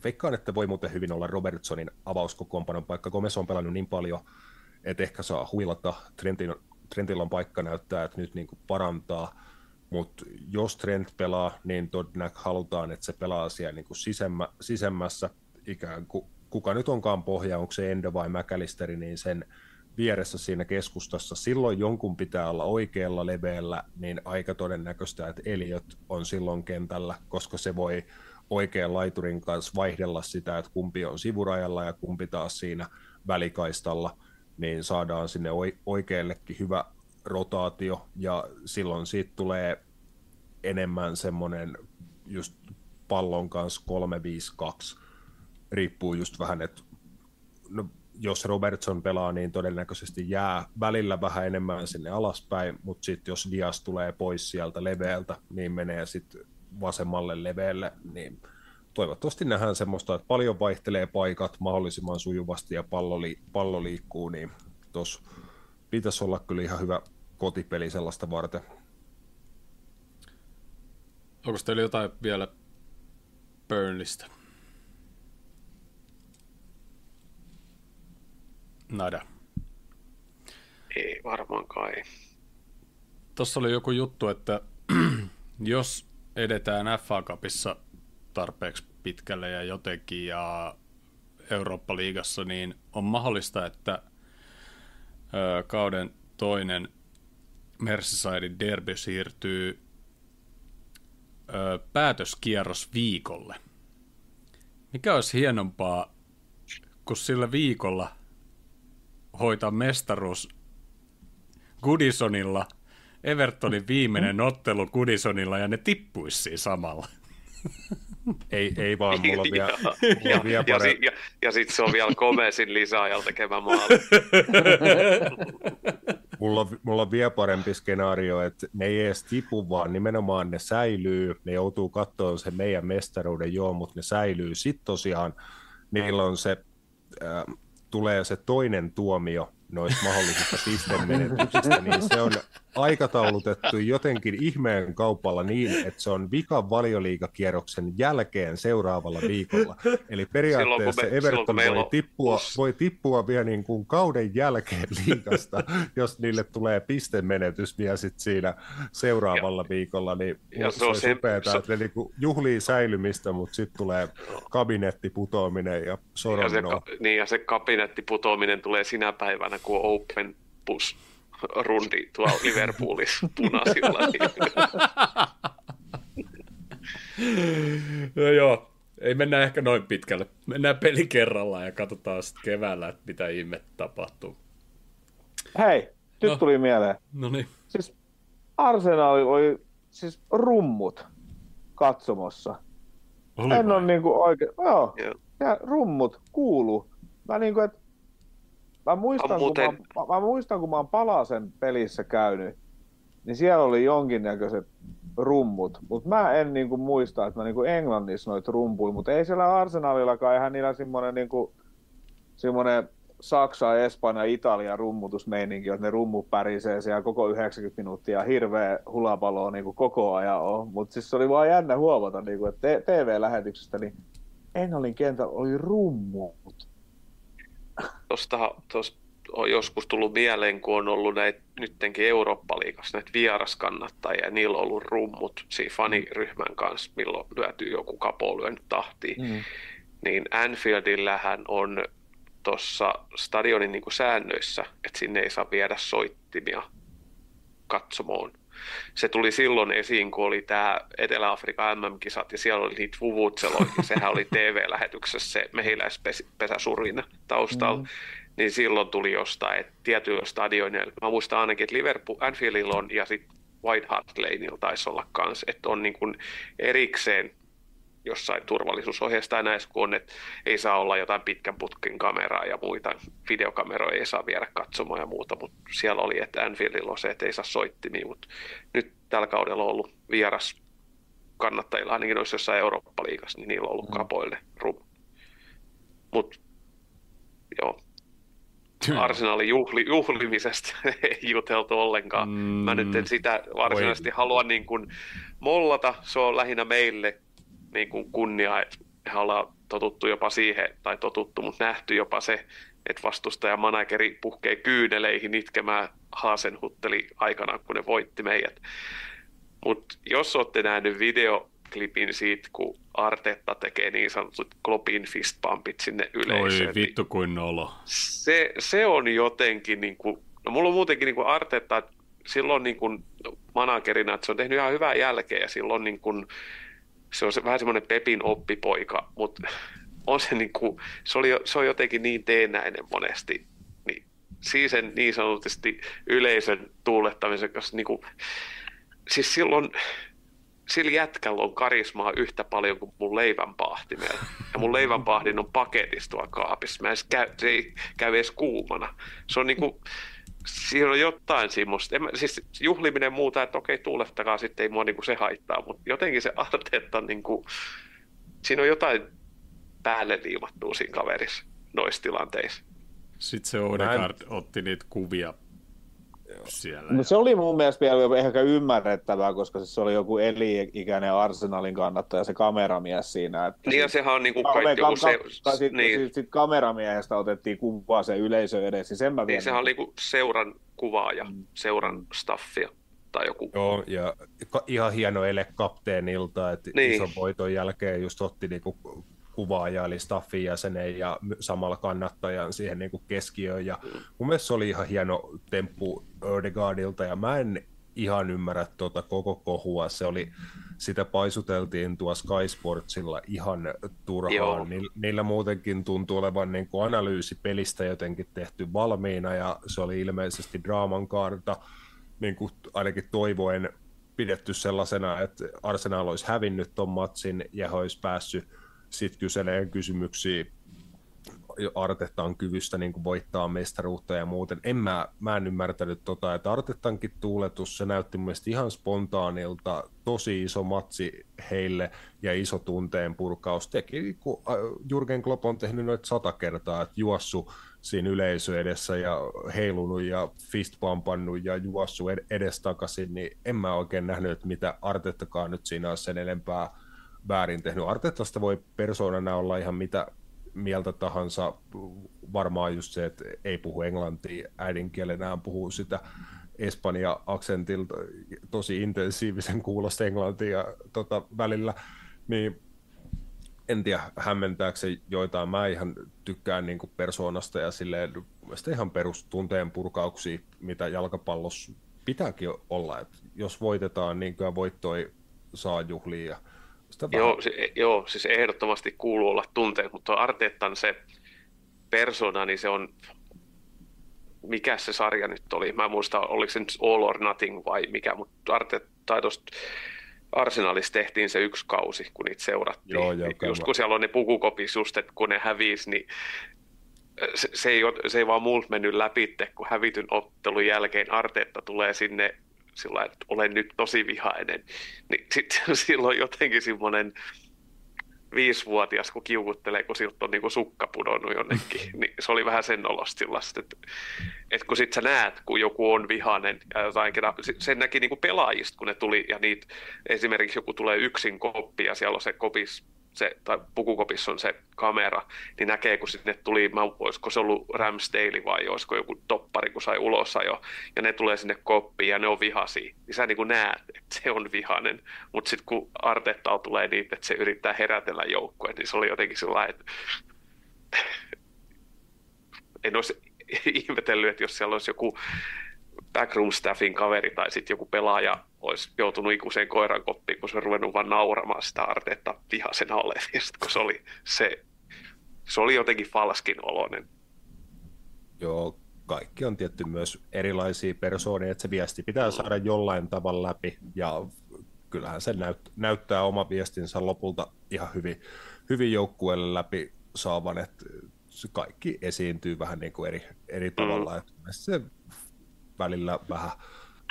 veikkaan, että voi muuten hyvin olla Robertsonin avauskokoonpanon paikka, Gomez on pelannut niin paljon, että ehkä saa huilata, Trentin, Trentillä on paikka näyttää, että nyt niin kuin parantaa, mutta jos Trent pelaa, niin todennäköisesti halutaan, että se pelaa siellä niin kuin sisemmä, sisemmässä, ikään kuin kuka nyt onkaan pohja, onko se Endo vai McAllisteri, niin sen vieressä siinä keskustassa, silloin jonkun pitää olla oikealla leveällä, niin aika todennäköistä, että Eliot on silloin kentällä, koska se voi oikean laiturin kanssa vaihdella sitä, että kumpi on sivurajalla ja kumpi taas siinä välikaistalla, niin saadaan sinne oikeallekin hyvä rotaatio, ja silloin siitä tulee enemmän semmoinen just pallon kanssa 3-5-2, riippuu just vähän, että no, jos Robertson pelaa, niin todennäköisesti jää välillä vähän enemmän sinne alaspäin, mutta sitten jos Dias tulee pois sieltä leveältä, niin menee sitten vasemmalle leveelle, niin toivottavasti nähdään semmoista, että paljon vaihtelee paikat mahdollisimman sujuvasti ja pallo, li- pallo liikkuu, niin tuossa pitäisi olla kyllä ihan hyvä kotipeli sellaista varten. Onko teillä jotain vielä Burnlista? Nada. Ei varmaankaan ei. Tuossa oli joku juttu, että jos edetään FA Cupissa tarpeeksi pitkälle ja jotenkin ja Eurooppa-liigassa, niin on mahdollista, että ö, kauden toinen Merseysidein derby siirtyy ö, päätöskierros viikolle. Mikä olisi hienompaa, kun sillä viikolla – hoitaa mestaruus Goodisonilla, Evertonin viimeinen ottelu Goodisonilla ja ne tippuisi siinä samalla. Ei, ei vaan, mulla on vielä, mulla on vielä ja, ja, ja, ja sitten se on vielä Komesin lisäajalla tekemä maali. mulla, on, mulla on vielä parempi skenaario, että ne ei edes tipu, vaan nimenomaan ne säilyy. Ne joutuu katsoa sen meidän mestaruuden joo, mutta ne säilyy. Sitten tosiaan niillä on se, äh, tulee se toinen tuomio noista mahdollisista pistemenetyksistä, niin se on aikataulutettu jotenkin ihmeen kaupalla niin, että se on vikan valioliikakierroksen jälkeen seuraavalla viikolla. Eli periaatteessa me, Everton voi tippua, voi tippua vielä niin kuin kauden jälkeen liikasta, jos niille tulee pistemenetys vielä sit siinä seuraavalla ja, viikolla. Niin ja se on se, upeata, se, että niin kuin juhlii säilymistä, mutta sitten tulee kabinettiputoaminen ja soronnoa. Ja se, niin, ja se kabinettiputoaminen tulee sinä päivänä, kuin Open Bus rundi tuolla Liverpoolissa punaisilla. no joo, ei mennä ehkä noin pitkälle. Mennään peli kerrallaan ja katsotaan sitten keväällä, että mitä ihme tapahtuu. Hei, nyt no. tuli mieleen. No niin. Siis Arsenal oli siis rummut katsomossa. Oli en ole niinku oikein, joo, yeah. ja rummut kuulu. Mä niinku, että Mä muistan, muuten... kun mä, mä, muistan, kun mä oon Palasen pelissä käynyt, niin siellä oli jonkinnäköiset rummut, mutta mä en niinku muista, että mä niinku Englannissa noit rumpui, mutta ei siellä Arsenalillakaan, eihän niillä semmoinen niinku, semmoinen Saksa, Espanja, Italia rummutusmeininki, että ne rummu pärisee siellä koko 90 minuuttia, hirveä hulapalo niin koko ajan on. Mutta siis se oli vaan jännä huomata, niin kuin, että TV-lähetyksestä niin Englannin kentällä oli rummut tuosta on joskus tullut mieleen, kun on ollut näitä nyttenkin Eurooppa-liigassa näitä vieraskannattajia, ja niillä on ollut rummut siinä faniryhmän kanssa, milloin lyöty joku kapo lyönyt tahtiin. Mm. Niin Anfieldillähän on tuossa stadionin niin kuin säännöissä, että sinne ei saa viedä soittimia katsomoon. Se tuli silloin esiin, kun oli tämä Etelä-Afrikan MM-kisat ja siellä oli niitä vuvutseloita. Sehän oli TV-lähetyksessä se mehiläispesäsurina taustalla. Mm. Niin silloin tuli jostain, että tietyillä stadioneilla, mä muistan ainakin, että Liverpool, Anfieldilla on ja sitten White Hart Laneilla taisi olla kanssa, että on niin kuin erikseen jossain turvallisuusohjeessa tai näissä, kun on, että ei saa olla jotain pitkän putkin kameraa ja muita, videokameroja ei saa viedä katsomaan ja muuta, mutta siellä oli, että Anfieldilla on se, että ei saa soittimia, mutta nyt tällä kaudella on ollut vieras kannattajilla, ainakin noissa jossain Eurooppa-liigassa, niin niillä on ollut mm. kapoille rum. Mutta joo, Arsenalin juhli, juhlimisesta ei juteltu ollenkaan. Mm, Mä nyt en sitä varsinaisesti voi. halua niin kuin mollata, se on lähinnä meille niin kuin kunnia, me ollaan totuttu jopa siihen, tai totuttu, mutta nähty jopa se, että vastustaja manageri puhkee kyyneleihin itkemään Haasenhutteli aikanaan, kun ne voitti meidät. Mutta jos olette nähnyt videoklipin siitä, kun Artetta tekee niin sanotut Klopin fistpumpit sinne yleisöön. Oi vittu kuin nolo. Se, se on jotenkin, niin kuin, no mulla on muutenkin niin kuin Artetta, silloin niin kuin managerina, että se on tehnyt ihan hyvää jälkeä ja silloin niin kuin, se on se, vähän semmoinen Pepin oppipoika, mutta on se, niin kuin, se, oli, se on jotenkin niin teenäinen monesti. Niin, siis sen niin sanotusti yleisön tuulettamisen kanssa, niin kuin, siis silloin sillä jätkällä on karismaa yhtä paljon kuin mun leivänpahtimella. Ja mun leivänpahdin on paketissa tuolla kaapissa. Mä käy, se ei käy edes kuumana. Se on niinku, siinä on jotain semmoista. En, siis juhliminen muuta, että okei, tuulettakaa sitten, ei mua niinku se haittaa, mutta jotenkin se Arteta, niinku, siinä on jotain päälle liimattua siinä kaverissa noissa tilanteissa. Sitten se Odegaard otti niitä kuvia siellä. No, se oli mun mielestä vielä ehkä ymmärrettävää, koska se oli joku eli-ikäinen Arsenalin kannattaja, se kameramies siinä. Että niin ja sehän on niin kuin kaikki joku se... Sitten niin. sit, sit kameramiehestä otettiin kuvaa se yleisö edes, niin sen mä Niin sehän on niin kuin seuran kuvaaja, mm. seuran staffia tai joku. Joo, ja ihan hieno ele kapteenilta, että niin. ison voiton jälkeen just otti niinku kuvaaja, eli staffin jäsenen ja samalla kannattajan siihen niin kuin keskiöön. Ja mun mielestä se oli ihan hieno temppu Ödegaardilta, ja mä en ihan ymmärrä tuota koko kohua. Se oli, sitä paisuteltiin tuo Sky Sportsilla ihan turhaan. Ni, niillä muutenkin tuntuu olevan niin kuin analyysi pelistä jotenkin tehty valmiina, ja se oli ilmeisesti draaman kaarta, niin kuin ainakin toivoen pidetty sellaisena, että Arsenal olisi hävinnyt tuon matsin ja olisi päässyt sitten kyselee kysymyksiä Artetan kyvystä niin kuin voittaa mestaruutta ja muuten. En mä, mä en ymmärtänyt tota, että Artetankin tuuletus, se näytti mun ihan spontaanilta, tosi iso matsi heille ja iso tunteen purkaus. Teki, kun äh, Jurgen Klopp on tehnyt noita sata kertaa, että juossu siinä yleisö edessä ja heilunut ja fistpampannut ja juossu edestakaisin, niin en mä oikein nähnyt, että mitä Artettakaan nyt siinä olisi sen enempää väärin tehnyt. Artetasta voi persoonana olla ihan mitä mieltä tahansa, varmaan just se, että ei puhu englantia äidinkielenään, puhuu sitä Espanja-aksentilta tosi intensiivisen kuulosta englantia tota, välillä, niin en tiedä, hämmentääkö se joitain. Mä ihan tykkään niin persoonasta ja silleen ihan perustunteen purkauksia, mitä jalkapallossa pitääkin olla. Et jos voitetaan, niin kyllä voittoi saa juhlia. Joo, se, joo, siis ehdottomasti kuuluu olla tunteet, mutta Arteettan se persona, niin se on, mikä se sarja nyt oli? Mä en muista, oliko se nyt All or Nothing vai mikä, mutta Arteetta Arsenalissa tehtiin se yksi kausi, kun niitä seurattiin. Joo, joo, just kun siellä on ne pukukopis, just että kun ne hävisi, niin se, se, ei, se ei vaan multa mennyt läpi, kun hävityn ottelun jälkeen Arteetta tulee sinne sillä että olen nyt tosi vihainen. Niin sitten silloin jotenkin semmoinen viisivuotias, kun kiukuttelee, kun siltä on niin kuin sukka pudonnut jonnekin, niin se oli vähän sen olosta että, että kun sitten sä näet, kun joku on vihainen ja jotain, sen näki niin kuin pelaajista, kun ne tuli, ja niitä, esimerkiksi joku tulee yksin koppi, ja siellä on se kopis se, tai pukukopissa on se kamera, niin näkee, kun sinne tuli, mä, olisiko se ollut Ramsdale vai olisiko joku toppari, kun sai ulos jo, ja ne tulee sinne koppiin ja ne on vihasi, niin sä niin kuin näet, että se on vihainen, mutta sitten kun Artetta tulee niin, että se yrittää herätellä joukkueen, niin se oli jotenkin sellainen, että en olisi ihmetellyt, että jos siellä olisi joku backroom staffin kaveri tai sitten joku pelaaja olisi joutunut ikuiseen koiran koppiin, kun se on ruvennut vaan nauramaan sitä Artetta vihasena olevista, kun se oli, se, se oli jotenkin falskin oloinen. Joo, kaikki on tietty myös erilaisia persoonia, että se viesti pitää saada jollain tavalla läpi, ja kyllähän se näyt, näyttää oma viestinsä lopulta ihan hyvin, hyvin joukkueelle läpi saavan, että se kaikki esiintyy vähän niin kuin eri, eri tavalla, mm. että se välillä vähän,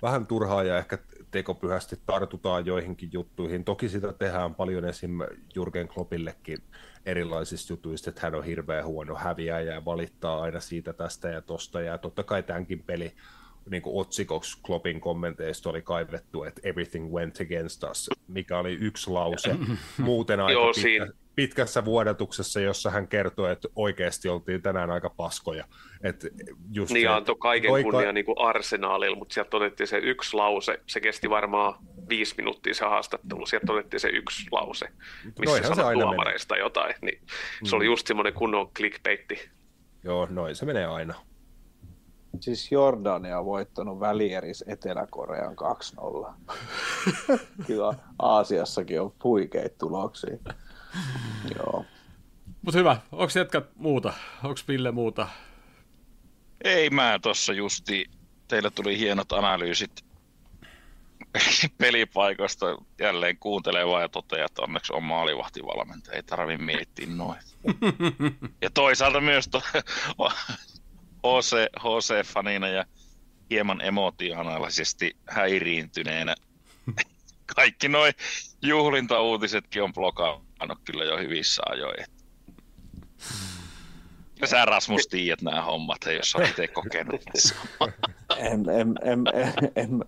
vähän turhaa ja ehkä tekopyhästi tartutaan joihinkin juttuihin. Toki sitä tehdään paljon esim. Jurgen Kloppillekin erilaisista jutuista, että hän on hirveän huono häviäjä ja valittaa aina siitä tästä ja tosta. Ja totta kai tämänkin peli niin kuin otsikoksi Kloppin kommenteista oli kaivettu, että everything went against us, mikä oli yksi lause. Muuten aika Joo, pitkä, pitkässä vuodatuksessa, jossa hän kertoi, että oikeasti oltiin tänään aika paskoja. Et just niin, se, antoi kaiken poika... kunnia niin kuin arsenaalilla, mutta sieltä todettiin se yksi lause, se kesti varmaan viisi minuuttia se haastattelu, sieltä todettiin se yksi lause, missä no sanoi tuomareista menee. jotain, niin se mm. oli just semmoinen kunnon clickbaitti. Joo, noin se menee aina. Siis Jordania on voittanut välieris Etelä-Korean 2-0. Kyllä Aasiassakin on huikeita tuloksia. Joo. Mutta hyvä. Onko jätkät muuta? Onko Ville muuta? Ei mä tuossa justi. Teillä tuli hienot analyysit pelipaikoista jälleen kuuntelee vaan ja toteaa, että onneksi on maalivahtivalmentaja, ei tarvi miettiä noin. Ja toisaalta myös to, HC, HC-fanina ja hieman emotionaalisesti häiriintyneenä kaikki noin juhlintauutisetkin on blokannut kyllä jo hyvissä ajoin. Ja sä Rasmus tiedät nämä hommat, jos olet itse kokenut. en, en, en, en, en,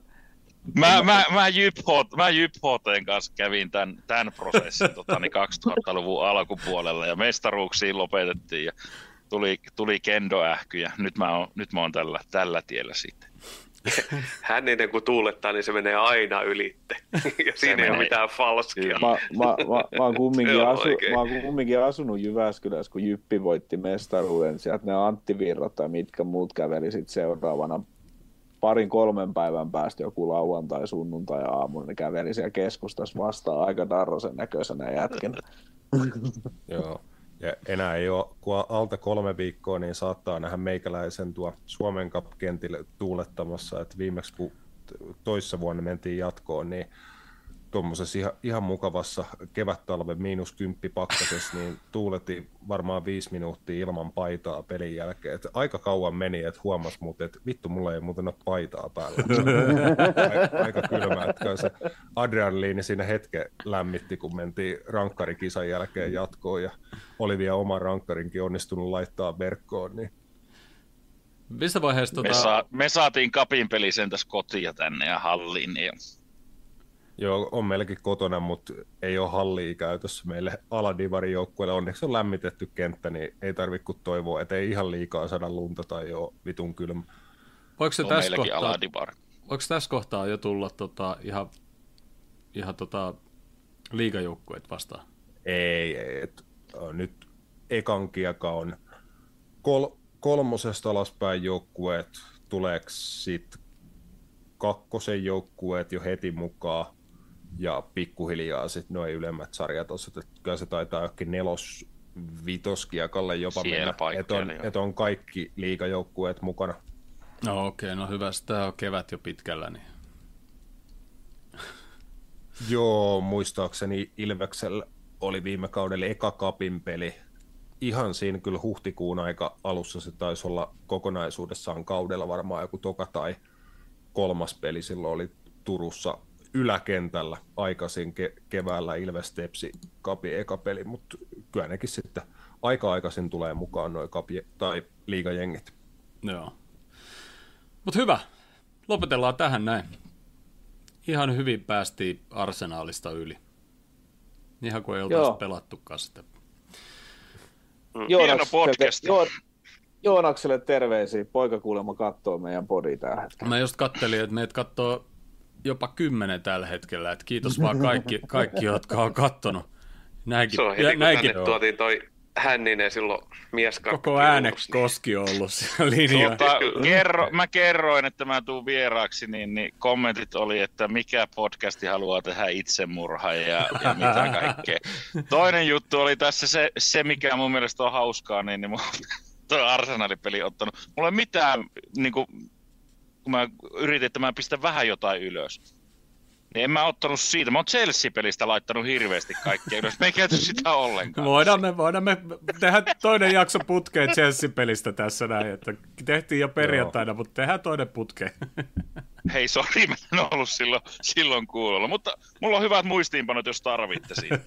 Mä, mä, mä, Jyphot, mä Jyphoteen kanssa kävin tämän, tämän prosessin tota, niin 2000-luvun alkupuolella ja mestaruuksiin lopetettiin ja tuli, tuli kendoähky ja nyt mä oon, nyt mä oon tällä, tällä tiellä sitten. Hän ennen kuin tuulettaa, niin se menee aina ylitte. ja siinä menee. ei ole mitään falskia. Mä, mä, mä, mä, oon kumminkin, asu, mä oon kumminkin asunut Jyväskylässä, kun Jyppi voitti mestaruuden. Sieltä ne Antti Virrat tai mitkä muut käveli sit seuraavana parin kolmen päivän päästä joku lauantai, sunnuntai aamu, ne käveli siellä keskustassa vastaan aika darrosen näköisenä jätkenä. Joo. Ja enää ei ole, kun alta kolme viikkoa, niin saattaa nähdä meikäläisen tuo Suomen Cup-kentille tuulettamassa, että viimeksi kun toissa vuonna mentiin jatkoon, niin tuommoisessa ihan, ihan mukavassa kevät-talven miinus kymppi pakkasessa, niin tuuletti varmaan viisi minuuttia ilman paitaa pelin jälkeen. Et aika kauan meni, että huomasi muuten, että vittu, mulla ei muuten ole paitaa päällä. aika, aika kylmä, että se adrenaliini siinä hetken lämmitti, kun mentiin rankkarikisan jälkeen jatkoon ja oli vielä oma rankkarinkin onnistunut laittaa verkkoon, niin missä vaiheessa... Tota... Me, saa, me saatiin kapin peli sen tässä kotia tänne ja halliin. Niin... Joo, on meilläkin kotona, mutta ei ole hallia käytössä meille aladivarin joukkueelle. Onneksi on lämmitetty kenttä, niin ei tarvitse kuin toivoa, että ei ihan liikaa saada lunta tai jo vitun kylmä. Voiko se tässä kohtaa, voiko tässä kohtaa jo tulla tota, ihan, ihan tota, liigajoukkueet vastaan? Ei, ei. Et, nyt ekan kieka on kol, kolmosesta alaspäin joukkueet, tuleeko sitten kakkosen joukkueet jo heti mukaan ja pikkuhiljaa sitten noin ylemmät sarjat että kyllä se taitaa jokin nelos vitoskiakalle jopa Siellä mennä, että on, et on kaikki liigajoukkueet mukana. No okei, okay, no hyvä, sitä on kevät jo pitkällä. Niin... Joo, muistaakseni Ilveksellä oli viime kaudella eka kapin peli. Ihan siinä kyllä huhtikuun aika alussa se taisi olla kokonaisuudessaan kaudella varmaan joku toka tai kolmas peli silloin oli Turussa yläkentällä aikaisin ke- keväällä Ilves Tepsi kapi eka peli, mutta kyllä nekin sitten aika aikaisin tulee mukaan noin kapi tai liigajengit. Joo. Mutta hyvä. Lopetellaan tähän näin. Ihan hyvin päästiin arsenaalista yli. Ihan kuin ei oltaisi pelattukaan sitä. Mm. Hieno podcast. Jo, Joonakselle terveisiä. Poika kuulemma katsoo meidän podi hetkellä. Mä just kattelin, että meidät katsoo jopa kymmenen tällä hetkellä. Että kiitos vaan kaikki, kaikki jotka on kattonut. Näinkin, se on heti, kun näinkin, tänne tuotiin toi Hänninen silloin mies Koko äänekoski on ollut siellä linjalla. Tuota, kerro, mä kerroin, että mä tuun vieraaksi, niin, niin kommentit oli, että mikä podcasti haluaa tehdä itsemurha ja, ja mitä kaikkea. Toinen juttu oli tässä se, se mikä mun mielestä on hauskaa, niin, niin tuo Arsenalin-peli ottanut. Mulla ei mitään, niin kuin, kun mä yritin, että mä pistän vähän jotain ylös. Niin en mä ottanut siitä. Mä oon Chelsea-pelistä laittanut hirveästi kaikkea ylös. Me ei käyty sitä ollenkaan. Voidaan me, voidaan me tehdä toinen jakso putkeen Chelsea-pelistä tässä näin. Että tehtiin jo perjantaina, Joo. mutta tehdään toinen putke. Hei, sori, mä en ollut silloin, silloin kuulolla. Mutta mulla on hyvät muistiinpanot, jos tarvitte siinä.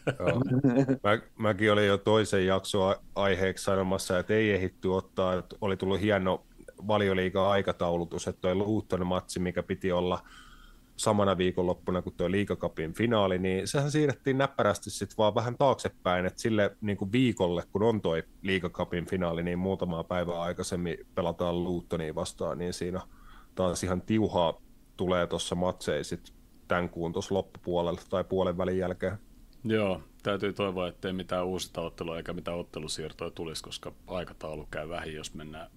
Mä, mäkin olin jo toisen jakson aiheeksi sanomassa, että ei ehitty ottaa. Että oli tullut hieno valioliiga aikataulutus, että toi Luton-matsi, mikä piti olla – samana viikonloppuna kuin tuo liikakapin finaali, niin sehän siirrettiin näppärästi sitten vaan vähän taaksepäin, että sille niin kuin viikolle, kun on toi liikakapin finaali, niin muutamaa päivää aikaisemmin pelataan Luuttoniin vastaan, niin siinä taas ihan tiuhaa tulee tuossa matseja tämän kuun tuossa loppupuolella tai puolen välin jälkeen. Joo, täytyy toivoa, ettei mitään uusita ottelua eikä mitään ottelusiirtoja tulisi, koska aikataulu käy vähin, jos mennään,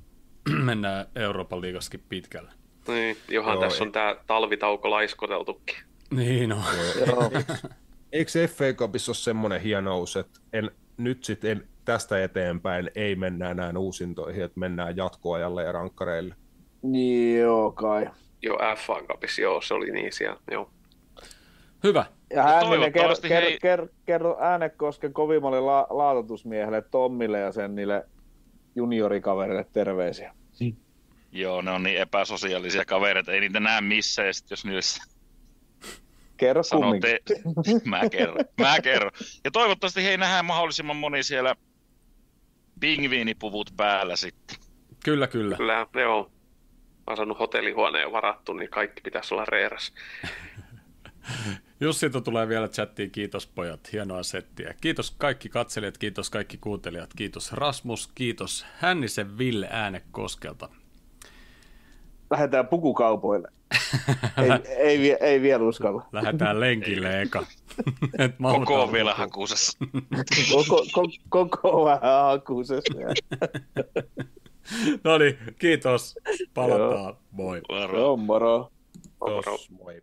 mennään Euroopan liigaskin pitkälle. Niin, johan Joo, tässä on tämä talvitauko laiskoteltukin. Niin on. No. Eikö FA Cupissa ole semmoinen hienous, että en, nyt sitten tästä eteenpäin ei mennä enää uusintoihin, että mennään jatkoajalle ja rankkareille? Joo, kai. Joo, FA Cupissa, joo, se oli niin siellä, joo. Hyvä. Ja Hänninen, kerro, hei... kerro, kerro Äänekosken kovimmalle la- laatotusmiehelle Tommille ja sen niille juniorikaverille terveisiä. Joo, ne on niin epäsosiaalisia kavereita, ei niitä näe missään, ja sit jos niille Kerro kumminkin. Te... Mä kerron, mä kerron. Ja toivottavasti hei nähdään mahdollisimman moni siellä pingviinipuvut päällä sitten. Kyllä, kyllä. Kyllä, ne on. Mä saanut hotellihuoneen varattu, niin kaikki pitäisi olla reeras. Jussilta tulee vielä chattiin, kiitos pojat, hienoa settiä. Kiitos kaikki katselijat, kiitos kaikki kuuntelijat, kiitos Rasmus, kiitos Hännisen Ville Äänekoskelta lähdetään pukukaupoille. ei, ei, ei vielä uskalla. Lähdetään lenkille eka. koko on vielä hakuusessa. koko, koko, koko vähän hakuusessa. no niin, kiitos. Palataan. Moi. Moro. Moro. moro. Moi.